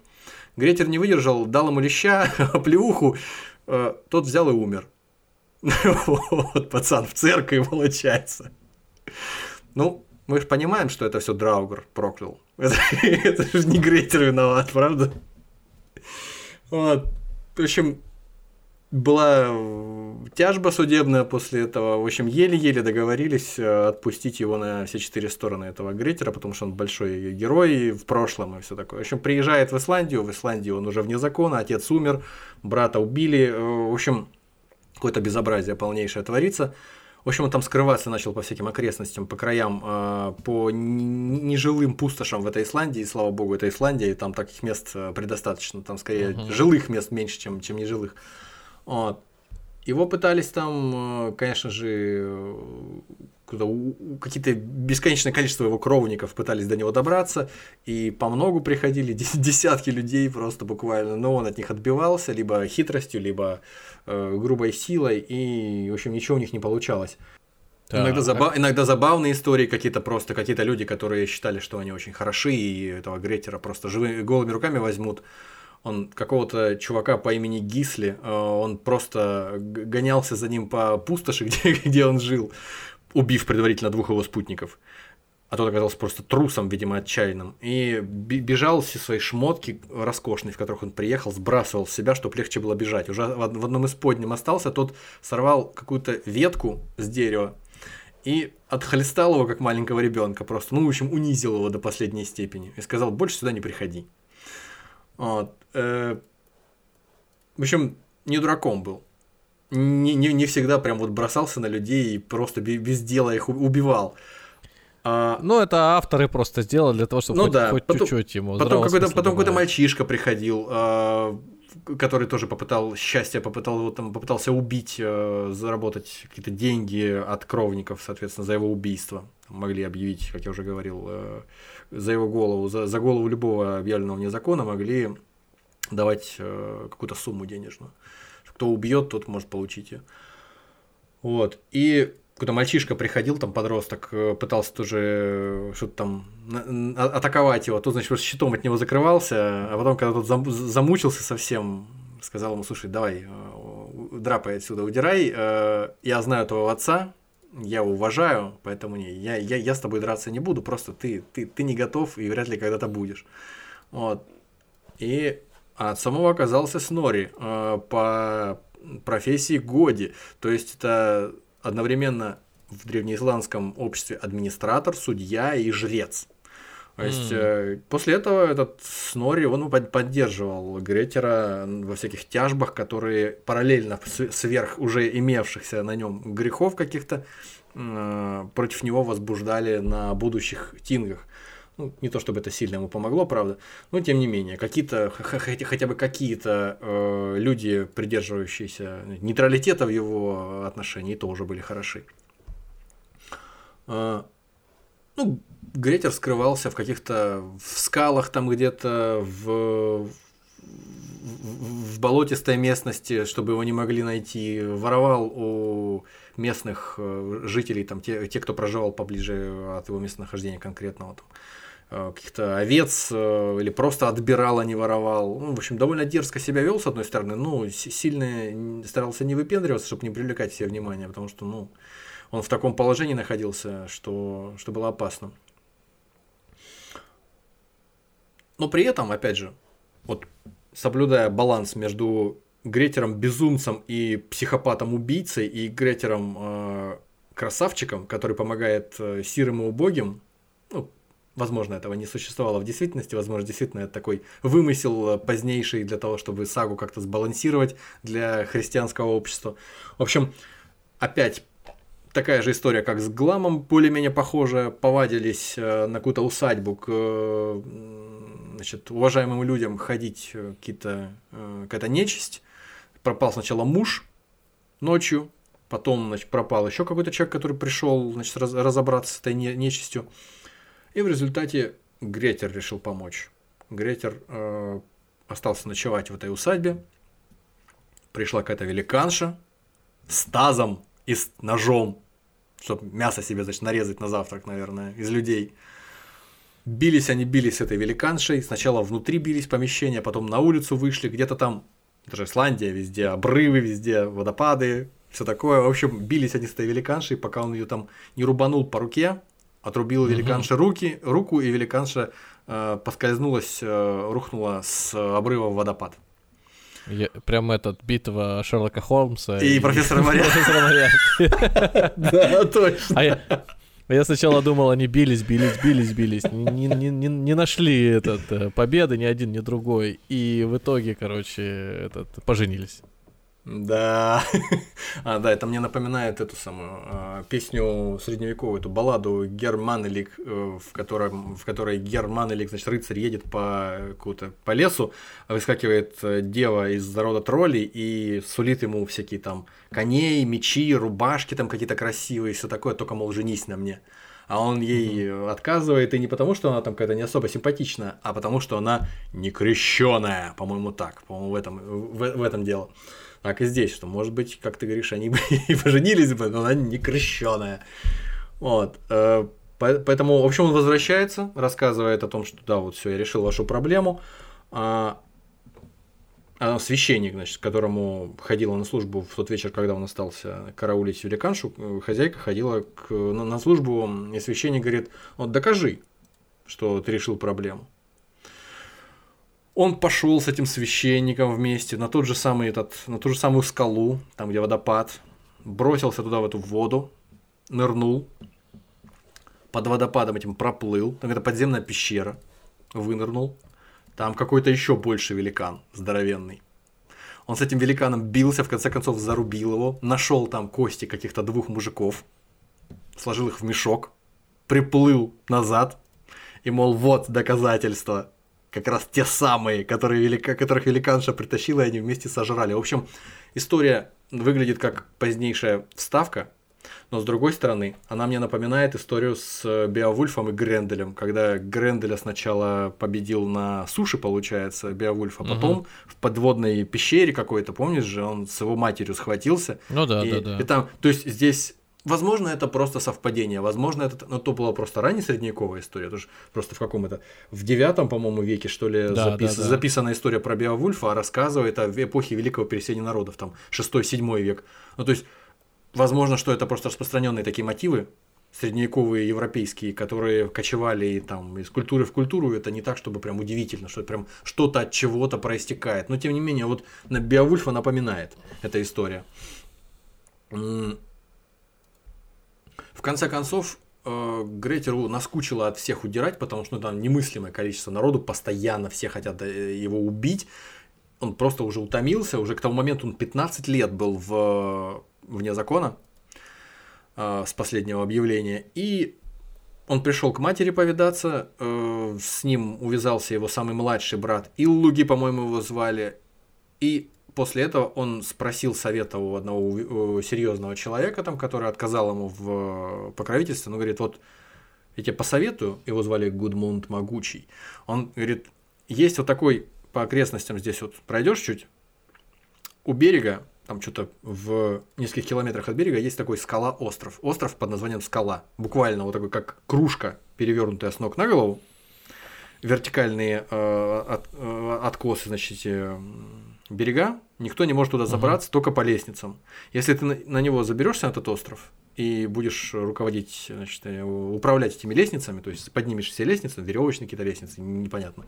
Гретер не выдержал, дал ему леща, плеуху, э, тот взял и умер. Вот, пацан в церкви получается. Ну, мы же понимаем, что это все Драугер проклял. Это, это же не Грейтер виноват, правда? Вот. В общем, была тяжба судебная после этого. В общем, еле-еле договорились э, отпустить его на все четыре стороны этого Грейтера, потому что он большой герой в прошлом и все такое. В общем, приезжает в Исландию. В Исландии он уже вне закона, отец умер, брата убили. Э, В общем, какое-то безобразие полнейшее творится. В общем, он там скрываться начал по всяким окрестностям, по краям, э, по нежилым пустошам в этой Исландии. И, слава богу, это Исландия, и там таких мест э, предостаточно. Там скорее uh-huh. жилых мест меньше, чем, чем нежилых. Вот. Его пытались там, э, конечно же, какие-то бесконечное количество его кровников пытались до него добраться, и по многу приходили десятки людей просто буквально, но он от них отбивался, либо хитростью, либо э, грубой силой, и, в общем, ничего у них не получалось. Да. Иногда, заба- иногда забавные истории какие-то просто, какие-то люди, которые считали, что они очень хороши, и этого Гретера просто живыми, голыми руками возьмут. Он какого-то чувака по имени Гисли, э, он просто гонялся за ним по пустоши, где, где он жил убив предварительно двух его спутников. А тот оказался просто трусом, видимо, отчаянным. И бежал все свои шмотки роскошные, в которых он приехал, сбрасывал с себя, чтобы легче было бежать. Уже в одном из подним остался, тот сорвал какую-то ветку с дерева и отхлестал его, как маленького ребенка, просто, ну, в общем, унизил его до последней степени. И сказал, больше сюда не приходи. Вот. Э, в общем, не дураком был не, не, не всегда прям вот бросался на людей и просто без дела их убивал. А... Ну, это авторы просто сделали для того, чтобы ну, хоть, да. хоть потом, чуть-чуть ему Потом какой-то, потом какой-то мальчишка приходил, а, который тоже попытал счастье, попытал его там попытался убить, а, заработать какие-то деньги от кровников, соответственно, за его убийство. Могли объявить, как я уже говорил, а, за его голову, за, за голову любого объявленного вне закона могли давать а, какую-то сумму денежную кто убьет, тот может получить ее. Вот. И когда мальчишка приходил, там подросток, э, пытался тоже э, что-то там а, атаковать его, тут, значит, просто щитом от него закрывался, а потом, когда тот замучился совсем, сказал ему, слушай, давай, э, драпай отсюда, удирай, я знаю твоего отца, я его уважаю, поэтому не, я, я, я с тобой драться не буду, просто ты, ты, ты не готов и вряд ли когда-то будешь. Вот. И а от самого оказался Снори э, по профессии Годи. То есть это одновременно в древнеисландском обществе администратор, судья и жрец. То есть mm. после этого этот Снори, он поддерживал Гретера во всяких тяжбах, которые параллельно сверх уже имевшихся на нем грехов каких-то э, против него возбуждали на будущих тингах. Ну, не то чтобы это сильно ему помогло, правда, но тем не менее, какие-то, хотя, бы какие-то э, люди, придерживающиеся нейтралитета в его отношении, тоже были хороши. Э, ну, Гретер скрывался в каких-то в скалах там где-то, в, в, болотистой местности, чтобы его не могли найти, воровал у местных э, жителей, там, те, те, кто проживал поближе от его местонахождения конкретного. Там, каких-то овец э, или просто отбирал, а не воровал. Ну, в общем, довольно дерзко себя вел, с одной стороны, но сильно старался не выпендриваться, чтобы не привлекать все внимание, потому что, ну, он в таком положении находился, что, что было опасно. Но при этом, опять же, вот соблюдая баланс между Гретером безумцем и психопатом убийцей и Гретером э, который помогает э, сирым и убогим, ну, Возможно, этого не существовало в действительности, возможно, действительно это такой вымысел э, позднейший для того, чтобы сагу как-то сбалансировать для христианского общества. В общем, опять такая же история, как с Гламом, более-менее похожая. Повадились э, на какую-то усадьбу к значит, уважаемым людям ходить э, какие-то, какая-то нечисть. Пропал сначала муж ночью, потом значит, пропал еще какой-то человек, который пришел значит, разобраться с этой нечистью. И в результате Гретер решил помочь. Гретер э, остался ночевать в этой усадьбе. Пришла какая-то великанша с тазом и с ножом, чтобы мясо себе, значит, нарезать на завтрак, наверное, из людей. Бились они, бились с этой великаншей. Сначала внутри бились помещения, потом на улицу вышли, где-то там, это же Исландия, везде обрывы, везде водопады, все такое. В общем, бились они с этой великаншей, пока он ее там не рубанул по руке, Отрубил великанша руки, руку, и великанша э, поскользнулась, э, рухнула с обрыва в водопад. Я, прям этот битва Шерлока Холмса и, и профессора Моряна. Да, точно. А я, я сначала думал, они бились, бились, бились, бились, не, не, не, не нашли этот, э, победы ни один, ни другой, и в итоге, короче, этот, поженились. Да. а, да, это мне напоминает эту самую э, песню средневековую, эту балладу Германелик, э, в, котором, в которой Германелик, значит, рыцарь едет по, по лесу, выскакивает э, дева из рода троллей и сулит ему всякие там коней, мечи, рубашки там какие-то красивые, все такое, только, мол, женись на мне. А он ей mm-hmm. отказывает, и не потому, что она там какая-то не особо симпатичная, а потому, что она не крещенная, по-моему, так, по-моему, в этом, в, в этом дело. Так и здесь, что, может быть, как ты говоришь, они бы и поженились бы, но она не крещенная. Вот. Э, поэтому, в общем, он возвращается, рассказывает о том, что да, вот все, я решил вашу проблему. А, а священник, значит, которому ходила на службу в тот вечер, когда он остался караулить великаншу, э, хозяйка ходила к, на, на службу, и священник говорит, вот докажи, что ты решил проблему. Он пошел с этим священником вместе на тот же самый этот, на ту же самую скалу, там где водопад, бросился туда в эту воду, нырнул, под водопадом этим проплыл, там это подземная пещера, вынырнул, там какой-то еще больше великан, здоровенный. Он с этим великаном бился, в конце концов зарубил его, нашел там кости каких-то двух мужиков, сложил их в мешок, приплыл назад и, мол, вот доказательства как раз те самые, которые велика, которых великанша притащила, и они вместе сожрали. В общем, история выглядит как позднейшая вставка, но с другой стороны, она мне напоминает историю с Беовульфом и Гренделем, когда Гренделя сначала победил на суше, получается, Беовульф, а потом угу. в подводной пещере какой-то, помнишь же, он с его матерью схватился. Ну да, и, да, да. И там, то есть здесь Возможно, это просто совпадение, возможно, это, но то была просто ранее средневековая история, это же просто в каком-то, в девятом, по-моему, веке, что ли, да, запис, да, да. записана история про Беовульфа, а рассказывает о эпохе Великого переселения народов, там, 6-7 век. Ну, то есть, возможно, что это просто распространенные такие мотивы, средневековые европейские, которые кочевали там из культуры в культуру, это не так, чтобы прям удивительно, что это прям что-то от чего-то проистекает. Но тем не менее, вот на Беовульфа напоминает эта история. В конце концов, э, Гретеру наскучило от всех удирать, потому что ну, там немыслимое количество народу, постоянно все хотят э, его убить. Он просто уже утомился, уже к тому моменту он 15 лет был в, вне закона э, с последнего объявления. И он пришел к матери повидаться, с ним увязался его самый младший брат Иллуги, по-моему, его звали. И после этого он спросил совета у одного серьезного человека, там, который отказал ему в покровительстве, он говорит, вот я тебе посоветую, его звали Гудмунд Могучий, он говорит, есть вот такой по окрестностям здесь вот пройдешь чуть, у берега, там что-то в нескольких километрах от берега есть такой скала-остров. Остров под названием Скала. Буквально вот такой, как кружка, перевернутая с ног на голову. Вертикальные э, от, э, откосы, значит, э, берега, никто не может туда забраться, угу. только по лестницам. Если ты на, него заберешься на этот остров и будешь руководить, значит, э, управлять этими лестницами, то есть поднимешь все лестницы, веревочные какие-то лестницы, непонятно,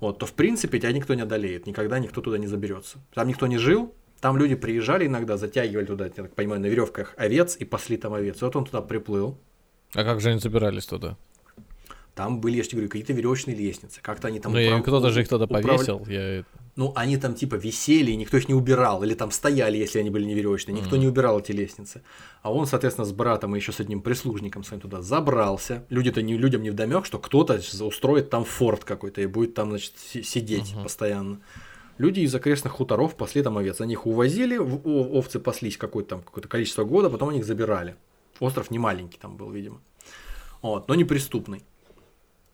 вот, то в принципе тебя никто не одолеет, никогда никто туда не заберется. Там никто не жил, там люди приезжали иногда, затягивали туда, я так понимаю, на веревках овец и пасли там овец. Вот он туда приплыл. А как же они забирались туда? Там были, я же тебе говорю, какие-то веревочные лестницы. Как-то они там... Ну, управ... кто-то же их кто-то повесил. Я... Ну, они там типа висели, и никто их не убирал. Или там стояли, если они были не веревочные. Никто mm-hmm. не убирал эти лестницы. А он, соответственно, с братом и еще с одним прислужником своим туда забрался. Люди-то не, людям не вдомек, что кто-то устроит там форт какой-то и будет там, значит, сидеть mm-hmm. постоянно. Люди из окрестных хуторов пасли там овец. Они их увозили, овцы паслись какое-то там какое-то количество года, потом они их забирали. Остров не маленький там был, видимо. Вот, но неприступный.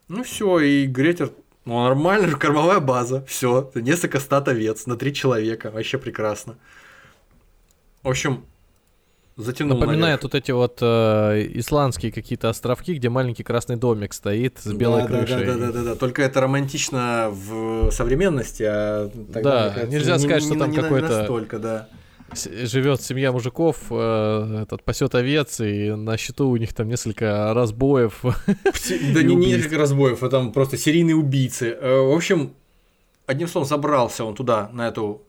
Ну все, и Гретер, ну нормально же, кормовая база, все, несколько стат овец на три человека, вообще прекрасно. В общем, затянул Напоминает наверх. вот эти вот э, исландские какие-то островки, где маленький красный домик стоит с белой да, крышей. Да, да, да, да, да. Только это романтично в современности, а тогда, да, кажется, нельзя сказать, не, что там какой-то настолько, да живет семья мужиков, э, этот пасет овец, и на счету у них там несколько разбоев. Да не несколько разбоев, а там просто серийные убийцы. Э, в общем, одним словом, забрался он туда, на эту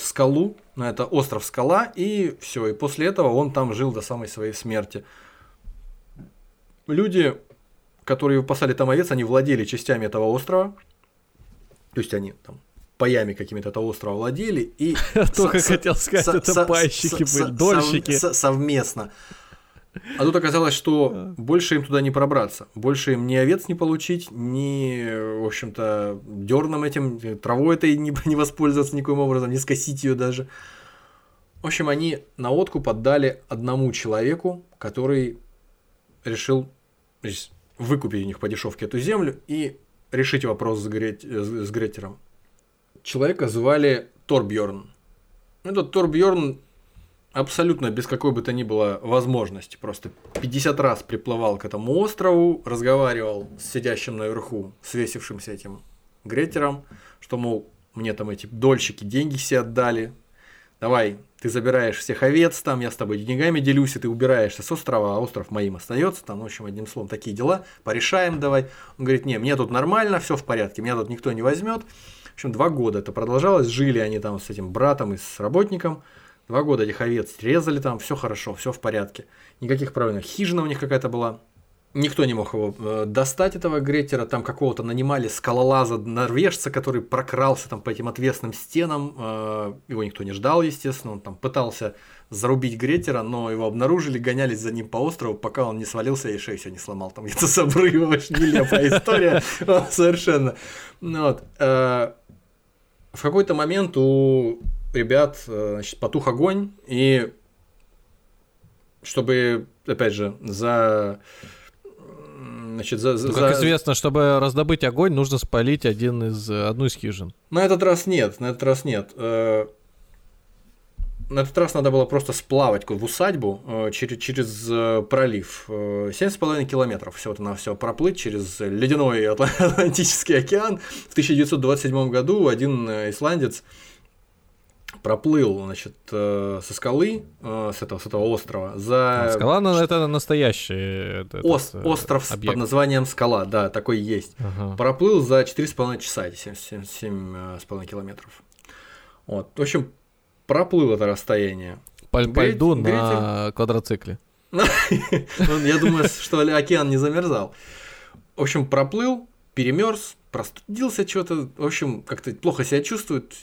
скалу, на это остров скала, и все. И после этого он там жил до самой своей смерти. Люди, которые выпасали там овец, они владели частями этого острова. То есть они там паями какими-то этого острова владели. И Только хотел сказать, это пайщики были, дольщики. Совместно. А тут оказалось, что больше им туда не пробраться. Больше им ни овец не получить, ни, в общем-то, дерном этим, травой этой не, не воспользоваться никаким образом, не скосить ее даже. В общем, они на откуп отдали одному человеку, который решил выкупить у них по дешевке эту землю и решить вопрос с, Грет... с Гретером. Человека звали Торбьорн. Этот Торбьорн абсолютно без какой бы то ни было возможности. Просто 50 раз приплывал к этому острову, разговаривал с сидящим наверху, свесившимся этим Гретером, что, мол, мне там эти дольщики деньги все отдали, давай, ты забираешь всех овец, там я с тобой деньгами делюсь, и ты убираешься с острова, а остров моим остается, там, в общем, одним словом, такие дела, порешаем давай. Он говорит, не, мне тут нормально, все в порядке, меня тут никто не возьмет. В общем, два года это продолжалось, жили они там с этим братом и с работником, Два года этих овец резали там, все хорошо, все в порядке. Никаких проблем. Хижина у них какая-то была. Никто не мог его э, достать, этого Гретера. Там какого-то нанимали скалолаза норвежца, который прокрался там по этим отвесным стенам. Э, его никто не ждал, естественно. Он там пытался зарубить Гретера, но его обнаружили, гонялись за ним по острову, пока он не свалился и шею все не сломал. Там где-то с обрыва, очень нелепая история. Совершенно. Ну э, в какой-то момент у ребят э, значит, потух огонь, и чтобы, опять же, за... Значит, за, ну, как за... известно, чтобы раздобыть огонь, нужно спалить один из, одну из хижин. На этот раз нет, на этот раз нет. Э, на этот раз надо было просто сплавать в усадьбу э, через, через пролив. 7,5 километров всего-то на все проплыть через ледяной Атлантический океан. В 1927 году один исландец проплыл, значит, э, со скалы, э, с этого, с этого острова, за... А, скала ну, это настоящий это, Ост, этот, Остров объект. под названием Скала, да, такой есть. Ага. Проплыл за 4,5 часа, 7,5 э, километров. Вот, в общем, проплыл это расстояние. По, по льду на квадроцикле. Ну, я думаю, что океан не замерзал. В общем, проплыл, перемерз, простудился что-то, в общем, как-то плохо себя чувствует,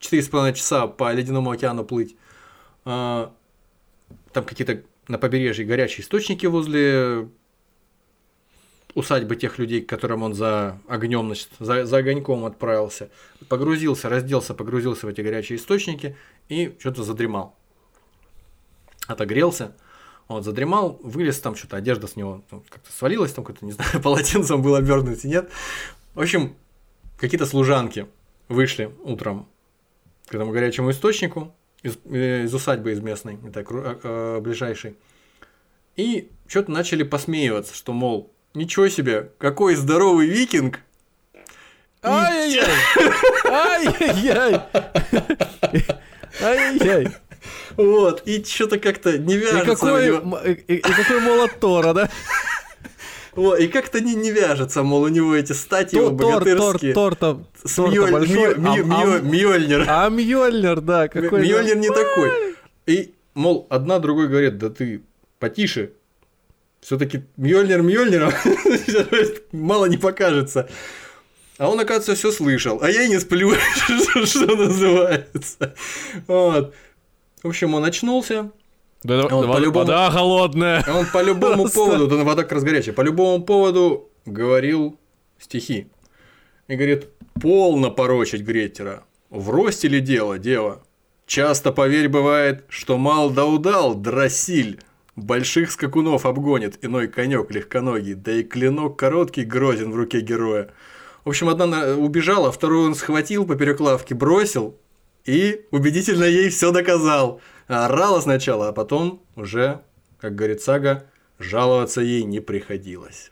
4,5 часа по ледяному океану плыть. А, там какие-то на побережье горячие источники возле усадьбы тех людей, к которым он за огнем, значит, за, за огоньком отправился. Погрузился, разделся, погрузился в эти горячие источники и что-то задремал. Отогрелся. Вот, задремал, вылез, там что-то одежда с него ну, как-то свалилась, там какое-то, не знаю, полотенцем был обернут нет. В общем, какие-то служанки вышли утром к этому горячему источнику из, э, из усадьбы из местной, так, э, э, ближайшей. И что-то начали посмеиваться, что, мол, ничего себе, какой здоровый викинг. Ай-яй-яй! Ай-яй-яй! Ай-яй-яй! Вот, и что-то как-то не вяжется. И какой, и, и какой молот Тора, да? Вот, и как-то не, не вяжется, мол, у него эти стати его богатырские. Тор, тор, тор, с Мьёль, большой, Мьё, Мьё, а, Мьёльнир. А Мьёльнир, да, какой Мьёльнир не такой. И, мол, одна другой говорит, да ты потише, все-таки Мьёльнир Мьёльниром мало не покажется. А он, оказывается, все слышал. А я и не сплю, что называется. Вот. В общем, он очнулся, да, он вода, по-любому, вода холодная. Он по любому поводу, да вода как раз горячая, по любому поводу говорил стихи. И говорит, полно порочить Гретера. В росте ли дело, дева? Часто, поверь, бывает, что мал да удал, дросиль. Больших скакунов обгонит иной конек легконогий, да и клинок короткий грозен в руке героя. В общем, одна убежала, вторую он схватил поперек лавки, бросил и убедительно ей все доказал. Орала сначала, а потом уже, как говорит Сага, жаловаться ей не приходилось.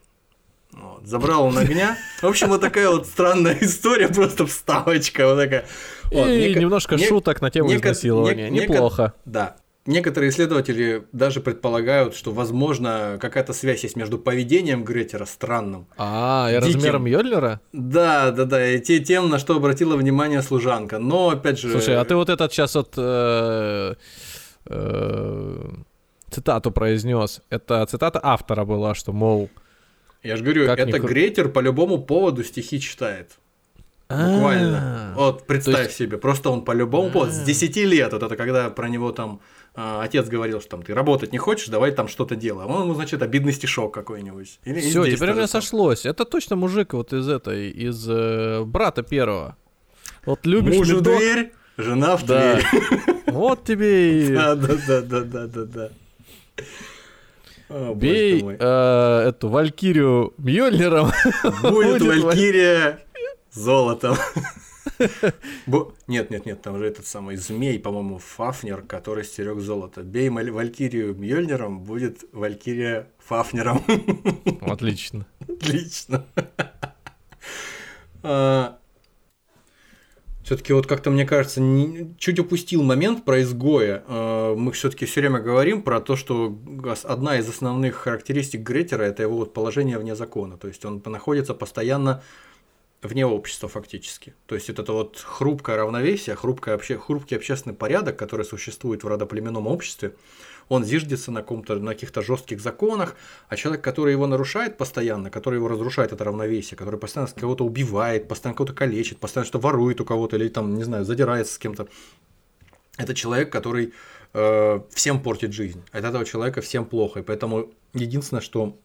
Вот. Забрал он огня. В общем, вот такая вот странная история, просто вставочка. Вот такая. Вот. И Неко... немножко не... шуток на тему Неко... изнасилования. Не... Неплохо. Да. Некоторые исследователи даже предполагают, что, возможно, какая-то связь есть между поведением Гретера странным. А, и диким. размером Йодлера? Да, да, да, и те, тем, на что обратила внимание служанка. Но, опять же... Слушай, а ты вот этот сейчас вот... Э э, цитату произнес. Это цитата автора была, что, мол... Я же говорю, это ни... Гретер по любому поводу стихи читает. Буквально. А, Вот представь есть- себе, просто он по-любому поводу, с А. 10 лет, вот это когда про него там а, отец говорил, что там ты работать не хочешь, давай там что-то делай. Он ему, значит, обидный стишок какой-нибудь. Все, теперь у меня сошлось. Это точно мужик вот из этой, из э, брата первого. Вот любишь Мужу медок, дверь, жена в Да. дверь. вот тебе и Да, да, да, да, да, да, да. О, бей э, эту Валькирию Мьёльниром. Будет будет Валькирия золотом. Нет, нет, нет, там же этот самый змей, по-моему, Фафнер, который стерег золото. Бей Валькирию Мьёльниром, будет Валькирия Фафнером. Отлично. Отлично. Все-таки вот как-то, мне кажется, не- чуть упустил момент про изгоя. А, Мы все-таки все время говорим про то, что одна из основных характеристик Гретера это его вот положение вне закона. То есть он находится постоянно вне общества фактически. То есть это вот хрупкое равновесие, хрупкое обще... хрупкий общественный порядок, который существует в родоплеменном обществе, он зиждется на, каком-то, на каких-то жестких законах, а человек, который его нарушает постоянно, который его разрушает это равновесие, который постоянно кого-то убивает, постоянно кого-то калечит, постоянно что ворует у кого-то или там, не знаю, задирается с кем-то, это человек, который э, всем портит жизнь. От этого человека всем плохо. И поэтому единственное, что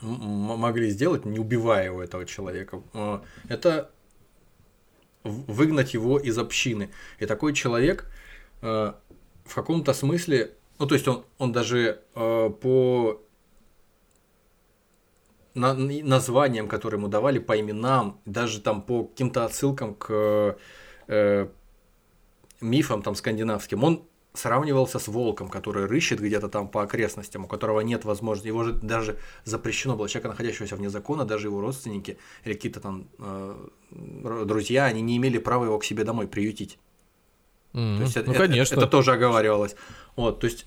могли сделать, не убивая его, этого человека, э, это выгнать его из общины. И такой человек э, в каком-то смысле, ну то есть он, он даже э, по на- названиям, которые ему давали, по именам, даже там по каким-то отсылкам к мифам там скандинавским, он сравнивался с волком, который рыщет где-то там по окрестностям, у которого нет возможности, его же даже запрещено было, человека, находящегося вне закона, даже его родственники или какие-то там э, друзья, они не имели права его к себе домой приютить. Мгм. То есть это, Ну, это- конечно. это тоже оговаривалось. Вот, то есть,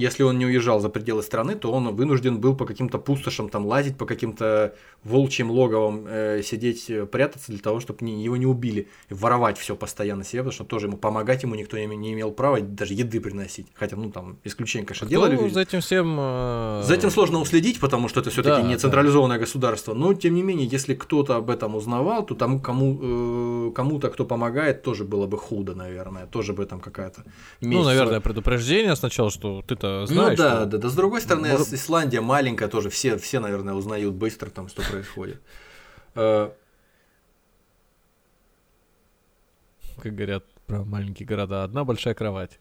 если он не уезжал за пределы страны, то он вынужден был по каким-то пустошам там лазить, по каким-то волчьим логовам э, сидеть, э, прятаться для того, чтобы его не убили, и воровать все постоянно себе, потому что тоже ему помогать ему никто не, не имел права даже еды приносить. Хотя, ну там исключение, конечно, Кто делали. люди. за этим всем... э, За этим сложно уследить, потому что это все-таки Да, не да. централизованное государство. Но тем не менее, если кто-то об этом узнавал, то тому, кому, э, кому-то, кто помогает, тоже было бы худо, наверное. Тоже бы там какая-то Ну, месть наверное, предупреждение сначала, что ты-то ну знаешь. да, что- да, да. С другой стороны, Может- Исландия маленькая тоже, все, все, наверное, узнают быстро там, что происходит. Э, Как говорят про маленькие города. Одна большая кровать.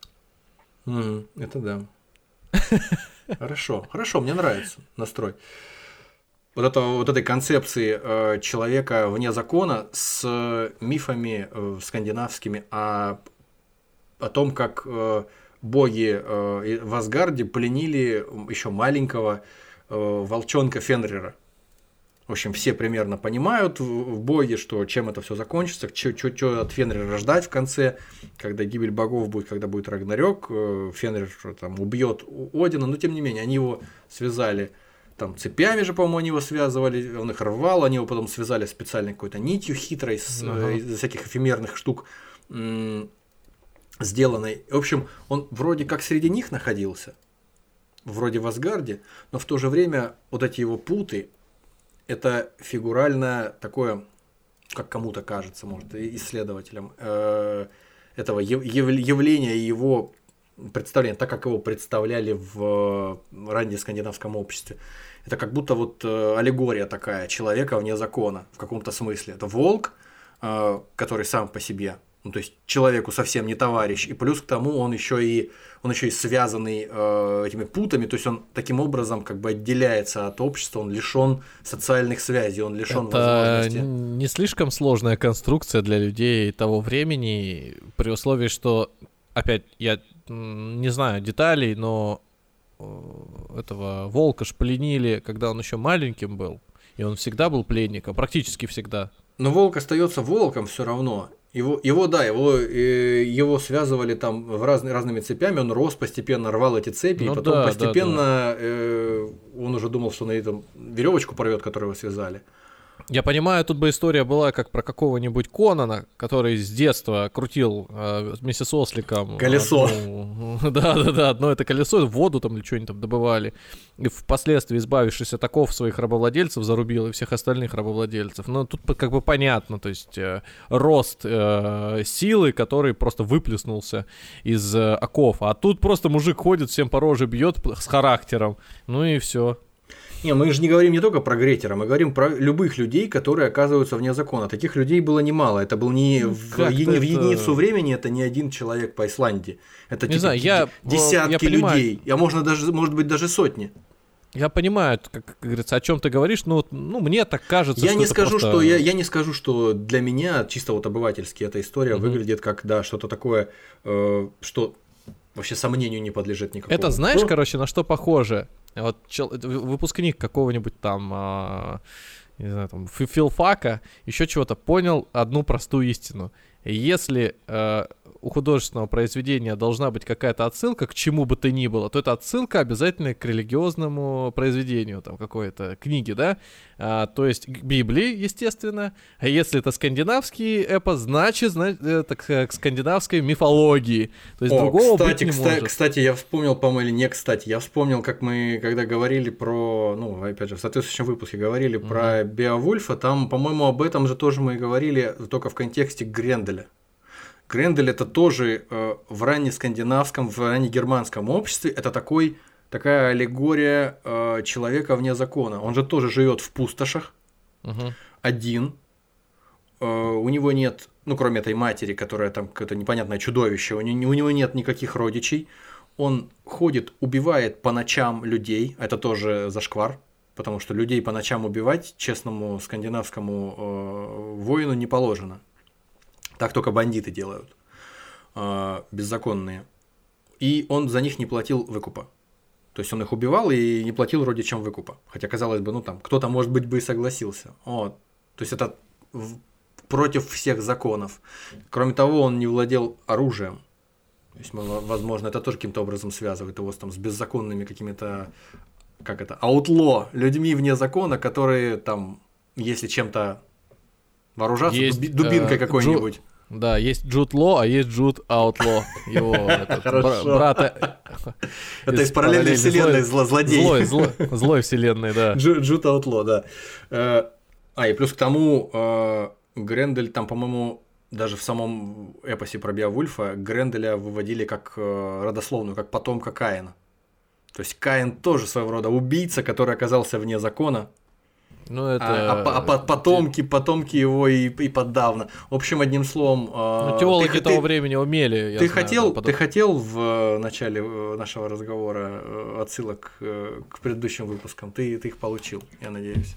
Это да. Хорошо, хорошо, мне нравится настрой. Вот, это, вот этой концепции э, человека вне закона с мифами э, скандинавскими о, о том, как э, боги э, в Асгарде пленили еще маленького э, волчонка Фенрира. В общем, все примерно понимают в, в боге, что чем это все закончится, что от Фенрира ждать в конце, когда гибель богов будет, когда будет Рагнарёк, э, Фенрир там убьет Одина, но тем не менее, они его связали там цепями же, по-моему, они его связывали, он их рвал, они его потом связали специальной какой-то нитью хитрой, э, Ага. из всяких эфемерных штук сделанной. В общем, он вроде как среди них находился, вроде в Асгарде, но в то же время вот эти его путы, это фигуральное такое, как кому-то кажется, может, исследователям, э, этого яв- яв- явления его представления, так как его представляли в раннем скандинавском обществе. Это как будто вот э, аллегория такая человека вне закона в каком-то смысле. Это волк, э, который сам по себе, ну, то есть человеку совсем не товарищ, и плюс к тому он еще и он еще и связанный э, этими путами, то есть он таким образом как бы отделяется от общества, он лишен социальных связей, он лишен Это возможности. не слишком сложная конструкция для людей того времени, при условии, что, опять, я не знаю деталей, но э, этого волка ж пленили, когда он еще маленьким был, и он всегда был пленником, практически всегда. Но волк остается волком все равно. Его, его, да, его, э, его связывали там в разные, разными цепями, он рос постепенно, рвал эти цепи, Ну и потом да, да, постепенно э, он уже думал, что на этом веревочку порвет, которую его связали. Я понимаю, тут бы история была как про какого-нибудь Конана, который с детства крутил э, вместе с осликом. Колесо. Да-да-да, одно это колесо, воду там или что-нибудь там добывали. И впоследствии, избавившись от оков своих рабовладельцев, зарубил и всех остальных рабовладельцев. Но тут как бы понятно, то есть э, рост э, силы, который просто выплеснулся из э, оков. А тут просто мужик ходит, всем по роже бьет с характером. Ну и все. Не, мы же не говорим не только про Гретера, мы говорим про любых людей, которые оказываются вне закона. Таких людей было немало. Это был не Ну, в, как-то еди- в это- единицу времени, это не один человек по Исландии. Это Не типа знаю, я- д- десятки я понимаю. людей, а можно даже, может быть, даже сотни. Я понимаю, как, как говорится, о чем ты говоришь, но вот, ну, мне так кажется, Я что не это скажу, просто- что я, я не скажу, что для меня чисто вот обывательски эта история Мгм. выглядит как да что-то такое, э, что вообще сомнению не подлежит никакому. Это знаешь, Ну, короче, на что похоже? Вот чел- в- выпускник какого-нибудь там, а, не знаю, там, фи- филфака, еще чего-то понял одну простую истину. Если э, у художественного произведения должна быть какая-то отсылка к чему бы то ни было, то это отсылка обязательно к религиозному произведению, там, какой-то книги, да? А, то есть к Библии, естественно. А если это скандинавский эпос, значит, значит это к, к скандинавской мифологии. То есть О, другого кстати, быть не кстати, может. кстати, я вспомнил, по-моему, или не кстати, я вспомнил, как мы, когда говорили про, ну, опять же, в соответствующем выпуске говорили про Беовульфа, там, по-моему, об этом же тоже мы и говорили, только в контексте Гренделя. Грендель это тоже э, в раннескандинавском, в раннегерманском обществе, это такой, такая аллегория э, человека вне закона. Он же тоже живет в пустошах, Мгм. один. Э, У него нет, ну, кроме этой матери, которая там какое-то непонятное чудовище, у не- у него нет никаких родичей. Он ходит, убивает по ночам людей. Это тоже зашквар, потому что людей по ночам убивать честному скандинавскому э, воину не положено. Так только бандиты делают, э, беззаконные. И он за них не платил выкупа. То есть он их убивал и не платил родичам выкупа. Хотя, казалось бы, ну там, кто-то, может быть, бы и согласился. Вот. То есть это против всех законов. Кроме того, он не владел оружием. То есть, возможно, это тоже каким-то образом связывает его с, там, с беззаконными какими-то, как это, аутло, людьми вне закона, которые там, если чем-то вооружаться, Есть, дуби- дубинкой э, какой-нибудь. Да, есть Джуд Ло, а есть Джуд Аутло. Его этот, Хорошо. бра- брата... Это из параллельной вселенной зло- злодей. Злой, злой, злой вселенной, да. Джу- Джут Аутло, да. Э, А, и плюс к тому, э, Грендель там, по-моему, даже в самом эпосе про Беовульфа Гренделя выводили как э, родословную, как потомка Каина. То есть Каин тоже своего рода убийца, который оказался вне закона, Ну, а, это... а а по- потомки, потомки его и, и подавно. В общем, одним словом... э, Ну, теологи ты- того ты- времени умели. я ты знаю, хотел, да, ты хотел в э, начале э, нашего разговора э, отсылок к предыдущим выпускам? Ты, ты их получил, я надеюсь.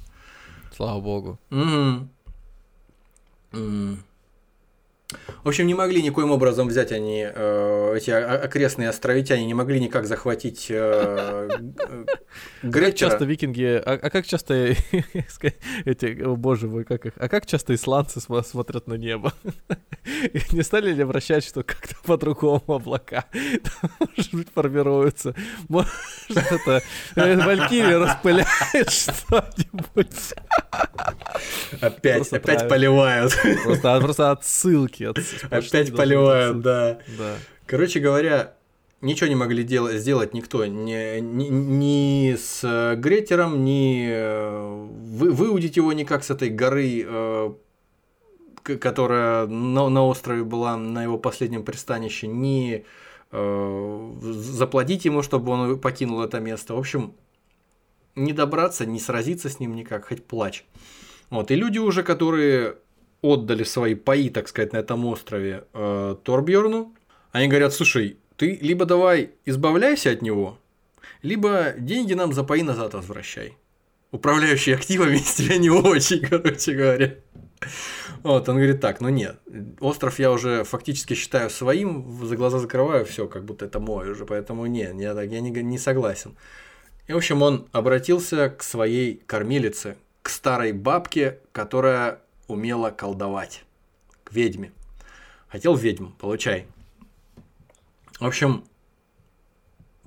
Слава богу. Мгм. М. В общем, не могли никоим образом взять они, э, эти окрестные островитяне, не могли никак захватить э, Как Греттера. часто викинги... А, а как часто эти... О, боже мой, как их... А как часто исландцы смо- смотрят на небо? Не стали ли обращать, что как-то по-другому облака, может быть, формируются? Может, это... э, Валькирия распыляет что-нибудь? Опять, Просто опять правильно. поливают. Просто, а, просто отсылки. Сплошные Опять отсылки. да. Да. Короче говоря, ничего не могли дела- сделать никто, ни, ни, ни с э, Гретером, ни э, вы, выудить его никак с этой горы, э, которая на, на острове была на его последнем пристанище, ни э, заплатить ему, чтобы он покинул это место. В общем, не добраться, не сразиться с ним никак, хоть плачь. Вот, и люди уже, которые отдали свои паи, так сказать, на этом острове э, Торбьерну, они говорят, слушай, ты либо давай избавляйся от него, либо деньги нам за паи назад возвращай. Управляющий активами из тебя не очень, короче говоря. Вот, он говорит так, ну нет, остров я уже фактически считаю своим, за глаза закрываю, все, как будто это мой уже, поэтому не, я, я не, не согласен. И, в общем, он обратился к своей кормилице, к старой бабке, которая умела колдовать, к ведьме. Хотел ведьму, получай. В общем,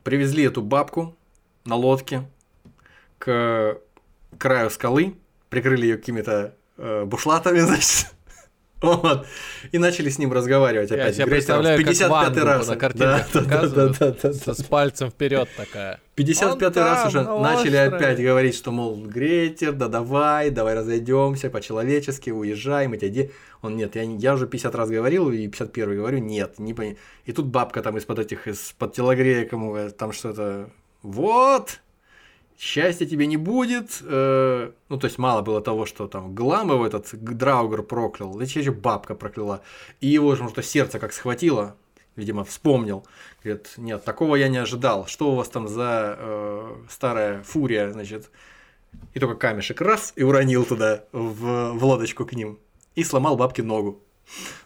привезли эту бабку на лодке к краю скалы, прикрыли ее какими-то э, бушлатами, значит. Вот. И начали с ним разговаривать Я опять. себе Грейтером представляю, в как 55 Вангу раз. на картинках Да, да, да, да, да, с пальцем вперед такая. 55 Он раз там, уже на начали острове. опять говорить, что, мол, Грейтер, да давай, давай разойдемся по-человечески, уезжай, мы тебя де... Он, нет, я, я уже 50 раз говорил, и 51 говорю, нет, не пони... И тут бабка там из-под этих, из-под телогреек ему, э, там что-то, вот, счастья тебе не будет. э, ну, то есть, мало было того, что там Гламов этот Драугер проклял, да еще бабка прокляла. И его же, может, сердце как схватило, видимо, вспомнил. Говорит, нет, такого я не ожидал. Что у вас там за э, старая фурия, значит. И только камешек раз и уронил туда, в, в лодочку к ним. И сломал бабке ногу.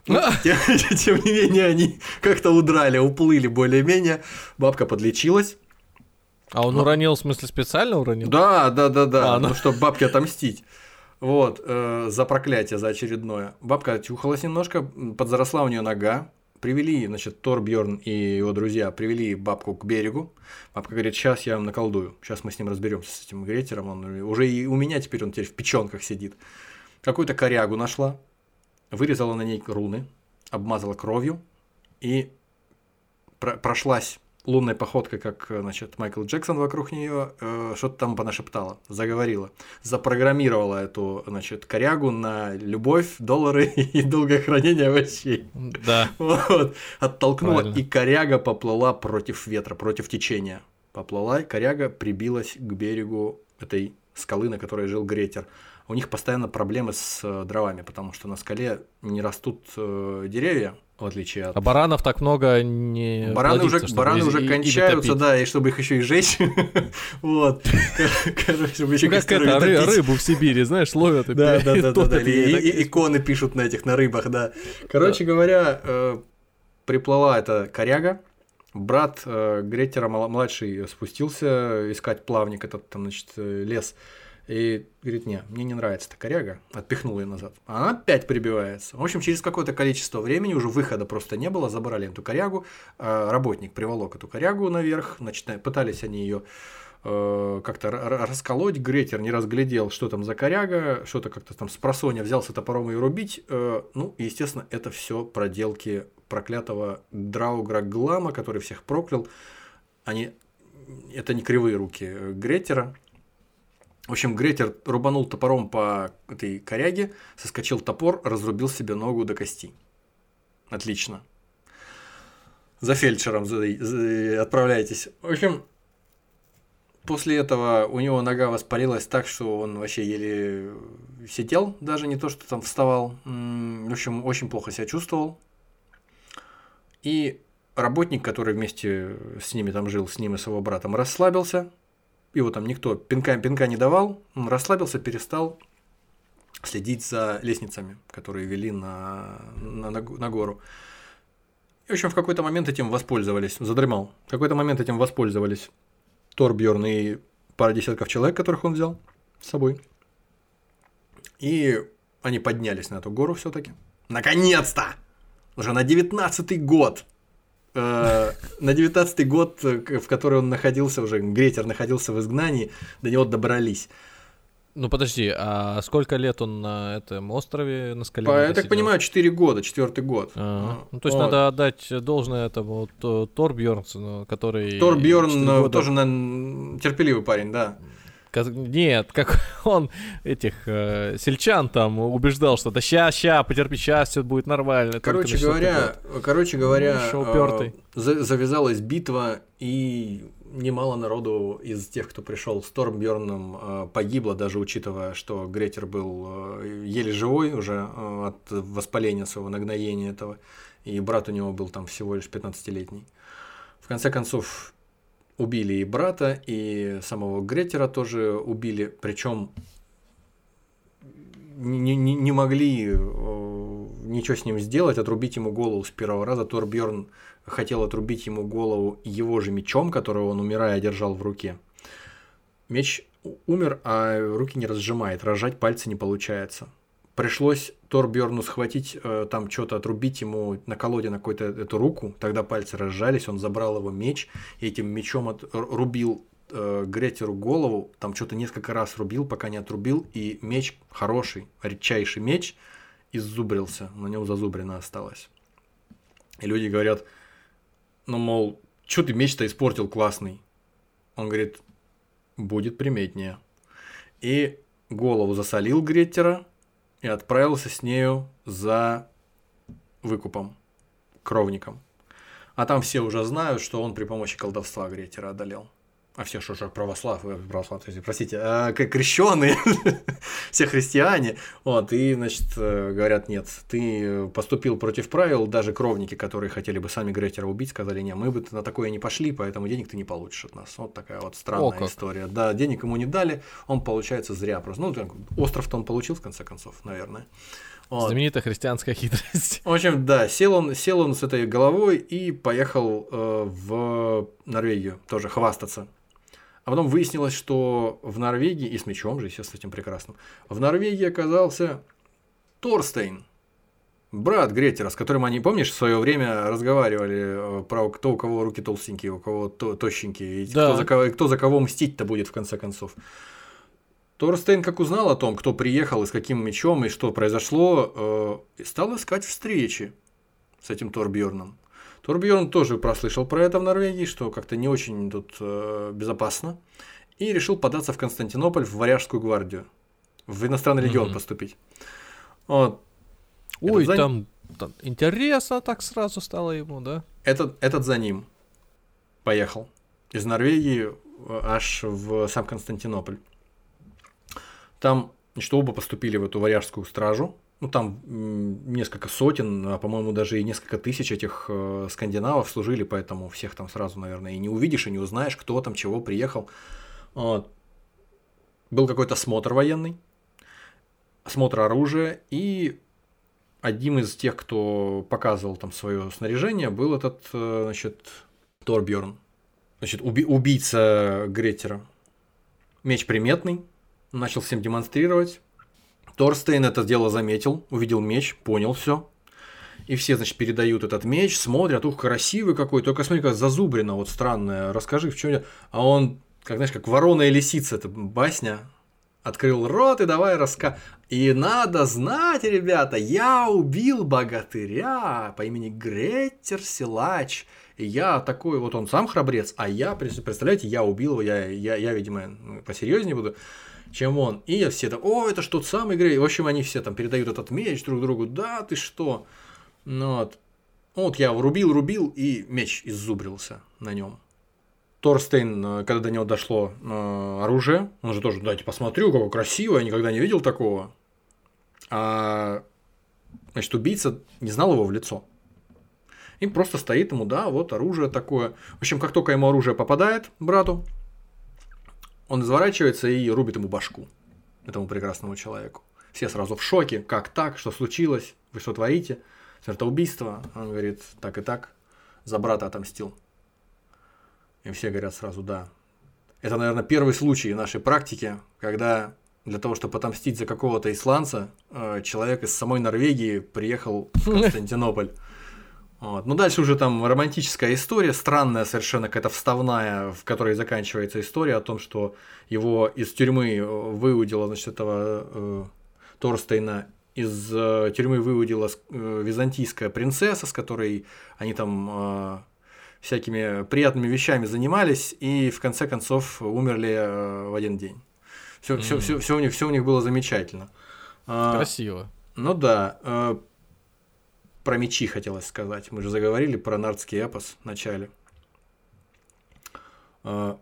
Ну, тем, тем не менее, они как-то удрали, уплыли более-менее. Бабка подлечилась. А он уронил, в смысле, специально уронил? Да, да, да, да. А, ну. ну, чтобы бабке отомстить. Вот, э, за проклятие, за очередное. Бабка очухалась немножко, подзаросла у нее нога. Привели, значит, Торбьерн и его друзья привели бабку к берегу. Бабка говорит, сейчас я вам наколдую, сейчас мы с ним разберемся, с этим Гретером. Он уже и у меня теперь он теперь в печенках сидит. Какую-то корягу нашла, вырезала на ней руны, обмазала кровью и про- прошлась лунной походкой, как э, значит, Майкл Джексон вокруг нее, э, что-то там понашептала, заговорила, запрограммировала эту значит, корягу на любовь, доллары и долгое хранение овощей. Да. Вот. Оттолкнула, Правильно. и коряга поплыла против ветра, против течения. Поплыла, и коряга прибилась к берегу этой скалы, на которой жил Гретер. У них постоянно проблемы с э, дровами, потому что на скале не растут э, деревья, в отличие от А баранов так много не Бараны плодится, уже, чтобы бараны и- уже и- кончаются, топить. да, и чтобы их еще и жечь. Вот. Короче, еще Ну, как это, рыбу в Сибири, знаешь, ловят и Да, да, и да, да. И- и- Иконы пишут на этих, на рыбах, да. Короче говоря, э, приплыла эта коряга. Брат э, Гретера младший спустился искать плавник, этот там, значит, э, лес. И говорит, не, мне не нравится эта коряга. Отпихнул ее назад. А она опять прибивается. В общем, через какое-то количество времени, уже выхода просто не было, забрали эту корягу. Э, Работник приволок эту корягу наверх. Э, пытались они ее э, как-то расколоть. Гретер не разглядел, что там за коряга, что-то как-то там с просоня взялся топором ее рубить. Э, Ну, естественно, это все проделки проклятого Драугра Глама, который всех проклял. Они... Это не кривые руки э, Гретера. В общем, Гретер рубанул топором по этой коряге, соскочил топор, разрубил себе ногу до кости. Отлично. За фельдшером отправляйтесь. В общем, после этого у него нога воспалилась так, что он вообще еле сидел, даже не то, что там вставал. В общем, очень плохо себя чувствовал. И работник, который вместе с ними там жил, с ним и с его братом, расслабился. Его там никто пинка, пинка не давал. Он расслабился, перестал следить за лестницами, которые вели на, на, на на гору. И, в общем, в какой-то момент этим воспользовались, задремал. В какой-то момент этим воспользовались Торбьерн и пара десятков человек, которых он взял с собой. И они поднялись на эту гору все-таки. Наконец-то! Уже на девятнадцатый год. Э, На девятнадцатый год, э, в который он находился уже, Гретер находился в изгнании, до него добрались. Ну подожди, а сколько лет он на этом острове на скале? По- я так сидел? понимаю, 4 года, четвертый год. Ага. Ну, то есть Вот. надо отдать должное этому Т- Торбьернсону, который... Торбьерн четыре э, тоже на- терпеливый парень, да. Каз- Нет, как он этих э, сельчан там убеждал, что да ща, ща, потерпи, щас, все будет нормально. Короче говоря, такое. короче говоря, э, завязалась битва, и немало народу из тех, кто пришел с Торбьерном, э, погибло, даже учитывая, что Гретер был э, еле живой уже э, от воспаления своего нагноения этого, и брат у него был там всего лишь 15-летний. В конце концов, убили и брата, и самого Гретера тоже убили, причем не, не, не могли э, ничего с ним сделать, отрубить ему голову с первого раза. Торбьерн хотел отрубить ему голову его же мечом, которого он, умирая, держал в руке. Меч умер, а руки не разжимает, разжать пальцы не получается. Пришлось Торбьерну схватить, э, там что-то отрубить ему на колоде на какую-то эту руку, тогда пальцы разжались, он забрал его меч, и этим мечом от- р- рубил э, Гретеру голову, там что-то несколько раз рубил, пока не отрубил, и меч хороший, редчайший меч иззубрился, на нем зазубрено осталось. И люди говорят, ну, мол, что ты меч-то испортил классный? Он говорит, будет приметнее. И голову засолил Греттера и отправился с нею за выкупом, кровником. А там все уже знают, что он при помощи колдовства Греттера одолел а все что же православ, э, православ, простите, а, крещенные, все христиане, вот, и, значит, э, говорят, нет, ты поступил против правил, даже кровники, которые хотели бы сами Гретера убить, сказали, не, мы бы на такое не пошли, поэтому денег ты не получишь от нас. Вот такая вот странная О, история. Да, денег ему не дали, он, получается, зря просто. Ну, остров-то он получил, в конце концов, наверное. Вот. Знаменитая христианская хитрость. В общем, да, сел он, сел он с этой головой и поехал э, в Норвегию тоже хвастаться а потом выяснилось, что в Норвегии, и с мечом же, естественно, с этим прекрасным, в Норвегии оказался Торстейн, брат Гретера, с которым они, помнишь, в свое время разговаривали э, про кто у кого руки толстенькие, у кого то тощенькие, и да. кто, за кого, кто за кого мстить-то будет в конце концов. Торстейн, как узнал о том, кто приехал и с каким мечом и что произошло, э, стал искать встречи с этим Торбьерном. Турбьерн тоже прослышал про это в Норвегии, что как-то не очень тут э, безопасно, и решил податься в Константинополь в Варяжскую гвардию, в иностранный легион mm-hmm. поступить. Вот. Ой, за... там, там интересно так сразу стало ему, да? Этот, этот за ним поехал из Норвегии э, аж в сам Константинополь. Там, значит, оба поступили в эту варяжскую стражу, ну там несколько сотен, а по-моему даже и несколько тысяч этих э, скандинавов служили, поэтому всех там сразу, наверное, и не увидишь, и не узнаешь, кто там чего приехал. Был какой-то смотр военный, осмотр оружия, и одним из тех, кто показывал там свое снаряжение, был этот, э, значит, Торбьерн, значит, уби- убийца Гретера. Меч приметный, начал всем демонстрировать, Торстейн это дело заметил, увидел меч, понял все. И все, значит, передают этот меч, смотрят, ух, красивый какой, только смотри, как зазубрено, вот странное, расскажи, в чем А он, как знаешь, как ворона и лисица, это басня, открыл рот и давай раска. И надо знать, ребята, я убил богатыря по имени Греттер Силач. И я такой, вот он сам храбрец, а я, представляете, я убил его, я, я, я видимо, посерьезнее буду чем он. И все там, о, это ж тот самый Грей. В общем, они все там передают этот меч друг другу. Да, ты что? Ну, вот. Вот я рубил, рубил, и меч иззубрился на нем. Торстейн, э, когда до него дошло э, оружие, он же тоже, дайте посмотрю, какое красивое, я никогда не видел такого. А, значит, убийца не знал его в лицо. И просто стоит ему, да, вот оружие такое. В общем, как только ему оружие попадает, брату, он изворачивается и рубит ему башку, этому прекрасному человеку. Все сразу в шоке, как так, что случилось, вы что творите, смертоубийство. Он говорит, так и так, за брата отомстил. И все говорят сразу, да. Это, наверное, первый случай в нашей практике, когда для того, чтобы отомстить за какого-то исландца, э, человек из самой Норвегии приехал в Константинополь. Вот. Ну, дальше уже там романтическая история, странная совершенно какая-то вставная, в которой заканчивается история о том, что его из тюрьмы э, выудила, значит, этого э, Торстейна из э, тюрьмы выудила э, византийская принцесса, с которой они там э, всякими приятными вещами занимались, и в конце концов умерли э, в один день. Все, mm. все, все, все, у них, все у них было замечательно. А, Красиво. Ну да. Про мечи хотелось сказать. Мы же заговорили про нардский эпос в начале. А,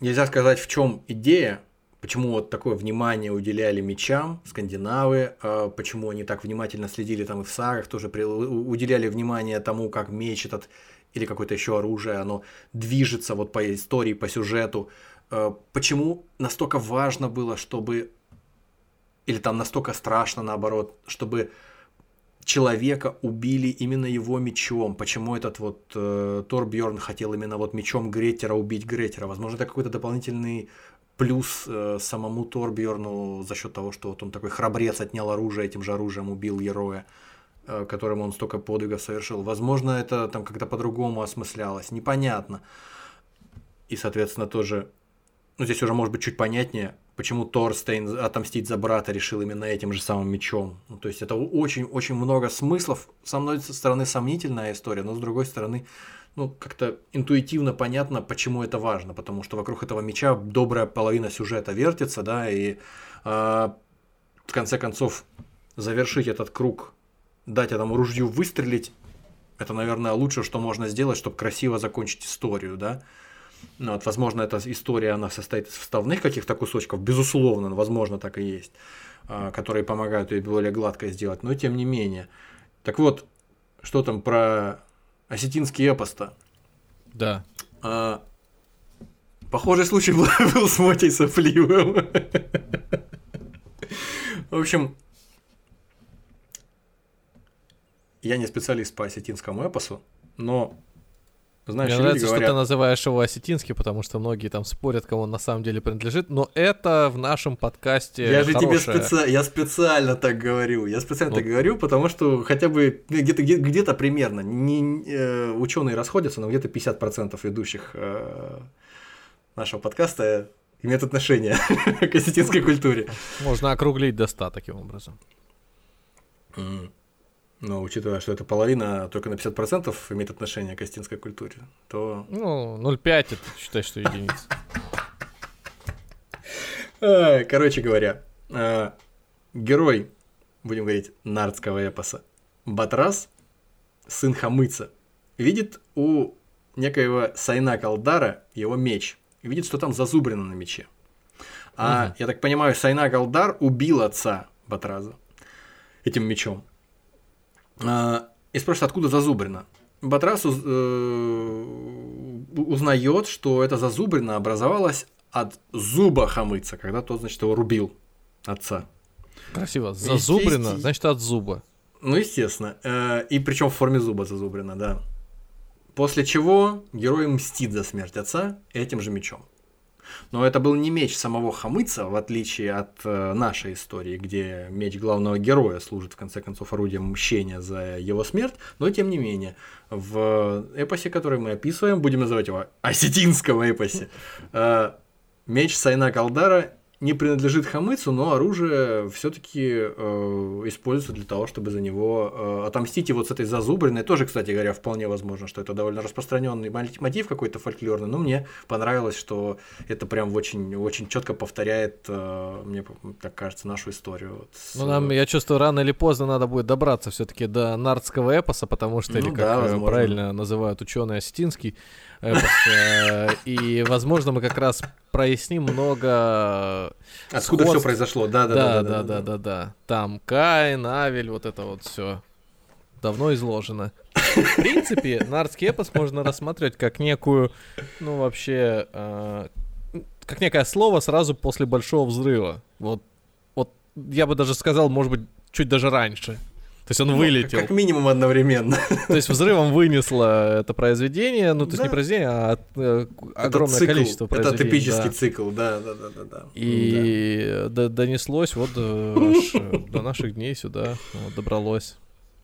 нельзя сказать, в чем идея, почему вот такое внимание уделяли мечам скандинавы, а почему они так внимательно следили там и в сагах, тоже уделяли внимание тому, как меч этот или какое-то еще оружие, оно движется вот по истории, по сюжету. А, почему настолько важно было, чтобы или там настолько страшно наоборот, чтобы человека убили именно его мечом. Почему этот вот э, Торбьорн хотел именно вот мечом Гретера убить Гретера? Возможно, это какой-то дополнительный плюс э, самому Торбьорну за счет того, что вот он такой храбрец отнял оружие, этим же оружием убил героя, э, которому он столько подвигов совершил. Возможно, это там как-то по-другому осмыслялось, непонятно. и, соответственно, тоже, ну, здесь уже может быть чуть понятнее, почему Торстейн отомстить за брата решил именно этим же самым мечом. Ну, то есть это очень-очень много смыслов. Со одной стороны, сомнительная история, но с другой стороны, ну, как-то интуитивно понятно, почему это важно, потому что вокруг этого меча добрая половина сюжета вертится, да, и э, в конце концов завершить этот круг, дать этому ружью выстрелить, это, наверное, лучшее, что можно сделать, чтобы красиво закончить историю, да. Ну, вот, возможно, эта история, она состоит из вставных каких-то кусочков, безусловно, возможно, так и есть, э, которые помогают ее более гладко сделать, но тем не менее. Так вот, что там про осетинский эпос-то. Да. А, похожий случай был, был с Мотей Сопливым. В общем, я не специалист по осетинскому эпосу, но знаешь, Мне нравится, говорят... что ты называешь его осетинский, потому что многие там спорят, кому он на самом деле принадлежит, но это в нашем подкасте Я же тебе специ... я специально так говорю, я специально ну... так говорю, потому что хотя бы где-то где где примерно, не, э, ученые расходятся, но где-то 50% ведущих э, нашего подкаста имеют отношение к осетинской культуре. Можно округлить до 100 таким образом. Mm. Но учитывая, что это половина только на 50% имеет отношение к остинской культуре, то... Ну, 0,5 это считай, что единица. Короче говоря, а, герой, будем говорить, нардского эпоса, Батрас, сын Хамыца, видит у некоего Сайна Калдара его меч. И видит, что там зазубрено на мече. А, угу. я так понимаю, Сайна Калдар убил отца Батраза этим мечом. А, и спрашивает, откуда зазубрина. Батрас уз, э, узнает, что эта зазубрина образовалась от зуба хамыца, когда тот, значит, его рубил, отца. Красиво. Зазубрина, значит, от зуба. Ну, естественно. Э, и причем в форме зуба зазубрина, да. После чего герой мстит за смерть отца этим же мечом. Но это был не меч самого Хамыца, в отличие от э, нашей истории, где меч главного героя служит, в конце концов, орудием мщения за его смерть. Но, тем не менее, в эпосе, который мы описываем, будем называть его осетинского эпосе, э, меч Сайна Калдара не принадлежит Хамыцу, но оружие все-таки э, используется для того, чтобы за него э, отомстить. И вот с этой зазубренной тоже, кстати говоря, вполне возможно, что это довольно распространенный мотив какой-то фольклорный. Но мне понравилось, что это прям очень, очень четко повторяет, э, мне так кажется, нашу историю. Вот с... Ну, нам, я чувствую, рано или поздно надо будет добраться все-таки до нардского эпоса, потому что, ну, или как да, э, правильно называют ученые осетинский, и, возможно, мы как раз проясним много... Откуда все произошло, да, да, да, да, да, да, да. Там Каин, Авель, вот это вот все давно изложено. В принципе, Нардский эпос можно рассматривать как некую, ну, вообще, э, как некое слово сразу после Большого Взрыва. Вот, вот я бы даже сказал, может быть, чуть даже раньше. То есть он ну, вылетел. Как минимум одновременно. То есть взрывом вынесло это произведение, ну то есть да. не произведение, а э, огромное цикл, количество произведений. Это типический да. цикл, да, да, да, да, да. И да. донеслось вот до, наших дней сюда, вот, добралось.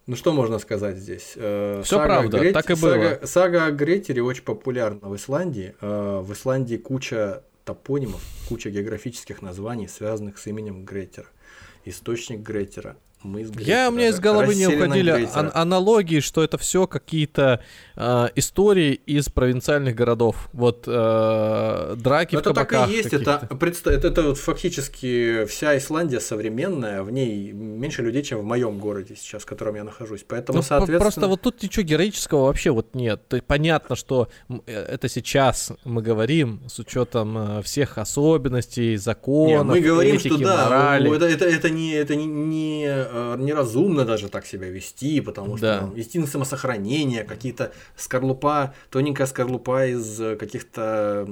Ну что можно сказать здесь? Э, Все правда, Грет... так и было. Сага, сага о Гретере очень популярна в Исландии. Э, в Исландии куча топонимов, куча географических названий, связанных с именем Гретера. Источник Гретера, мы из Я, у меня из головы не уходили ан- аналогии, что это все какие-то э, истории из провинциальных городов. Вот э, драки Но в это так и есть. Это, это, это вот фактически вся Исландия современная, в ней меньше людей, чем в моем городе сейчас, в котором я нахожусь. Поэтому, ну, соответственно... Просто вот тут ничего героического вообще вот нет. Понятно, что э, это сейчас мы говорим с учетом э, всех особенностей, законов, Нет, мы говорим, этики, что да, морали. Это, это, это не, это не, не Э, неразумно даже так себя вести, потому что да. ну, инстинкт самосохранения, какие-то скорлупа, тоненькая скорлупа из каких-то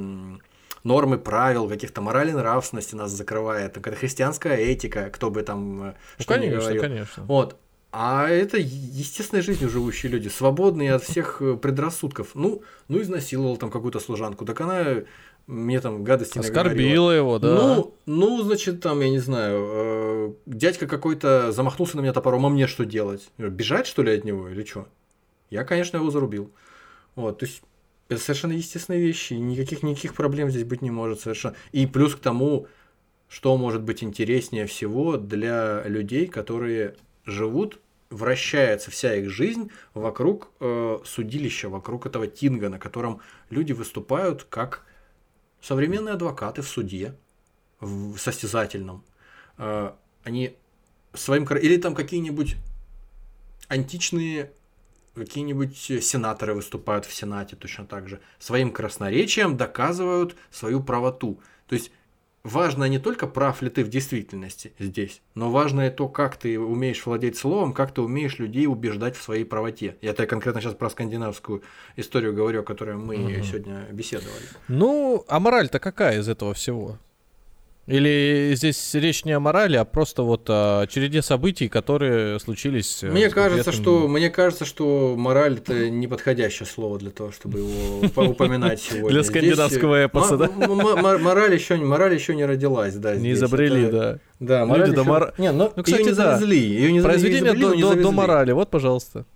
нормы правил, каких-то морали нравственности нас закрывает, какая-то христианская этика, кто бы там э, ну, что конечно, говорил. конечно. Вот. А это естественной жизнью живущие люди, свободные от всех э, предрассудков. Ну, ну изнасиловал там какую-то служанку, так она мне там гадости Оскорбила его, да. Ну, ну, значит, там, я не знаю, э, дядька какой-то замахнулся на меня топором, а мне что делать? Бежать, что ли, от него или что? Я, конечно, его зарубил. Вот, то есть Это совершенно естественные вещи. Никаких, никаких проблем здесь быть не может совершенно. И плюс к тому, что может быть интереснее всего для людей, которые живут, вращается вся их жизнь вокруг э, судилища, вокруг этого тинга, на котором люди выступают как современные адвокаты в суде, в состязательном. Э, они своим... Или там какие-нибудь античные какие-нибудь сенаторы выступают в Сенате точно так же, своим красноречием доказывают свою правоту. То есть важно не только прав ли ты в действительности здесь, но важно и то, как ты умеешь владеть словом, как ты умеешь людей убеждать в своей правоте. Я это конкретно сейчас про скандинавскую историю говорю, о которой мы угу. сегодня беседовали. Ну, а мораль-то какая из этого всего? Или здесь речь не о морали, а просто вот о череде событий, которые случились. Э, мне кажется, что мне кажется, что мораль это неподходящее слово для того, чтобы его упоминать сегодня. Для скандинавского э, эпоса, да? Мораль еще мораль еще не родилась, да. Не изобрели, да. Да, мораль Люди еще... Не, ну, кстати, не завезли. Не Произведение до, до, до морали, вот, пожалуйста.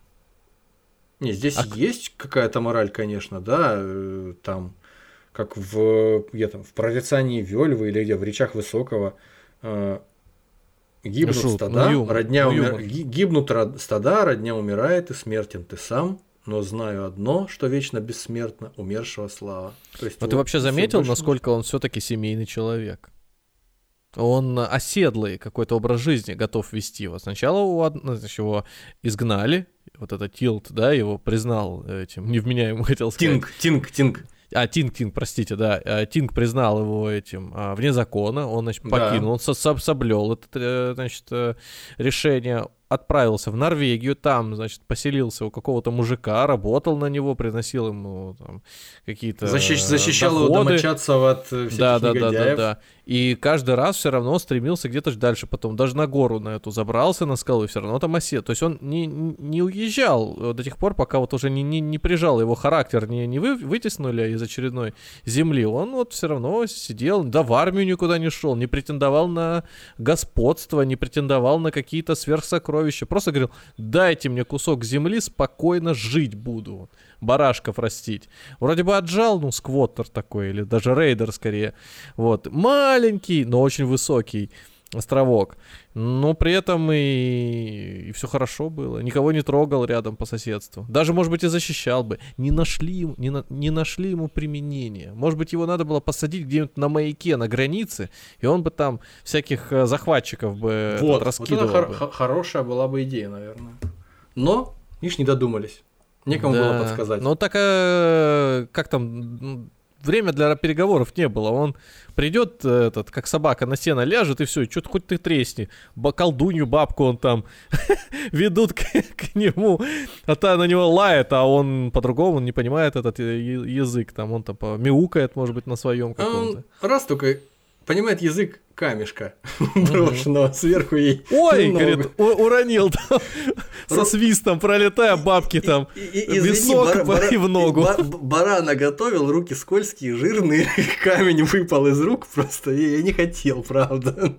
Не, здесь а... есть какая-то мораль, конечно, да, э, там как в, где там, в прорицании Вельвы или где, в речах Высокого, э, гибнут Шут, стада, ну, юмор, родня ну, умер... гибнут род... стада, родня умирает, и смертен ты сам, но знаю одно, что вечно бессмертно, умершего слава. То есть, а вот, ты вообще заметил, больше... насколько он все-таки семейный человек? Он оседлый какой-то образ жизни готов вести. Вот сначала у одного, значит, его изгнали, вот этот Тилт, да, его признал этим невменяемым, хотел сказать. Тинг, Тинг, Тинг. А, Тинг, Тинг, простите, да. А, Тинг признал его этим а, вне закона, он, значит, покинул, да. он со соблел это, э, значит, э, решение отправился в Норвегию, там, значит, поселился у какого-то мужика, работал на него, приносил ему там, какие-то Защищ, Защищал доходы. его домочадцев от всяких да, да, да, да, да. И каждый раз все равно стремился где-то дальше потом, даже на гору на эту забрался на скалу, и все равно там осел. То есть он не, не уезжал до тех пор, пока вот уже не, не, не прижал его характер, не, не вы, вытеснули из очередной земли. Он вот все равно сидел, да в армию никуда не шел, не претендовал на господство, не претендовал на какие-то сверхсокровища сокровища. Просто говорил, дайте мне кусок земли, спокойно жить буду. Барашков растить. Вроде бы отжал, ну, сквоттер такой, или даже рейдер скорее. Вот. Маленький, но очень высокий островок. Но при этом и, и все хорошо было. Никого не трогал рядом по соседству. Даже, может быть, и защищал бы. Не нашли, не, на, не нашли ему применения. Может быть, его надо было посадить где-нибудь на маяке, на границе, и он бы там всяких э, захватчиков бы вот, раскидывал. Вот это хор- хорошая была бы идея, наверное. Но, видишь, не додумались. Некому да. было подсказать. Ну так а, как там время для переговоров не было. Он придет, этот, как собака на сено ляжет, и все, что-то хоть ты тресни. Колдунью бабку он там ведут к, к нему, а та на него лает, а он по-другому не понимает этот язык. Там он там мяукает, может быть, на своем каком-то. Раз только понимает язык камешка брошенного сверху ей. Ой, говорит, уронил там со свистом, пролетая бабки там, висок и в ногу. Барана готовил, руки скользкие, жирные, камень выпал из рук просто, я не хотел, правда.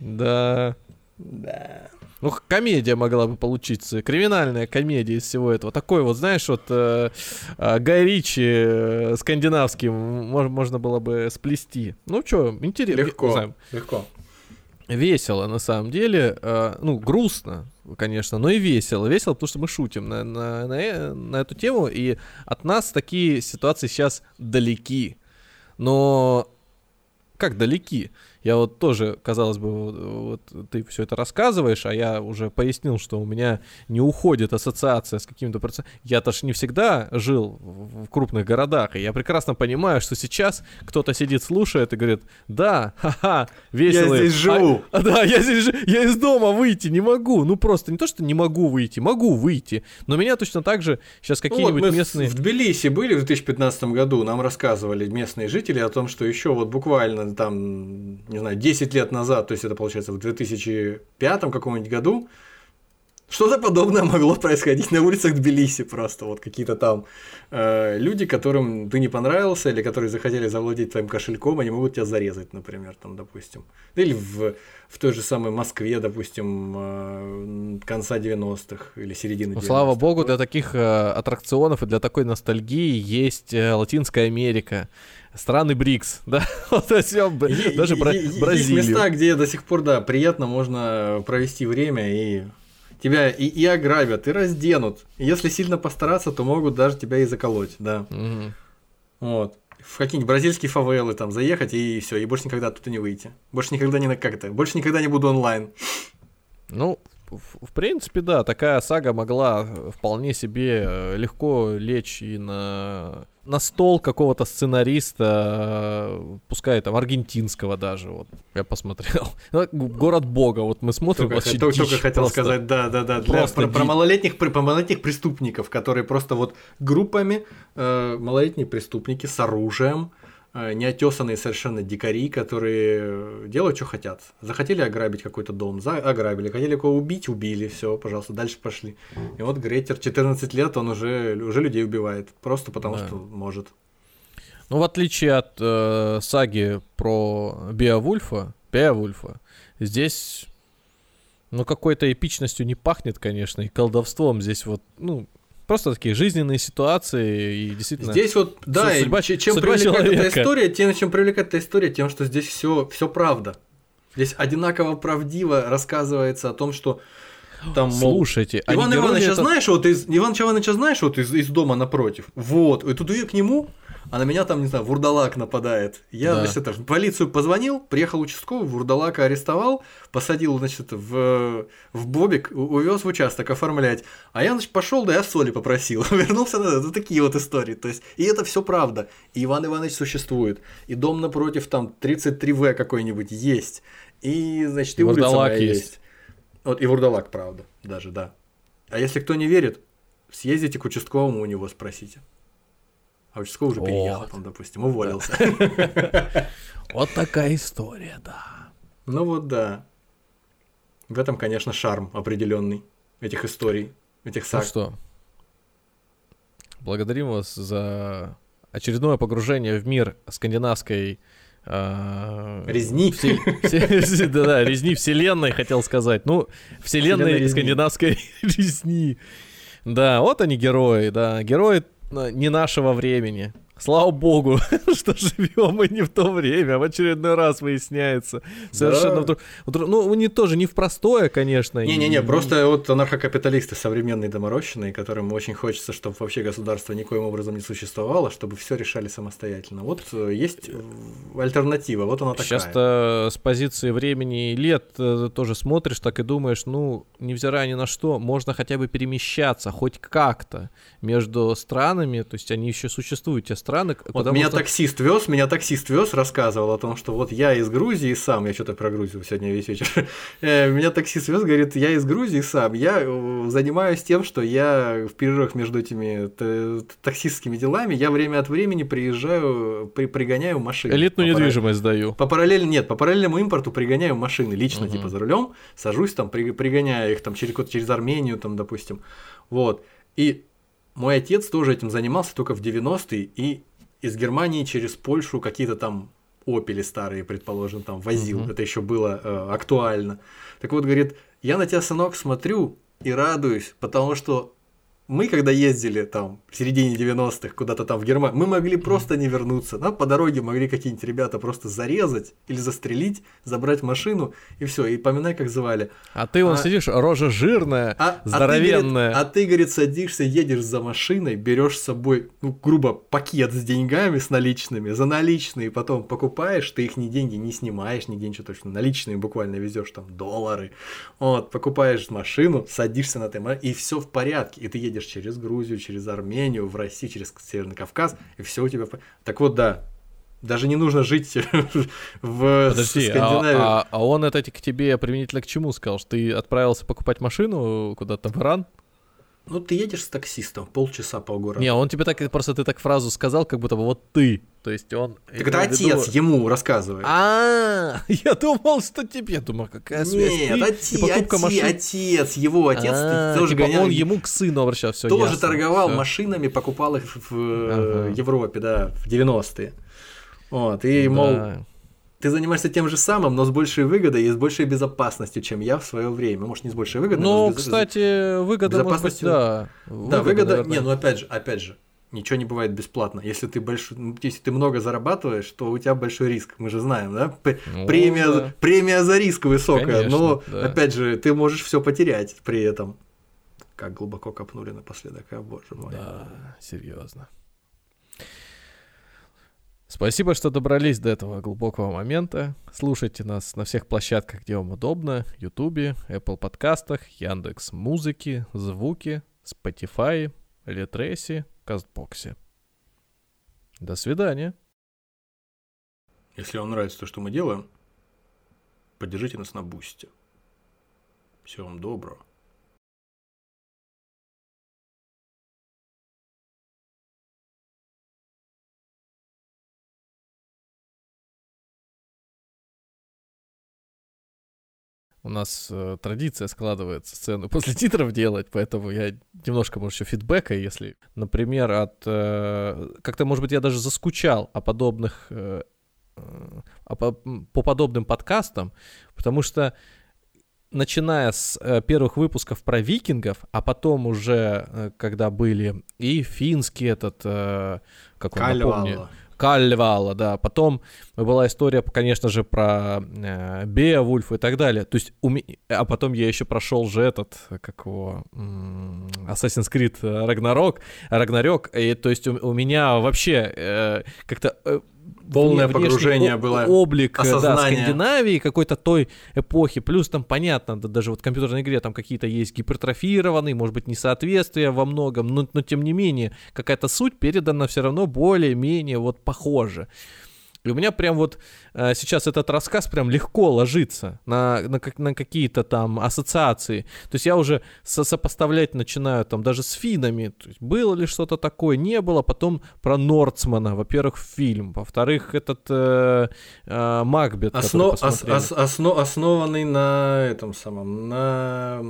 Да. Да. Ну, комедия могла бы получиться, криминальная комедия из всего этого. Такой вот, знаешь, вот э, э, Гай Ричи э, скандинавский мож, можно было бы сплести. Ну, что, интересно. Легко, легко. Весело, на самом деле. Э, ну, грустно, конечно, но и весело. Весело, потому что мы шутим на, на, на, на эту тему, и от нас такие ситуации сейчас далеки. Но как далеки? Я вот тоже, казалось бы, вот, ты все это рассказываешь, а я уже пояснил, что у меня не уходит ассоциация с каким-то процессом. Я-то ж не всегда жил в крупных городах, и я прекрасно понимаю, что сейчас кто-то сидит, слушает и говорит, да, ха-ха, весело. Я здесь живу. А, да, я здесь живу. Я из дома выйти не могу. Ну просто не то, что не могу выйти, могу выйти. Но меня точно так же сейчас какие-нибудь ну, вот местные... в Тбилиси были в 2015 году, нам рассказывали местные жители о том, что еще вот буквально там, не знаю, 10 лет назад, то есть это получается в 2005 каком-нибудь году, Что-то подобное могло происходить на улицах Тбилиси просто. Вот какие-то там э, люди, которым ты не понравился, или которые захотели завладеть твоим кошельком, они могут тебя зарезать, например, там, допустим. Или в, в той же самой Москве, допустим, э, конца 90-х или середины 90-х. Ну, слава богу, для таких э, аттракционов и для такой ностальгии есть э, Латинская Америка. Страны БРИКС, да, вот все, даже Бра- Бразилию. Есть места, где до сих пор, да, приятно можно провести время и тебя и, и ограбят, и разденут. Если сильно постараться, то могут даже тебя и заколоть, да. Мгм. Вот. В какие-нибудь бразильские фавелы там заехать и все, и больше никогда оттуда не выйти. Больше никогда не на как то больше никогда не буду онлайн. Ну, в, принципе, да, такая сага могла э, вполне себе э, легко лечь и на, на стол какого-то сценариста, э, пускай там аргентинского даже, вот, я посмотрел. Ну, Город Бога, вот мы смотрим, Только, вообще только- только дичь хотел просто. сказать, да, да, да. Для, про, про малолетних, про малолетних преступников, которые просто вот группами э, малолетние преступники с оружием, неотесанные совершенно дикари, которые э, делают, что хотят. Захотели ограбить какой-то дом, за, ограбили. Хотели кого убить, убили, все, пожалуйста, дальше пошли. И вот Грейтер 14 лет, он уже, уже людей убивает. Просто потому, Да. что может. Ну, в отличие от э, саги про Беовульфа, Беовульфа, здесь, ну, какой-то эпичностью не пахнет, конечно, и колдовством здесь вот, ну, просто такие жизненные ситуации и действительно... Здесь вот, да, и судьба- че- чем судьба привлекает эта человека. история, тем, чем привлекает эта история, тем, что здесь все, все правда. Здесь одинаково правдиво рассказывается о том, что там, мол, Слушайте, а Иван Ивановича это- знаешь, вот из Иван Ивановича знаешь, вот из, из дома напротив. Вот. И тут я к нему, а на меня там, не знаю, вурдалак нападает. Я, Да. значит, это, в полицию позвонил, приехал участковый, вурдалака арестовал, посадил, значит, в, в бобик, увез в участок оформлять. А я, значит, пошел, да я соли попросил. Вернулся на вот такие вот истории. То есть, и это все правда. И Иван Иванович существует. И дом напротив, там 33В какой-нибудь есть. И, значит, и, И улица вурдалак моя есть. есть. Вот и вурдалак, правда, даже, да. А если кто не верит, съездите к участковому у него спросите. А участковый уже переехал, Вот. там, допустим, уволился. Вот такая история, да. Ну вот да. В этом, конечно, шарм определенный этих историй, этих Ну саг. что, благодарим вас за очередное погружение в мир скандинавской а, Резни. все- все- Да-да, резни вселенной, хотел сказать. Ну, Вселенной вселенной скандинавской резни. Да, вот они герои, да. Герои не нашего времени. Слава богу, что живем мы не в то время, в очередной раз выясняется. Совершенно Да. в друг- в друг- Ну, не тоже не в простое, конечно. Не-не-не, и- просто вот анархокапиталисты современные доморощенные, которым очень хочется, чтобы вообще государство никоим образом не существовало, чтобы все решали самостоятельно. Вот э, есть э, альтернатива, вот она такая. Сейчас-то с позиции времени и лет э, тоже смотришь, так и думаешь, ну, невзирая ни на что, можно хотя бы перемещаться хоть как-то между странами, то есть они еще существуют, те страны, к- Вот меня можно- таксист вез, меня таксист вез, рассказывал о том, что вот я из Грузии сам, я что-то про Грузию сегодня весь вечер. Э, Меня таксист вез, говорит, я из Грузии сам, я э, занимаюсь тем, что я в перерывах между этими таксистскими делами, я время от времени приезжаю, при, пригоняю машины. элитную пара- недвижимость даю. По параллельно, нет, по параллельному импорту пригоняю машины лично, Мгм. типа за рулем, сажусь там, при- пригоняю их там через, через Армению, там, допустим. Вот. И мой отец тоже этим занимался только в 90-е, и из Германии через Польшу какие-то там опели старые, предположим, там возил. Мгм. Это еще было э, актуально. Так вот, говорит, я на тебя, сынок, смотрю и радуюсь, потому что мы, когда ездили там в середине 90-х куда-то там в Германию, мы могли просто не вернуться. Нам по дороге могли какие-нибудь ребята просто зарезать или застрелить, забрать машину, и все. И поминай, как звали. А ты вон А- сидишь, рожа жирная, А, а здоровенная. ты, говорит, а ты, говорит, садишься, едешь за машиной, берешь с собой, ну, грубо, пакет с деньгами, с наличными, за наличные, потом покупаешь, ты их ни деньги не снимаешь, нигде ничего точно, наличные буквально везешь там доллары, вот, покупаешь машину, садишься на этой машине, и все в порядке, и ты едешь через Грузию, через Армению, в Россию, через Северный Кавказ, и все у тебя... Так вот, да, даже не нужно жить в Подожди, а, Скандинавии. а- а он это к тебе применительно к чему сказал? Что ты отправился покупать машину куда-то в Иран? Ну, ты едешь с таксистом полчаса по городу. Не, он тебе так, просто ты так фразу сказал, как будто бы вот ты. То есть он... Это отец ему рассказывает. А, я думал, что тебе. Думал, какая связь. Нет, отец, отец, его отец а, тоже типа гонял. он ему к сыну обращался. Тоже торговал машинами, покупал их в э, Европе, да, в 90-е. Вот, и, мол, ты занимаешься тем же самым, но с большей выгодой и с большей безопасностью, чем я в свое время. Может, не с большей выгодой, но, но без... кстати, выгода может быть, да. Да, выгода, наверное. не, ну опять же, опять же, ничего не бывает бесплатно. Если ты больш... Ну, если ты много зарабатываешь, то у тебя большой риск. Мы же знаем, да? Ну, премия, да. премия за риск высокая, Конечно, но да. опять же, ты можешь все потерять при этом. Как глубоко копнули напоследок, а боже мой. Да, серьезно. Спасибо, что добрались до этого глубокого момента. Слушайте нас на всех площадках, где вам удобно. Ютубе, Apple подкастах, Яндекс Музыки, Звуки, Spotify, Литресе, Кастбоксе. До свидания. Если вам нравится то, что мы делаем, поддержите нас на бусте. Всего вам доброго. У нас э, традиция складывается сцену после титров делать, поэтому я немножко, может, еще фидбэка, если, например, от... Э, как-то, может быть, я даже заскучал о подобных... Э, э, по, по подобным подкастам, потому что начиная с э, первых выпусков про викингов, а потом уже, э, когда были и финский этот, э, как он Кальвала. напомню, Кальвала, да. Потом была история, конечно же, про э, Беовульфа и так далее. То есть, у меня... а потом я еще прошел же этот, как его, Assassin's Creed Ragnarok, Ragnarok, и то есть у, у меня вообще э, как-то э, полное погружение было. Облик осознание. да, Скандинавии, какой-то той эпохи. Плюс там, понятно, да, даже вот в компьютерной игре там какие-то есть гипертрофированные, может быть, несоответствия во многом, но, но тем не менее, какая-то суть передана все равно более-менее вот похоже. И у меня прям вот э, сейчас этот рассказ прям легко ложится на, на, на какие-то там ассоциации. То есть я уже со сопоставлять начинаю там даже с финами. То есть было ли что-то такое, не было. Потом про Нордсмана. Во-первых, фильм. Во-вторых, этот э, э, Макбет. Осно, ос, ос, осно, основанный на этом самом, на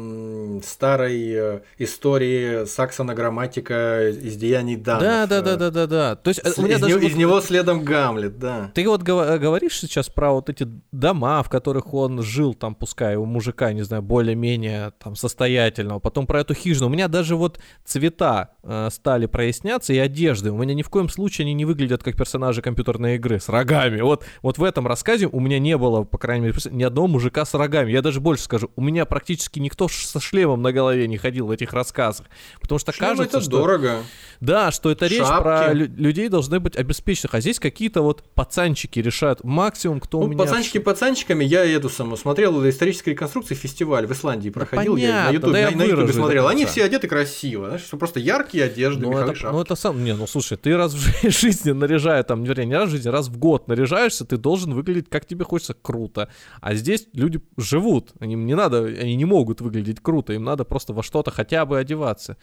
старой э, истории Саксона грамматика из деяний Данов. Да, да, да, да, да, да. То есть с, у меня из, даже... из него следом Гамлет, да. Ты вот говоришь сейчас про вот эти дома, в которых он жил, там, пускай у мужика, не знаю, более-менее там состоятельного, потом про эту хижину. У меня даже вот цвета э, стали проясняться и одежды. У меня ни в коем случае они не выглядят как персонажи компьютерной игры с рогами. Вот, вот в этом рассказе у меня не было, по крайней мере, ни одного мужика с рогами. Я даже больше скажу, у меня практически никто со шлемом на голове не ходил в этих рассказах. Потому что Шлем кажется, это что... дорого. Да, что это речь про лю- людей должны быть обеспеченных. А здесь какие-то вот пацанчики решают. Максимум, кто ну, у меня... пацанчики пацанчиками, я эту саму смотрел исторической реконструкции фестиваль в Исландии проходил, да я на ютубе да на, на смотрел. Они все одеты красиво, знаешь, просто яркие одежды, ну, это, ну это сам, не, ну слушай, ты раз в жизни наряжая, там, вернее, не раз в жизни, раз в год наряжаешься, ты должен выглядеть, как тебе хочется, круто. А здесь люди живут, им не надо, они не могут выглядеть круто, им надо просто во что-то хотя бы одеваться.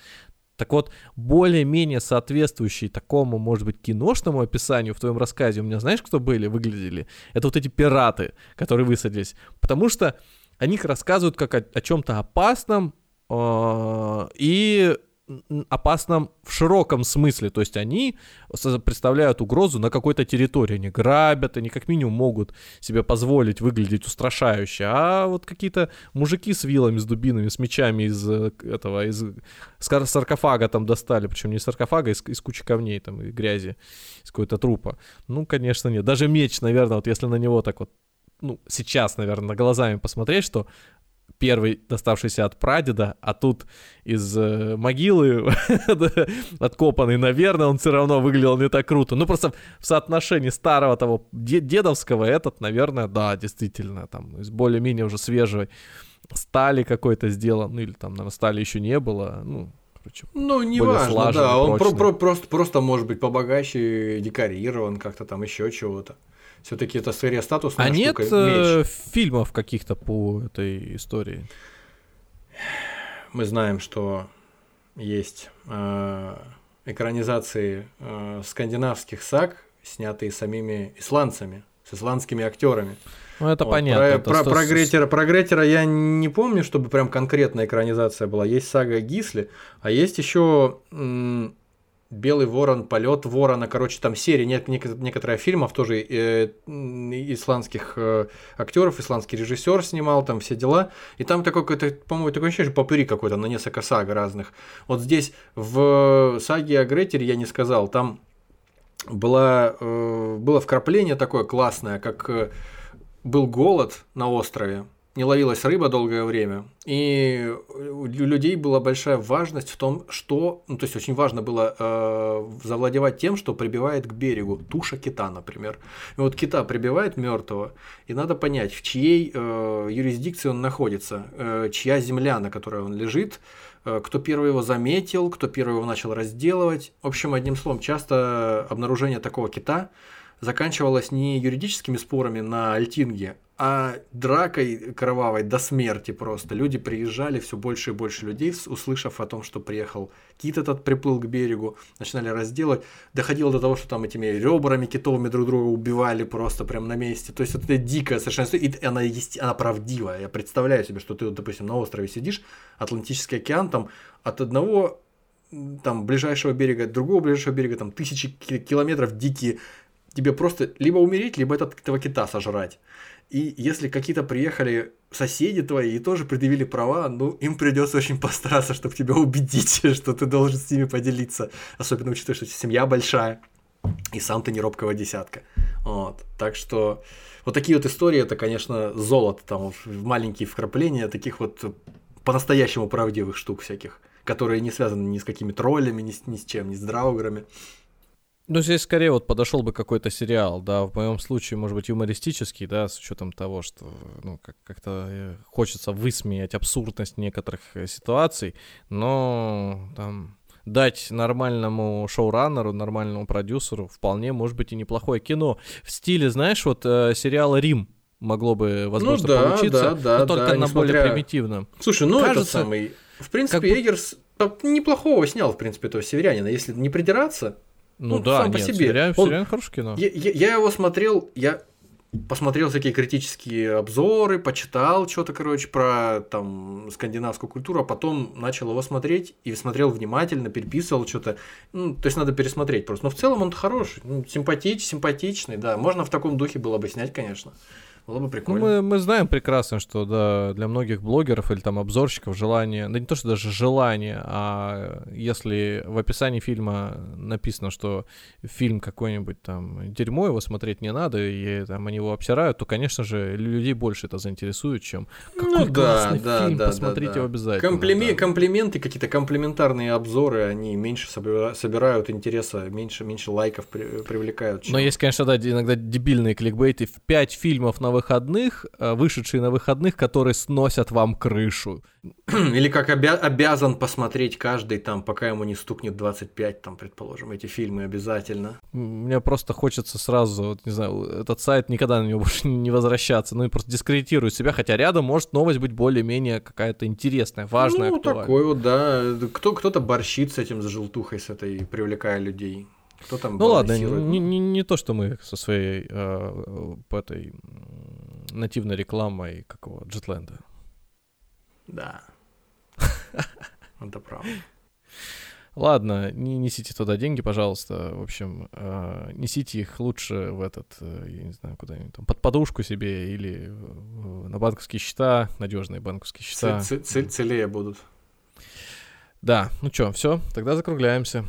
Так вот, более-менее соответствующий такому, может быть, киношному описанию в твоем рассказе, у меня знаешь, кто были, выглядели? Это вот эти пираты, которые высадились. Потому что о них рассказывают как о, о чем-то опасном, э, и опасном в широком смысле. То есть они представляют угрозу на какой-то территории. Они грабят, они как минимум могут себе позволить выглядеть устрашающе. А вот какие-то мужики с вилами, с дубинами, с мечами из э, этого, из саркофага там достали. Причем не из саркофага, из, из кучи камней там и грязи, из какой-то трупа. Ну, конечно, нет. Даже меч, наверное, вот если на него так вот ну, сейчас, наверное, глазами посмотреть, что первый, доставшийся от прадеда, а тут из э, могилы откопанный, наверное, он все равно выглядел не так круто. Ну, просто в соотношении старого того дедовского этот, наверное, да, действительно, там, из более-менее уже свежей стали какой-то сделан, ну, или там, наверное, стали еще не было, ну, короче. Ну, не важно, да, он про про просто, просто, может быть, побогаче декорирован как-то там еще чего-то все-таки это скорее статусная а штука. Нет э, фильмов каких-то по этой истории? Мы знаем, что есть э, экранизации э, скандинавских саг, снятые самими исландцами, с исландскими актерами. Ну, это Вот, понятно. Про, это про, сто- про Гретера, про Гретера я не помню, чтобы прям конкретная экранизация была. Есть сага Гисли, а есть еще Белый ворон, полет ворона. Короче, там серия, нет, нек- некоторые фильмов тоже э, исландских э, актеров, исландский режиссер снимал, там все дела. И там такой какой-то, по-моему, такое ощущение, что попыри какой-то на несколько саг разных. Вот здесь в саге о Гретере я не сказал, там была, э, было вкрапление такое классное, как э, был голод на острове, не ловилась рыба долгое время, и у людей была большая важность в том, что, ну, то есть очень важно было э, завладевать тем, что прибивает к берегу туша кита, например. И вот кита прибивает мертвого, и надо понять, в чьей э, юрисдикции он находится, э, чья земля, на которой он лежит, э, кто первый его заметил, кто первый его начал разделывать. В общем, одним словом, часто обнаружение такого кита заканчивалось не юридическими спорами на Альтинге, а дракой кровавой до смерти просто. Люди приезжали, все больше и больше людей, услышав о том, что приехал кит этот, приплыл к берегу, начинали разделать. Доходило до того, что там этими ребрами китовыми друг друга убивали просто прям на месте. То есть это дикая совершенно история. И она, есть, она правдивая. Я представляю себе, что ты, допустим, на острове сидишь, Атлантический океан, там от одного там ближайшего берега, другого ближайшего берега, там тысячи ки- километров дикие, тебе просто либо умереть, либо этот, этого кита сожрать. И если какие-то приехали соседи твои и тоже предъявили права, ну, им придется очень постараться, чтобы тебя убедить, что ты должен с ними поделиться. Особенно учитывая, что семья большая, и сам ты не робкого десятка. Вот. Так что вот такие вот истории, это, конечно, золото, там вот маленькие вкрапления таких вот по-настоящему правдивых штук всяких, которые не связаны ни с какими троллями, ни с, ни с чем, ни с драуграми. Ну, здесь скорее вот подошел бы какой-то сериал, да, в моем случае, может быть, юмористический, да, с учетом того, что, ну, как- как-то э, хочется высмеять абсурдность некоторых э, ситуаций, но там дать нормальному шоураннеру, нормальному продюсеру вполне может быть и неплохое кино. В стиле, знаешь, вот э, сериала «Рим» могло бы, возможно, Ну да, получиться, да, да, но только да, на более несмотря- примитивном. Слушай, ну Кажется, этот самый... В принципе, как Эггерс так неплохого снял, в принципе, этого северянина. Если не придираться, Ну, Ну, да, сам по нет, себе. сериал, Он- сериал хорошее кино. Я, я- я его смотрел, я посмотрел всякие критические обзоры, почитал что-то, короче, про там скандинавскую культуру, а потом начал его смотреть и смотрел внимательно, переписывал что-то. Ну, то есть надо пересмотреть просто. Но в целом он хороший, ну, симпатич, симпатичный, да. Можно в таком духе было бы снять, конечно. Было бы Ну, прикольно. мы, мы знаем прекрасно, что да, для многих блогеров или там обзорщиков желание, да не то, что даже желание, а если в описании фильма написано, что фильм какой-нибудь там дерьмо, его смотреть не надо, и там они его обсирают, то, конечно же, людей больше это заинтересует, чем какой Ну да, классный да, фильм, да, да, посмотрите да. обязательно. Комплиме- да. Комплименты, какие-то комплиментарные обзоры, они меньше собира- собирают интереса, меньше, меньше лайков при- привлекают. чем- Но есть, конечно, да, иногда дебильные кликбейты. В пять фильмов на выходных, э, вышедшие на выходных, которые сносят вам крышу. Или как обя- обязан посмотреть каждый там, пока ему не стукнет 25, там, предположим, эти фильмы обязательно. Мне просто хочется сразу, вот, не знаю, этот сайт никогда на него больше не возвращаться, ну и просто дискредитирую себя, хотя рядом может новость быть более-менее какая-то интересная, важная, ну, актуальная. такой вот, да. Кто, кто-то борщит с этим, с желтухой, с этой, привлекая людей. Кто там Ну ладно, не, не- не то, что мы со своей э, по этой нативной рекламой какого Джетленда. Да. Это правда. Ладно, не несите туда деньги, пожалуйста. В общем, э, несите их лучше в этот, э, я не знаю, куда-нибудь там, под подушку себе или э, на банковские счета, надежные банковские счета. Целее будут. Да, ну что, все, тогда закругляемся.